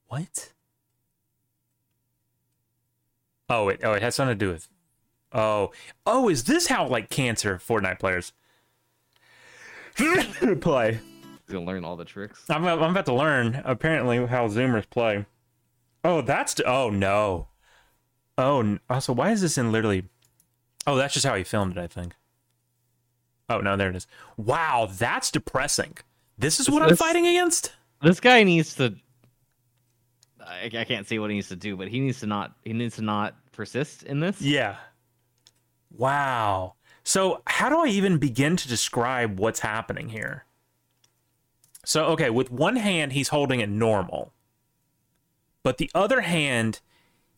What? Oh, it oh it has something to do with. Oh, oh, is this how like cancer Fortnite players <laughs> play? He's gonna learn all the tricks. I'm I'm about to learn apparently how Zoomers play. Oh, that's oh no. Oh, also oh, why is this in literally? Oh, that's just how he filmed it, I think. Oh no, there it is. Wow, that's depressing. This is what I'm fighting against. This guy needs to. I, I can't say what he needs to do, but he needs to not. He needs to not persist in this. Yeah. Wow. So, how do I even begin to describe what's happening here? So, okay, with one hand, he's holding it normal. But the other hand,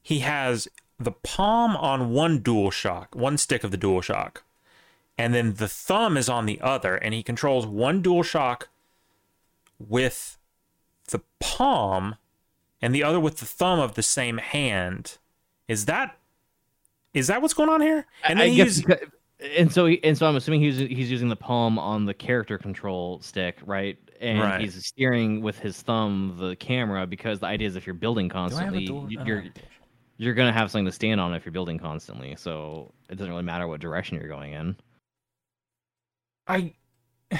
he has the palm on one dual shock, one stick of the dual shock. And then the thumb is on the other, and he controls one dual shock with the palm and the other with the thumb of the same hand. Is that is that what's going on here? And I then he guess uses- because- and so he, and so I'm assuming he's he's using the palm on the character control stick, right? And Right. he's steering with his thumb the camera because the idea is if you're building Do I have a constantly, you- I don't you're have a door. you're gonna have something to stand on if you're building constantly. So it doesn't really matter what direction you're going in. I <sighs>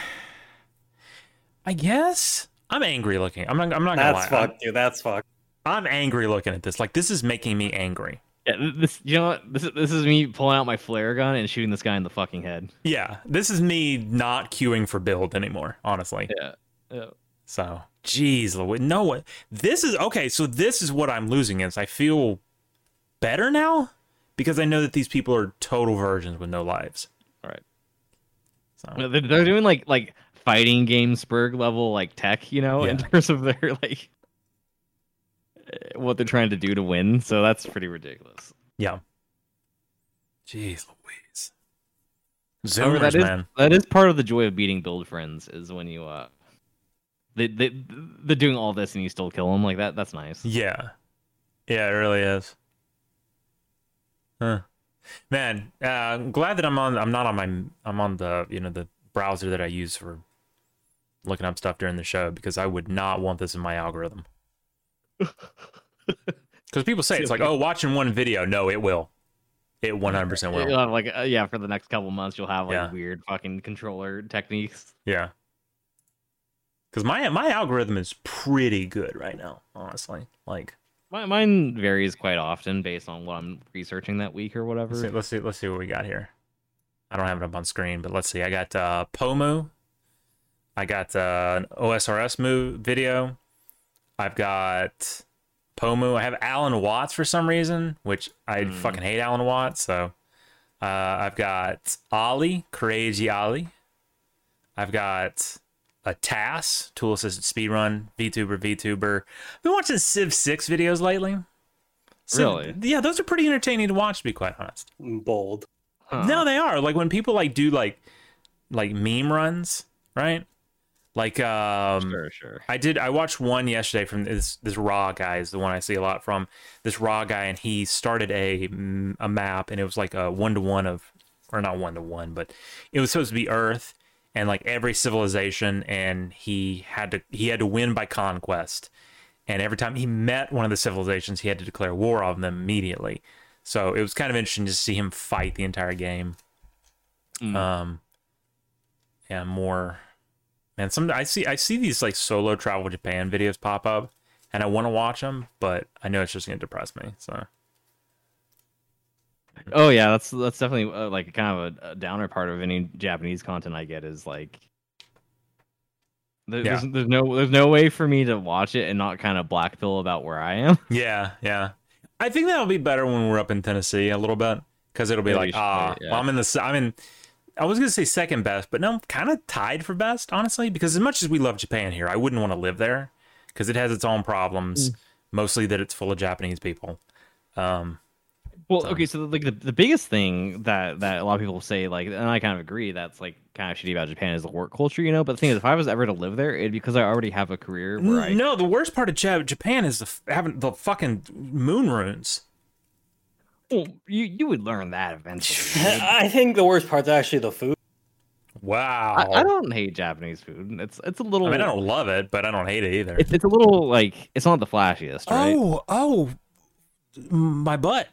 I guess I'm angry looking. I'm not I'm not gonna That's lie. fucked, dude. That's fucked. I'm, angry looking at this. Like this is making me angry. Yeah, this you know what this is this is me pulling out my flare gun and shooting this guy in the fucking head. Yeah, this is me not queuing for build anymore, honestly. Yeah. Yeah. So, jeez, no what this is okay. So this is what I'm losing is I feel better now because I know that these people are total virgins with no lives. All right. So They're, they're doing like like fighting game Spurg level like tech, you know, in terms of their like what they're trying to do to win. So that's pretty ridiculous. yeah. Jeez, Louise. However, Zoomers, that is man. that is part of the joy of beating build friends is when you uh they they they're doing all this and you still kill them like that. That's nice. Yeah. Yeah, it really is. Huh. Man, uh, I'm glad that I'm on I'm not on my I'm on the, you know, the browser that I use for looking up stuff during the show because I would not want this in my algorithm. <laughs> Cuz people say it's like, <laughs> "Oh, watching one video." No, it will. It 100% will. You'll have, like uh, yeah, for the next couple months you'll have like Yeah. weird fucking controller techniques. Yeah. Cuz my my algorithm is pretty good right now, honestly. Like My, mine varies quite often based on what I'm researching that week or whatever. Let's see, let's see. Let's see what we got here. I don't have it up on screen, but let's see. I got uh, Pomu. I got uh, an OSRS move video. I've got Pomu. I have Alan Watts for some reason, which I Hmm. fucking hate Alan Watts. So uh, I've got Ollie, Crazy Ollie. I've got a TAS, tool assisted speedrun, VTuber, VTuber. I've been watching Civ 6 videos lately. Civ- Really? Yeah, those are pretty entertaining to watch, to be quite honest. Bold. Huh. No, they are. Like when people like do like like meme runs, right? Like um sure, sure. I did I watched one yesterday from this this raw guy is the one I see a lot from. This raw guy and he started a a map and it was like a one to one of or not one to one, but it was supposed to be Earth and like every civilization and he had to he had to win by conquest. And every time he met one of the civilizations, he had to declare war on them immediately. So it was kind of interesting to see him fight the entire game. Mm. Um, yeah, more. Man, some I see I see these like solo travel Japan videos pop up, and I want to watch them, but I know it's just gonna depress me. So Oh yeah, that's that's definitely uh, like kind of a, a downer part of any Japanese content I get is like there- Yeah. there's, there's no there's no way for me to watch it and not kind of black pill about where I am. <laughs> yeah, yeah. I think that'll be better when we're up in Tennessee a little bit because it'll be Yeah, like ah, yeah. well, I'm in the I'm in. I was gonna say second best, but no, I'm kind of tied for best, honestly. Because as much as we love Japan here, I wouldn't want to live there because it has its own problems. Mostly that it's full of Japanese people. Um, Well, So- okay, so like the, the biggest thing that that a lot of people say, like, and I kind of agree, that's like kind of shitty about Japan is the work culture, you know. But the thing is, if I was ever to live there, it'd be because I already have a career where I No, the worst part of Japan is the f- having the fucking moon runes. Well, you you would learn that eventually. <laughs> I think the worst part's actually the food. Wow. I, I don't hate Japanese food. It's it's a little. I mean, I don't love it, but I don't hate it either. It's, it's a little like it's not the flashiest, right? Oh, oh, my butt.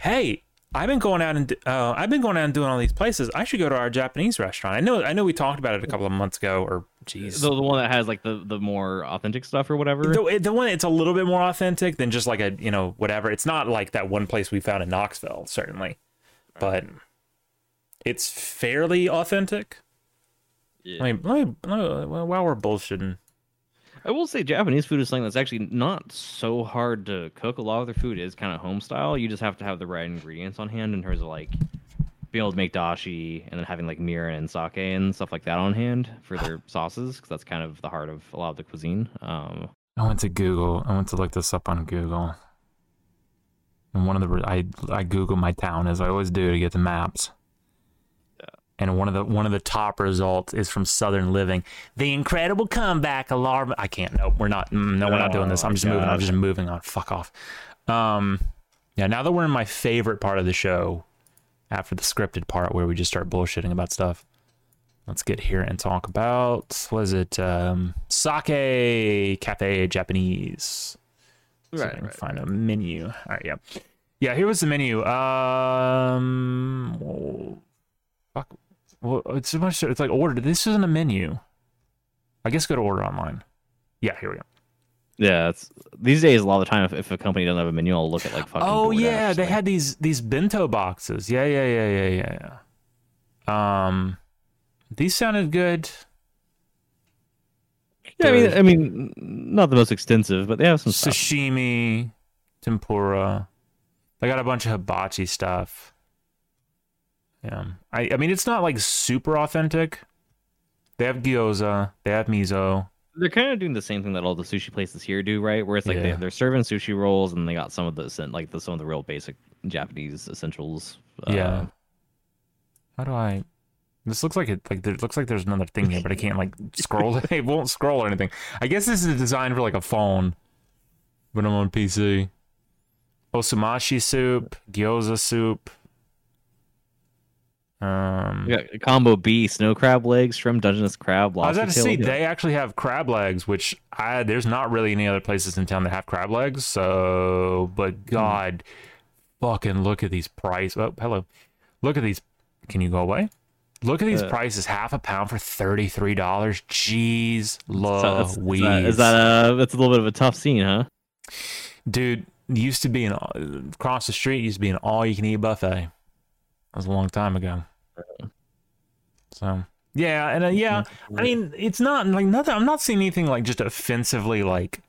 Hey, I've been going out and uh, I've been going out and doing all these places. I should go to our Japanese restaurant. I know, I know, we talked about it a couple of months ago, or jeez, The, the one that has like the, the more authentic stuff or whatever. the, the one it's a little bit more authentic than just like a you know whatever. It's not like that one place we found in Knoxville, certainly, but it's fairly authentic. Yeah. Let me, let me, let me- while we're bullshitting, I will say Japanese food is something that's actually not so hard to cook. A lot of their food is kind of home style. You just have to have the right ingredients on hand in terms of like being able to make dashi and then having like mirin and sake and stuff like that on hand for their <laughs> sauces because that's kind of the heart of a lot of the cuisine. Um, I went to Google. I went to look this up on Google. And one of the I I Google my town as I always do to get the maps. And one of the one of the top results is from Southern Living. The incredible comeback alarm. I can't. No, we're not. mm, No, we're not doing this. I'm just moving. I'm just moving on. Fuck off. Um, yeah. Now that we're in my favorite part of the show, after the scripted part where we just start bullshitting about stuff, let's get here and talk about was it um, sake cafe Japanese. If I can find a menu. All right, yeah, yeah. Here was the menu. Um, fuck. Well, it's bunch. Of, it's like order. This isn't a menu. I guess go to order online. Yeah, here we go. yeah, it's these days a lot of the time if, if a company doesn't have a menu, I'll look at like fucking. Oh DoorDash, yeah, they like- had these these bento boxes. Yeah, yeah, yeah, yeah, yeah, yeah. Um, these sounded good. Yeah, I mean, I mean, not the most extensive, but they have some stuff. Sashimi, tempura. They got a bunch of hibachi stuff. Yeah, I I mean it's not like super authentic. They have gyoza. They have miso. They're kind of doing the same thing that all the sushi places here do, right? Where it's like Yeah. they, they're serving sushi rolls and they got some of the like the some of the real basic Japanese essentials. Yeah. Uh, How do I? This looks like it. Like there looks like there's another thing here, but I can't like <laughs> scroll. <laughs> it won't scroll or anything. I guess this is designed for like a phone, but I'm on PC. Osumashi soup, gyoza soup. Um, we got combo B, snow crab legs, shrimp dungeness crab, I was about to tail. see Yeah. they actually have crab legs, which I there's not really any other places in town that have crab legs. So, Hmm. but God, fucking look at these prices. Oh, hello, look at these. Can you go away? Look at these Uh, prices. Half a pound for thirty three dollars. Jeez, So that's- Louise. is, that, is that a that's a little bit of a tough scene, huh? dude? Used to be an across the street. Used to be an all you can eat buffet. That was a long time ago. So yeah, and uh, yeah, I mean, it's not like nothing. I'm not seeing anything like just offensively like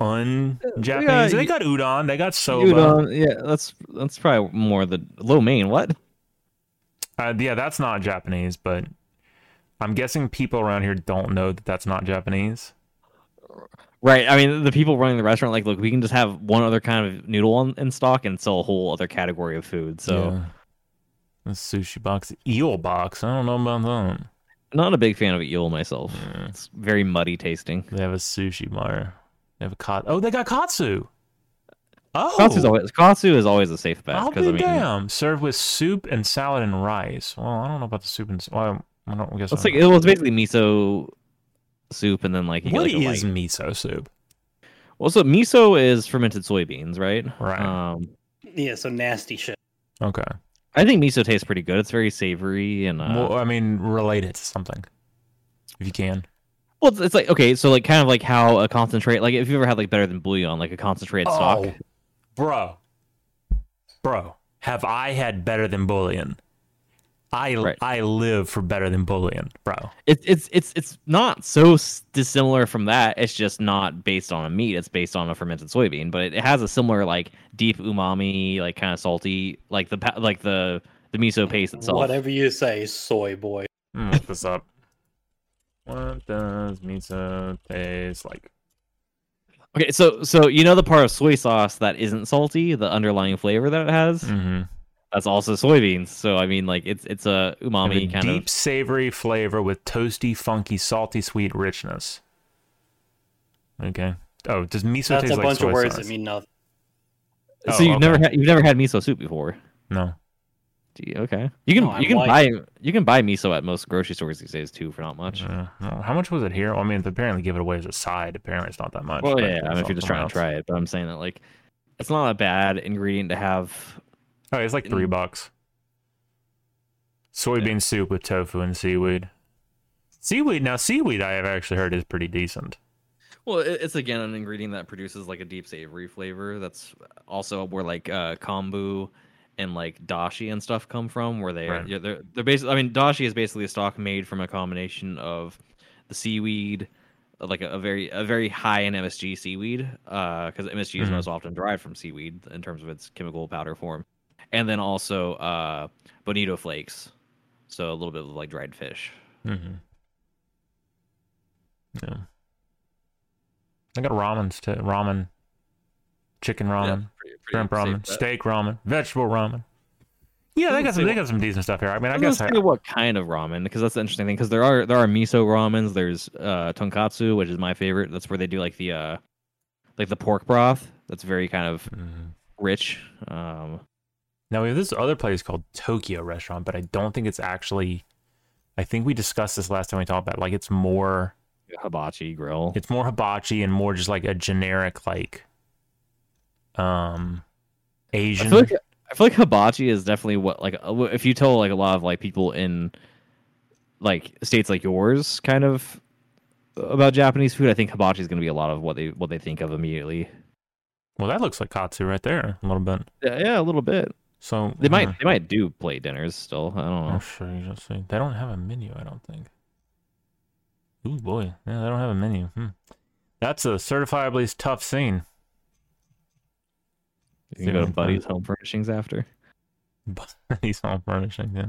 un-Japanese. Yeah, they got udon, they got soba. Udon, yeah, that's that's probably more the lo mein. What? Uh, yeah, that's not Japanese, but I'm guessing people around here don't know that that's not Japanese. Right. I mean, the people running the restaurant like, look, we can just have one other kind of noodle on, in stock and sell a whole other category of food. So, yeah. The sushi box, eel box. I don't know about that. not a big fan of eel myself. Yeah. It's very muddy tasting. They have a sushi bar. They have a kat. Oh, they got katsu. Oh, Katsu's always katsu is always a safe bet I'll because be I mean, damn. Served with soup and salad and rice. Well, I don't know about the soup and. Well, I don't I guess. it's I like don't it was basically miso soup and then like you know. get what like is light- miso soup? well, so miso is fermented soybeans, right? Right. Um, Yeah, so nasty shit. Okay. I think miso tastes pretty good. It's very savory and uh, Well, I mean, relate it to something, if you can. well, it's, it's like okay, so like kind of like how a concentrate, like if you ever had like better than bouillon, like a concentrated stock. Oh, bro, bro, have I had better than bouillon? I Right. I live for better than bouillon, bro. It's it's it's it's not so dissimilar from that. It's just not based on a meat. It's based on a fermented soybean, but it, it has a similar like deep umami, like kind of salty, like the like the the miso paste itself. Whatever you say, soy boy. Mm, look this up. What does miso taste like? Okay, so so you know the part of soy sauce that isn't salty, the underlying flavor that it has, Mm-hmm. That's also soybeans. So I mean, like it's it's a umami kind deep of. savory flavor with toasty, funky, salty, sweet richness. Okay. Oh, does miso taste like soybeans? That's taste a like bunch of words sauce? that mean nothing. Oh, so you've never okay. had you've never had miso soup before. No. Gee, okay, you can No, you can like buy you can buy miso at most grocery stores these days too for not much. Uh, no. How much was it here? Well, I mean, they apparently give it away as a side. Apparently, it's not that much. Well, yeah, I it's mean, if you're just something trying to try it, but I'm saying that like it's not a bad ingredient to have. Oh, it's like three bucks. Soybean soup with tofu and seaweed. Seaweed now, seaweed I have actually heard is pretty decent. Well, it's again an ingredient that produces like a deep savory flavor. That's also where like uh, kombu and like dashi and stuff come from. Where they Right. yeah, they're they're basically. I mean, dashi is basically a stock made from a combination of the seaweed, like a, a very a very high in MSG seaweed, because MSG is Mhm. most often derived from seaweed in terms of its chemical powder form, and then also uh, bonito flakes, so a little bit of like dried fish. Mm-hmm. Yeah. I got ramens too. Ramen, chicken ramen, Yeah, pretty- pretty shrimp ramen, steak ramen, vegetable ramen. Yeah, they got some. They got some decent stuff here. I mean, I I'm guess I, what kind of ramen because that's the interesting thing because there are there are miso ramens. There's uh, tonkotsu, which is my favorite. That's where they do like the uh, like the pork broth. That's very kind of Mhm. rich. Um, Now we have this other place called Tokyo Restaurant, but I don't think it's actually. I think we discussed this last time we talked about. it, Like it's more, hibachi grill. it's more hibachi and more just like a generic like, um, I Asian. feel like I feel like hibachi is definitely what like uh, if you tell like a lot of like people in like states like yours kind of about Japanese food, I think hibachi is going to be a lot of what they what they think of immediately. well, that looks like katsu right there a little bit. Yeah, yeah, a little bit. So They might uh, they might do plate dinners still. I don't Oh, know. sure. You just see. They don't have a menu, I don't think. Ooh, boy. Yeah, they don't have a menu. Hmm. That's a certifiably tough scene. You can go to Buddy's Home Furnishings after. Buddy's Home furnishing, yeah.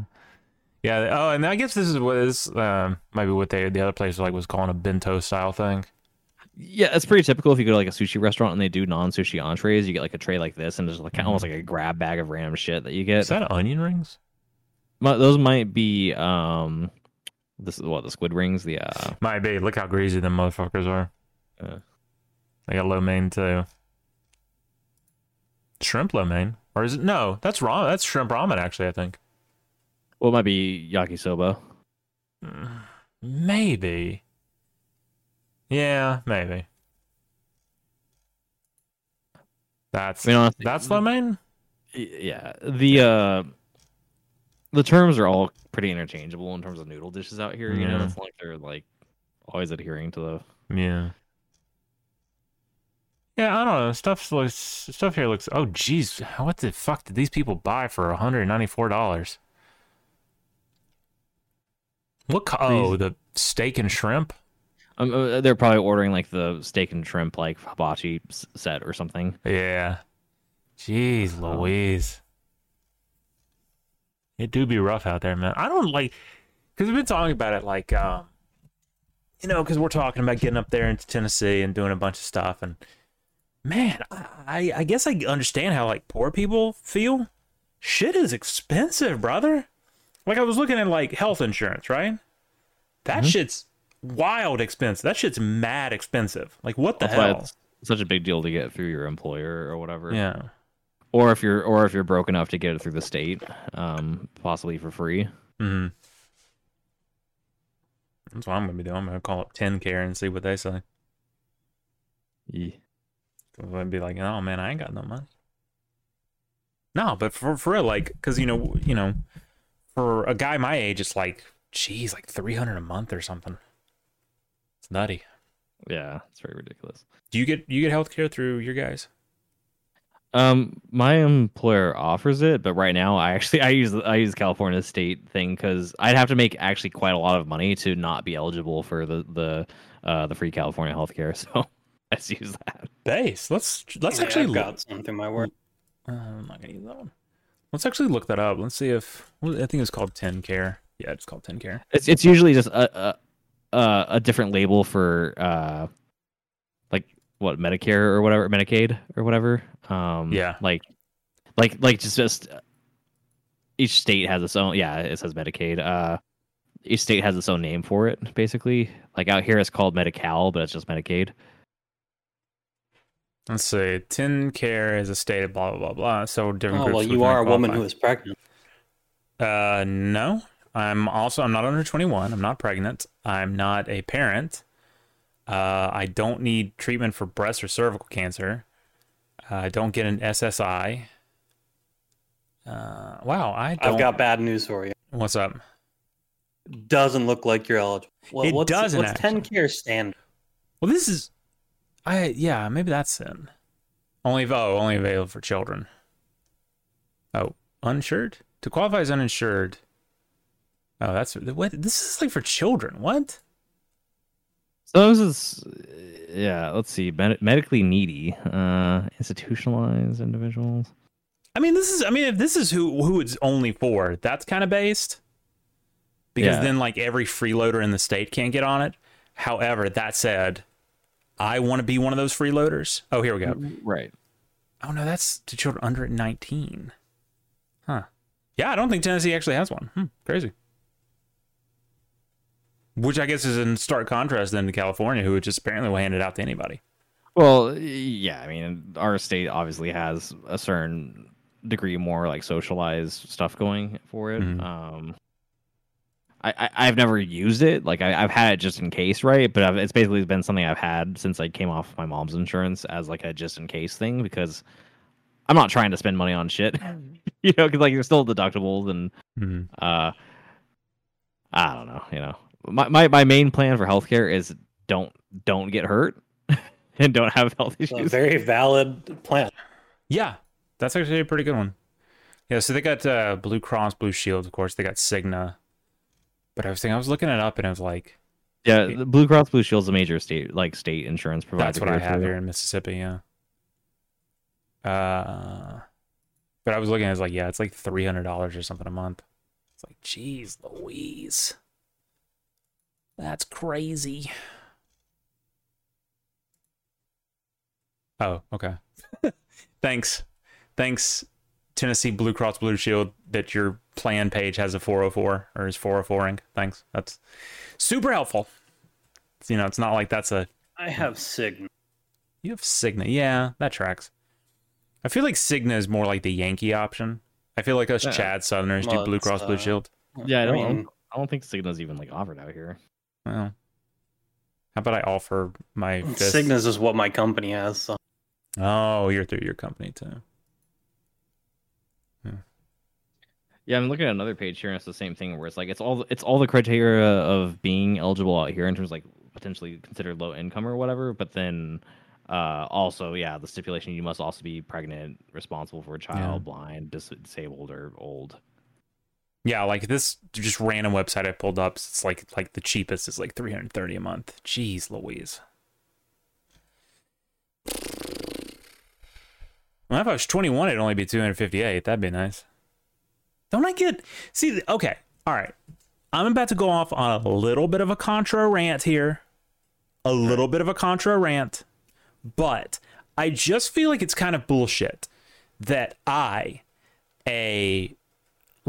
Yeah. Oh, and I guess this is what is um, maybe what they the other place like was calling a bento style thing. Yeah, it's pretty typical if you go to like a sushi restaurant and they do non sushi entrees. You get like a tray like this and there's like almost like a grab bag of random shit that you get. Is that onion rings? Mi- Those might be um, this is what the squid rings. The uh, Might be. Look how greasy the motherfuckers are. Yeah. They got lo mein too. Shrimp lo mein, or is it? No, that's ramen. That's shrimp ramen. Actually, I think. well, it might be yakisoba. <sighs> Maybe. Yeah, maybe. That's I mean, honestly, that's the main. yeah. The uh, the terms are all pretty interchangeable in terms of noodle dishes out here. You know, it's like they're like always adhering to the. Yeah. Yeah, I don't know. Stuff looks stuff here looks. Oh, jeez, what the fuck did these people buy for one hundred ninety four dollars? What? Oh, the steak and shrimp. Um, uh, they're probably ordering like the steak and shrimp like hibachi s- set or something. Yeah. Jeez, Oh. Louise. It do be rough out there, man. I don't like because we've been talking about it, like, um, you know, because we're talking about getting up there into Tennessee and doing a bunch of stuff, and man, I I guess I understand how like poor people feel. Shit is expensive, brother. Like I was looking at like health insurance, right? That Mhm. shit's wild expensive. That shit's mad expensive. Like what the That's hell? it's such a big deal to get through your employer or whatever. Yeah. Or if you're or if you're broke enough to get it through the state, um, possibly for free. Mm-hmm. That's what I'm gonna be doing. I'm gonna call up TennCare and see what they say. Yeah. Cause I'd be like, oh man, I ain't got no money. No, but for for real, like, because you know, you know, for a guy my age, it's like, geez, like three hundred a month or something. It's nutty. Yeah, it's very ridiculous. Do you get you get healthcare through your guys? Um, my employer offers it, but right now I actually <laughs> I use I use California state thing because I'd have to make actually quite a lot of money to not be eligible for the the uh the free California healthcare. <laughs> So I just use that. Base. Let's let's Yeah, actually I've look. got some through my work. Uh, I'm not gonna use that one. Let's actually look that up. Let's see if I think it's called TennCare. Yeah, it's called TennCare. It's it's usually just a a a, a different label for uh like what Medicare or whatever Medicaid or whatever. Um, Yeah. like like like just just uh, each state has its own. Yeah, it says Medicaid. Uh, each state has its own name for it. Basically, like out here it's called Medi-Cal, but it's just Medicaid. Let's see. TennCare is a state of blah blah blah blah. So different Oh groups. well, you are a very woman who is pregnant. Uh, no. I'm also I'm not under 21. I'm not pregnant. I'm not a parent. Uh, I don't need treatment for breast or cervical cancer. Uh, I don't get an SSI. Uh, wow, I don't. I've got bad news for you. What's up? Doesn't look like you're eligible. Well, It what's, doesn't, What's TennCare stand? Well, this is, I yeah, maybe that's it. Only oh, only available for children. Oh, uninsured to qualify as uninsured. Oh, that's what this is like for children. What? So this is yeah. Let's see. Med- medically needy, uh, institutionalized individuals. I mean, this is. I mean, if this is who who it's only for, that's kind of based. Because Yeah. then, like every freeloader in the state can't get on it. However, that said, I want to be one of those freeloaders. Oh, here we go. Right. Oh no, that's to children under 19. Huh. Yeah, I don't think Tennessee actually has one. Hmm, crazy. Which I guess is in stark contrast then to California, who just apparently will hand it out to anybody. Well, yeah. I mean, our state obviously has a certain degree more like socialized stuff going for it. Mhm. Um, I, I I've never used it. Like I, I've had it just in case, right? But I've, it's basically been something I've had since I came off my mom's insurance as like a just in case thing because I'm not trying to spend money on shit. <laughs> you know, because like there's still deductibles and Mhm. uh, I don't know. You know, my my, my main plan for healthcare is don't don't get hurt <laughs> and don't have health It's a issues. very valid plan. Yeah, that's actually a pretty good one. Yeah, so they got uh, Blue Cross Blue Shield, of course. They got Cigna. But I was thinking, I was looking it up, and I was like, Yeah, the Blue Cross Blue Shield's is a major state like state insurance provider. that's what I have here in Mississippi. Yeah. Uh, but I was looking, I was like, yeah, it's like three hundred dollars or something a month. It's like, geez, Louise, that's crazy. Oh, okay. <laughs> Thanks, thanks, Tennessee Blue Cross Blue Shield, that your plan page has a 404 or is 404ing. Thanks, that's super helpful. You know, it's not like that's a I have Cigna. you have Cigna. Yeah, that tracks. I feel like Cigna is more like the Yankee option. I feel like us Yeah. Chad Southerners Well, do Blue it's, Cross Blue uh, Shield. Yeah, I don't, I mean, don't. I don't think Cigna's even like offered out here. Well, how about I offer my fist? Cigna's is what my company has. So. Oh, you're through your company too. Yeah, I'm looking at another page here, and it's the same thing where it's like it's all it's all the criteria of being eligible out here in terms of like potentially considered low income or whatever. But then uh, also, yeah, the stipulation you must also be pregnant, responsible for a child, Yeah. blind, dis- disabled, or old. Yeah, like this just random website I pulled up. It's like like the cheapest is like 330 a month. Jeez, Louise. Well, if I was 21, it'd only be 258. That'd be nice. Don't I get see? Okay, all right. I'm about to go off on a little bit of a contra rant here, a little bit of a contra rant, but I just feel like it's kind of bullshit that I, a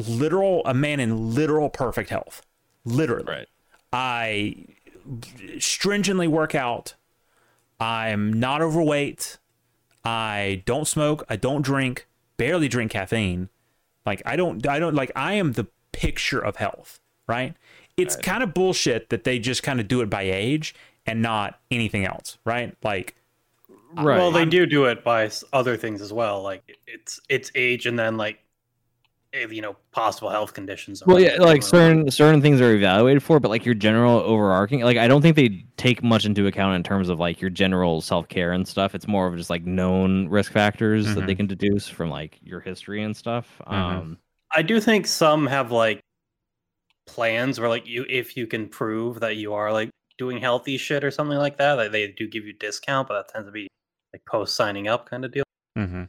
literal a man in literal perfect health, literally, Right. I stringently work out. I'm not overweight. I don't smoke. I don't drink. Barely drink caffeine. Like I don't. I don't like. I am the picture of health. Right. It's kind of bullshit that they just kind of do it by age and not anything else. Right. Like Right. Well, they I'm- do do it by other things as well. Like it's it's age and then like you know possible health conditions. Well, yeah, like certain certain things are evaluated for, but like your general overarching, like I don't think they take much into account in terms of like your general self care and stuff. It's more of just like known risk factors that they can deduce from like your history and stuff. Mhm. Um, I do think some have like plans where like you if you can prove that you are like doing healthy shit or something like that, like, they do give you discount, but that tends to be like post signing up kind of deal. Mm-hmm.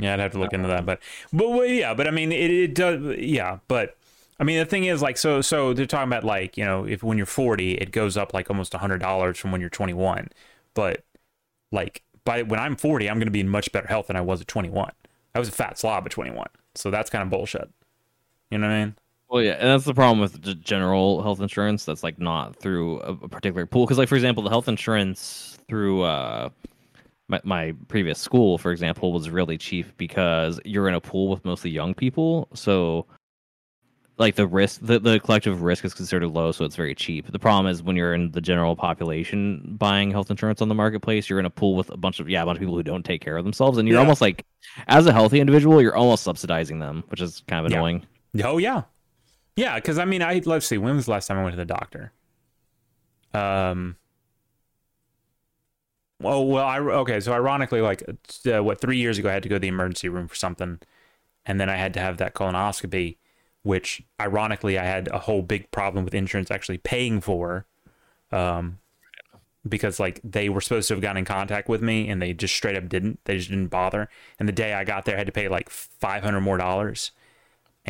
Yeah, I'd have to look into that, but but well, yeah, but I mean, it, it does. Yeah, but I mean, the thing is, like, so so they're talking about like you know, if when you're 40, it goes up like almost hundred dollars from when you're 21, but like by when I'm 40, I'm going to be in much better health than I was at 21. I was a fat slob at 21, so that's kind of bullshit. You know what I mean? Well, yeah, and that's the problem with general health insurance. That's like not through a, a particular pool. Because, like for example, the health insurance through uh, my my previous school, for example, was really cheap because you're in a pool with mostly young people. So, like the risk, the, the collective risk is considered low, so it's very cheap. The problem is when you're in the general population buying health insurance on the marketplace, you're in a pool with a bunch of yeah, a bunch of people who don't take care of themselves, and you're Yeah. almost like, as a healthy individual, you're almost subsidizing them, which is kind of Yeah. annoying. Oh yeah, yeah. Because I mean, I let's see. When was the last time I went to the doctor? Um. Well, well, I okay. So ironically, like uh, what three years ago, I had to go to the emergency room for something, and then I had to have that colonoscopy, which ironically, I had a whole big problem with insurance actually paying for, um, because like they were supposed to have gotten in contact with me, and they just straight up didn't. They just didn't bother. And the day I got there, I had to pay like five hundred more dollars.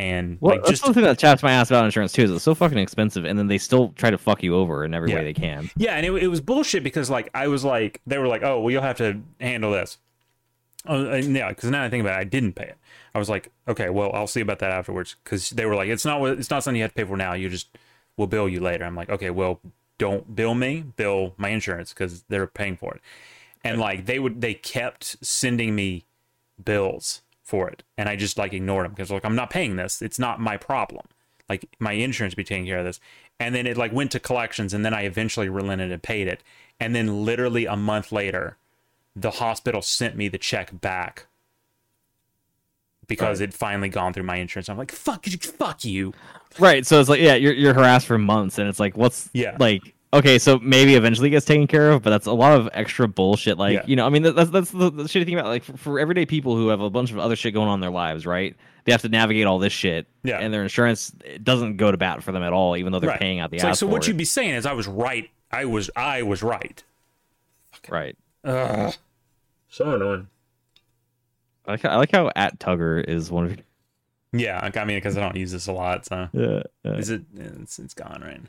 And Well, like that's just the thing that chaps my ass about insurance too. Is it's so fucking expensive, and then they still try to fuck you over in every Yeah. way they can. Yeah, and it, it was bullshit because like I was like they were like, oh, well, you'll have to handle this. Oh, yeah, because now I think about it, I didn't pay it. I was like, okay, well, I'll see about that afterwards. Because they were like, it's not it's not something you have to pay for now. You just we'll bill you later. I'm like, okay, well, don't bill me, bill my insurance because they're paying for it. And like they would, they kept sending me bills for it, and I just like ignored them because like I'm not paying this. It's not my problem. Like my insurance be taking care of this. And then it like went to collections, and then I eventually relented and paid it. And then literally a month later, the hospital sent me the check back because it finally gone through my insurance. I'm like, fuck you, fuck you. Right. So it's like, yeah, you're you're harassed for months, and it's like, what's Yeah. like, okay, so maybe eventually gets taken care of, but that's a lot of extra bullshit. Like, Yeah. you know, I mean, that's that's the, the shitty thing about like for, for everyday people who have a bunch of other shit going on in their lives, right? They have to navigate all this shit, Yeah. and their insurance it doesn't go to bat for them at all, even though they're Right. paying out the It's ass like, so what it. you'd be saying is I was right. I was I was right. right. Ugh. So annoying. I like how, I like how at Tugger is one of your. Yeah, I mean, because I don't use this a lot, so Yeah. is it? It's, it's gone, right?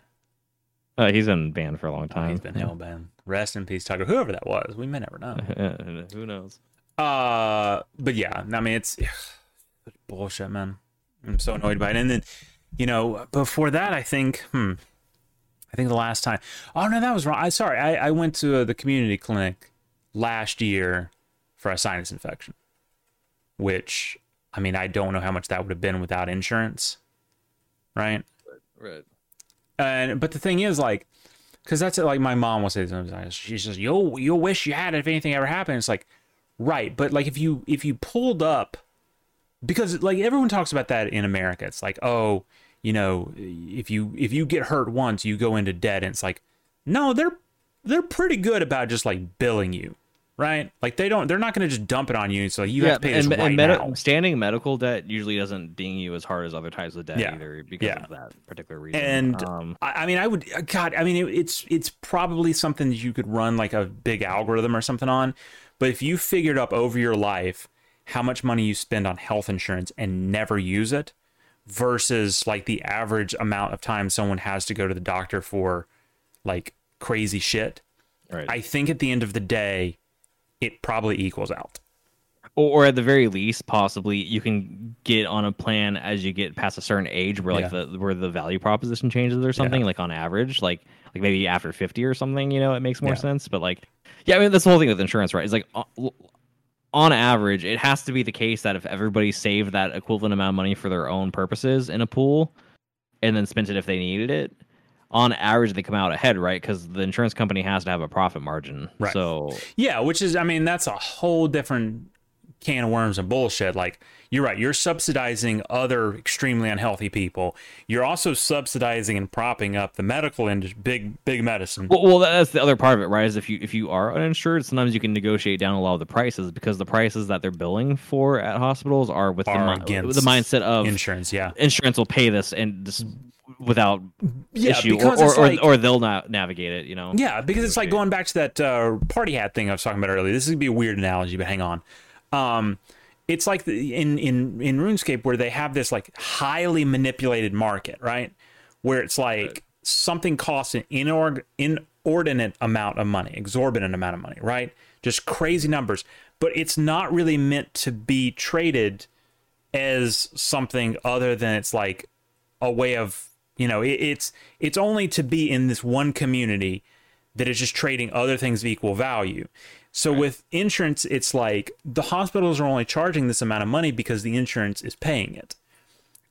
Uh, he's been banned for a long Oh, time. he's been hell banned. Rest in peace, Tucker. Whoever that was, we may never know. <laughs> Who knows? Uh, but yeah, I mean, it's bullshit, man. I'm so annoyed by it. And then, you know, before that, I think, hmm, I think the last time. Oh no, that was wrong. I sorry. I I went to uh, the community clinic last year for a sinus infection, which I mean, I don't know how much that would have been without insurance, right? Right. And but the thing is, like, because that's it, like my mom will say sometimes. She says, "You'll you'll wish you had it if anything ever happened." It's like, right, but like if you if you pulled up, because like everyone talks about that in America. It's like, oh, you know, if you if you get hurt once, you go into debt. And it's like, no, they're they're pretty good about just like billing you, right? Like they don't they're not going to just dump it on you. So you have to pay this and, right and medi- now. standing medical debt usually doesn't ding you as hard as other types of debt Yeah. either because Yeah. of that particular reason. And um, I, I mean, I would, God, I mean, it, it's it's probably something that you could run like a big algorithm or something on. But if you figured up over your life how much money you spend on health insurance and never use it, versus like the average amount of time someone has to go to the doctor for like crazy shit, right. I think at the end of the day, it probably equals out. or, or at the very least, possibly you can get on a plan as you get past a certain age where like the where the value proposition changes or something. Like on average, like like maybe after fifty or something, you know, it makes more Yeah. sense. But like, yeah, I mean that's the whole thing with insurance, right? It's like. on average, it has to be the case that if everybody saved that equivalent amount of money for their own purposes in a pool and then spent it if they needed it, on average they come out ahead, right? Because the insurance company has to have a profit margin. Right. So Yeah, which is, I mean, that's a whole different can of worms and bullshit. Like, you're right. You're subsidizing other extremely unhealthy people. You're also subsidizing and propping up the medical industry, big, big medicine. Well, well, that's the other part of it, right? Is if you if you are uninsured, sometimes you can negotiate down a lot of the prices because the prices that they're billing for at hospitals are with the, mi- the mindset of Insurance, yeah. insurance will pay this and just without Yeah, issue, or because or, like- or they'll not navigate it. You know. Yeah, because it's like going back to that uh, party hat thing I was talking about earlier. This is gonna be a weird analogy, but hang on. Um, it's like the, in in in RuneScape where they have this like highly manipulated market, right? Where it's like something costs an inorg- inordinate amount of money, exorbitant amount of money, right? Just crazy numbers, but it's not really meant to be traded as something other than it's like a way of you know it, it's it's only to be in this one community that is just trading other things of equal value so with insurance it's like the hospitals are only charging this amount of money because the insurance is paying it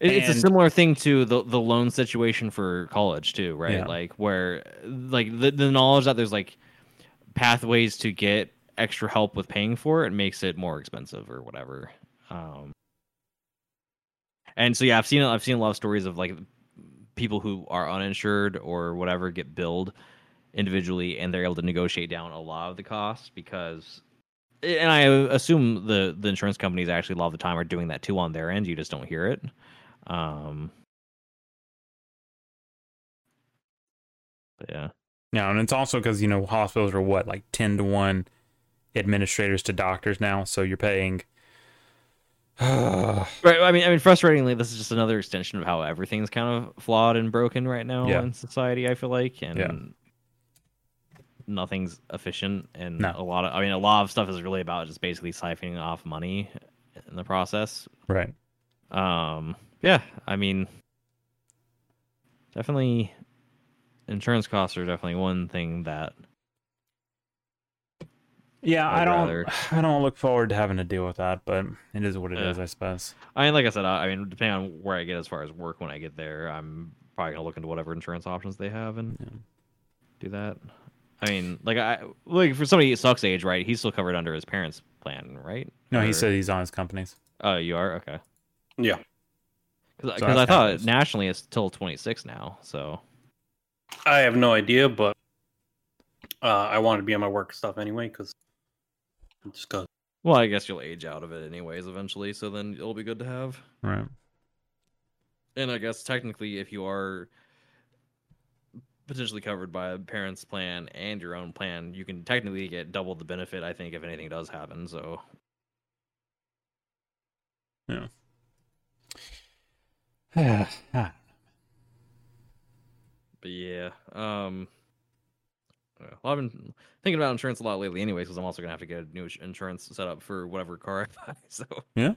It- it's a similar thing to the the loan situation for college too, right? Yeah. Like where like the, the knowledge that there's like pathways to get extra help with paying for it makes it more expensive or whatever. Um and so yeah, I've seen I've seen a lot of stories of like people who are uninsured or whatever get billed individually and they're able to negotiate down a lot of the costs because and I assume the the insurance companies actually a lot of the time are doing that too on their end. You just don't hear it. Um, yeah, yeah and it's also because you know hospitals are what like 10 to 1 administrators to doctors now so you're paying <sighs> right. I mean, I mean, frustratingly, this is just another extension of how everything's kind of flawed and broken right now Yeah. in society. I feel like, and Yeah. nothing's efficient, and No. a lot of, I mean, a lot of stuff is really about just basically siphoning off money in the process. right Um, yeah, I mean, definitely, insurance costs are definitely one thing that yeah i I'd don't rather- <sighs> i don't look forward to having to deal with that but it is what it is, Yeah. i suppose I mean, like I said, I I mean, depending on where I get as far as work when I get there, I'm probably gonna look into whatever insurance options they have and Yeah. do that. I mean, like I like for somebody Succ's age, right? He's still covered under his parents' plan, right? no he said he's on his company's Oh, you are okay. Yeah. Because So I that's thought kinda- nationally it's till 26 now. So I have no idea, but uh, I wanted to be on my work stuff anyway because just go. Well, I guess you'll age out of it anyways eventually, so then it'll be good to have. right And I guess technically, if you are potentially covered by a parent's plan and your own plan, you can technically get double the benefit. I think if anything does happen. So yeah. Ah, I don't know, But yeah, um, yeah, well, I've been thinking about insurance a lot lately, anyways, because I'm also gonna have to get a new insurance set up for whatever car <laughs> I buy. So Yeah.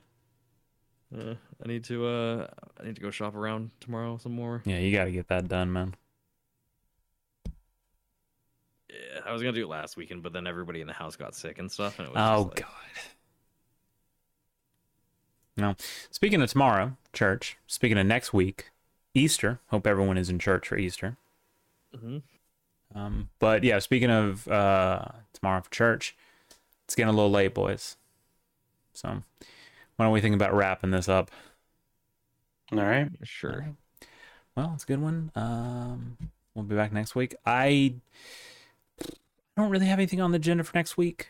uh, I need to uh, I need to go shop around tomorrow some more. yeah you got to get that done man Yeah, I was gonna do it last weekend, but then everybody in the house got sick and stuff, and it was Oh like, God. No. Speaking of tomorrow, church. Speaking of next week, Easter. Hope everyone is in church for Easter. Mhm. Um, but yeah, speaking of uh, tomorrow for church, it's getting a little late, boys. So why don't we think about wrapping this up? All right. sure. Well, it's a good one. Um, we'll be back next week. I don't really have anything on the agenda for next week,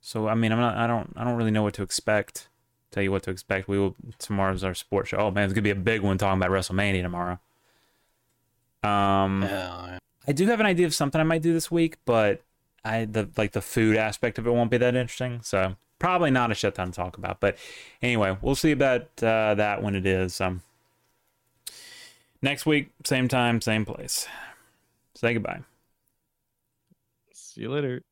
so I mean, I'm not. I don't. I don't really know what to expect. Tell you what to expect. We will. Tomorrow's our sports show. Oh man, it's gonna be a big one talking about WrestleMania tomorrow. Um, Yeah. I do have an idea of something I might do this week, but I the like the food aspect of it won't be that interesting. So probably not a shit ton to talk about. But anyway, we'll see about uh, that when it is. Um, next week, same time, same place. Say goodbye. see you later.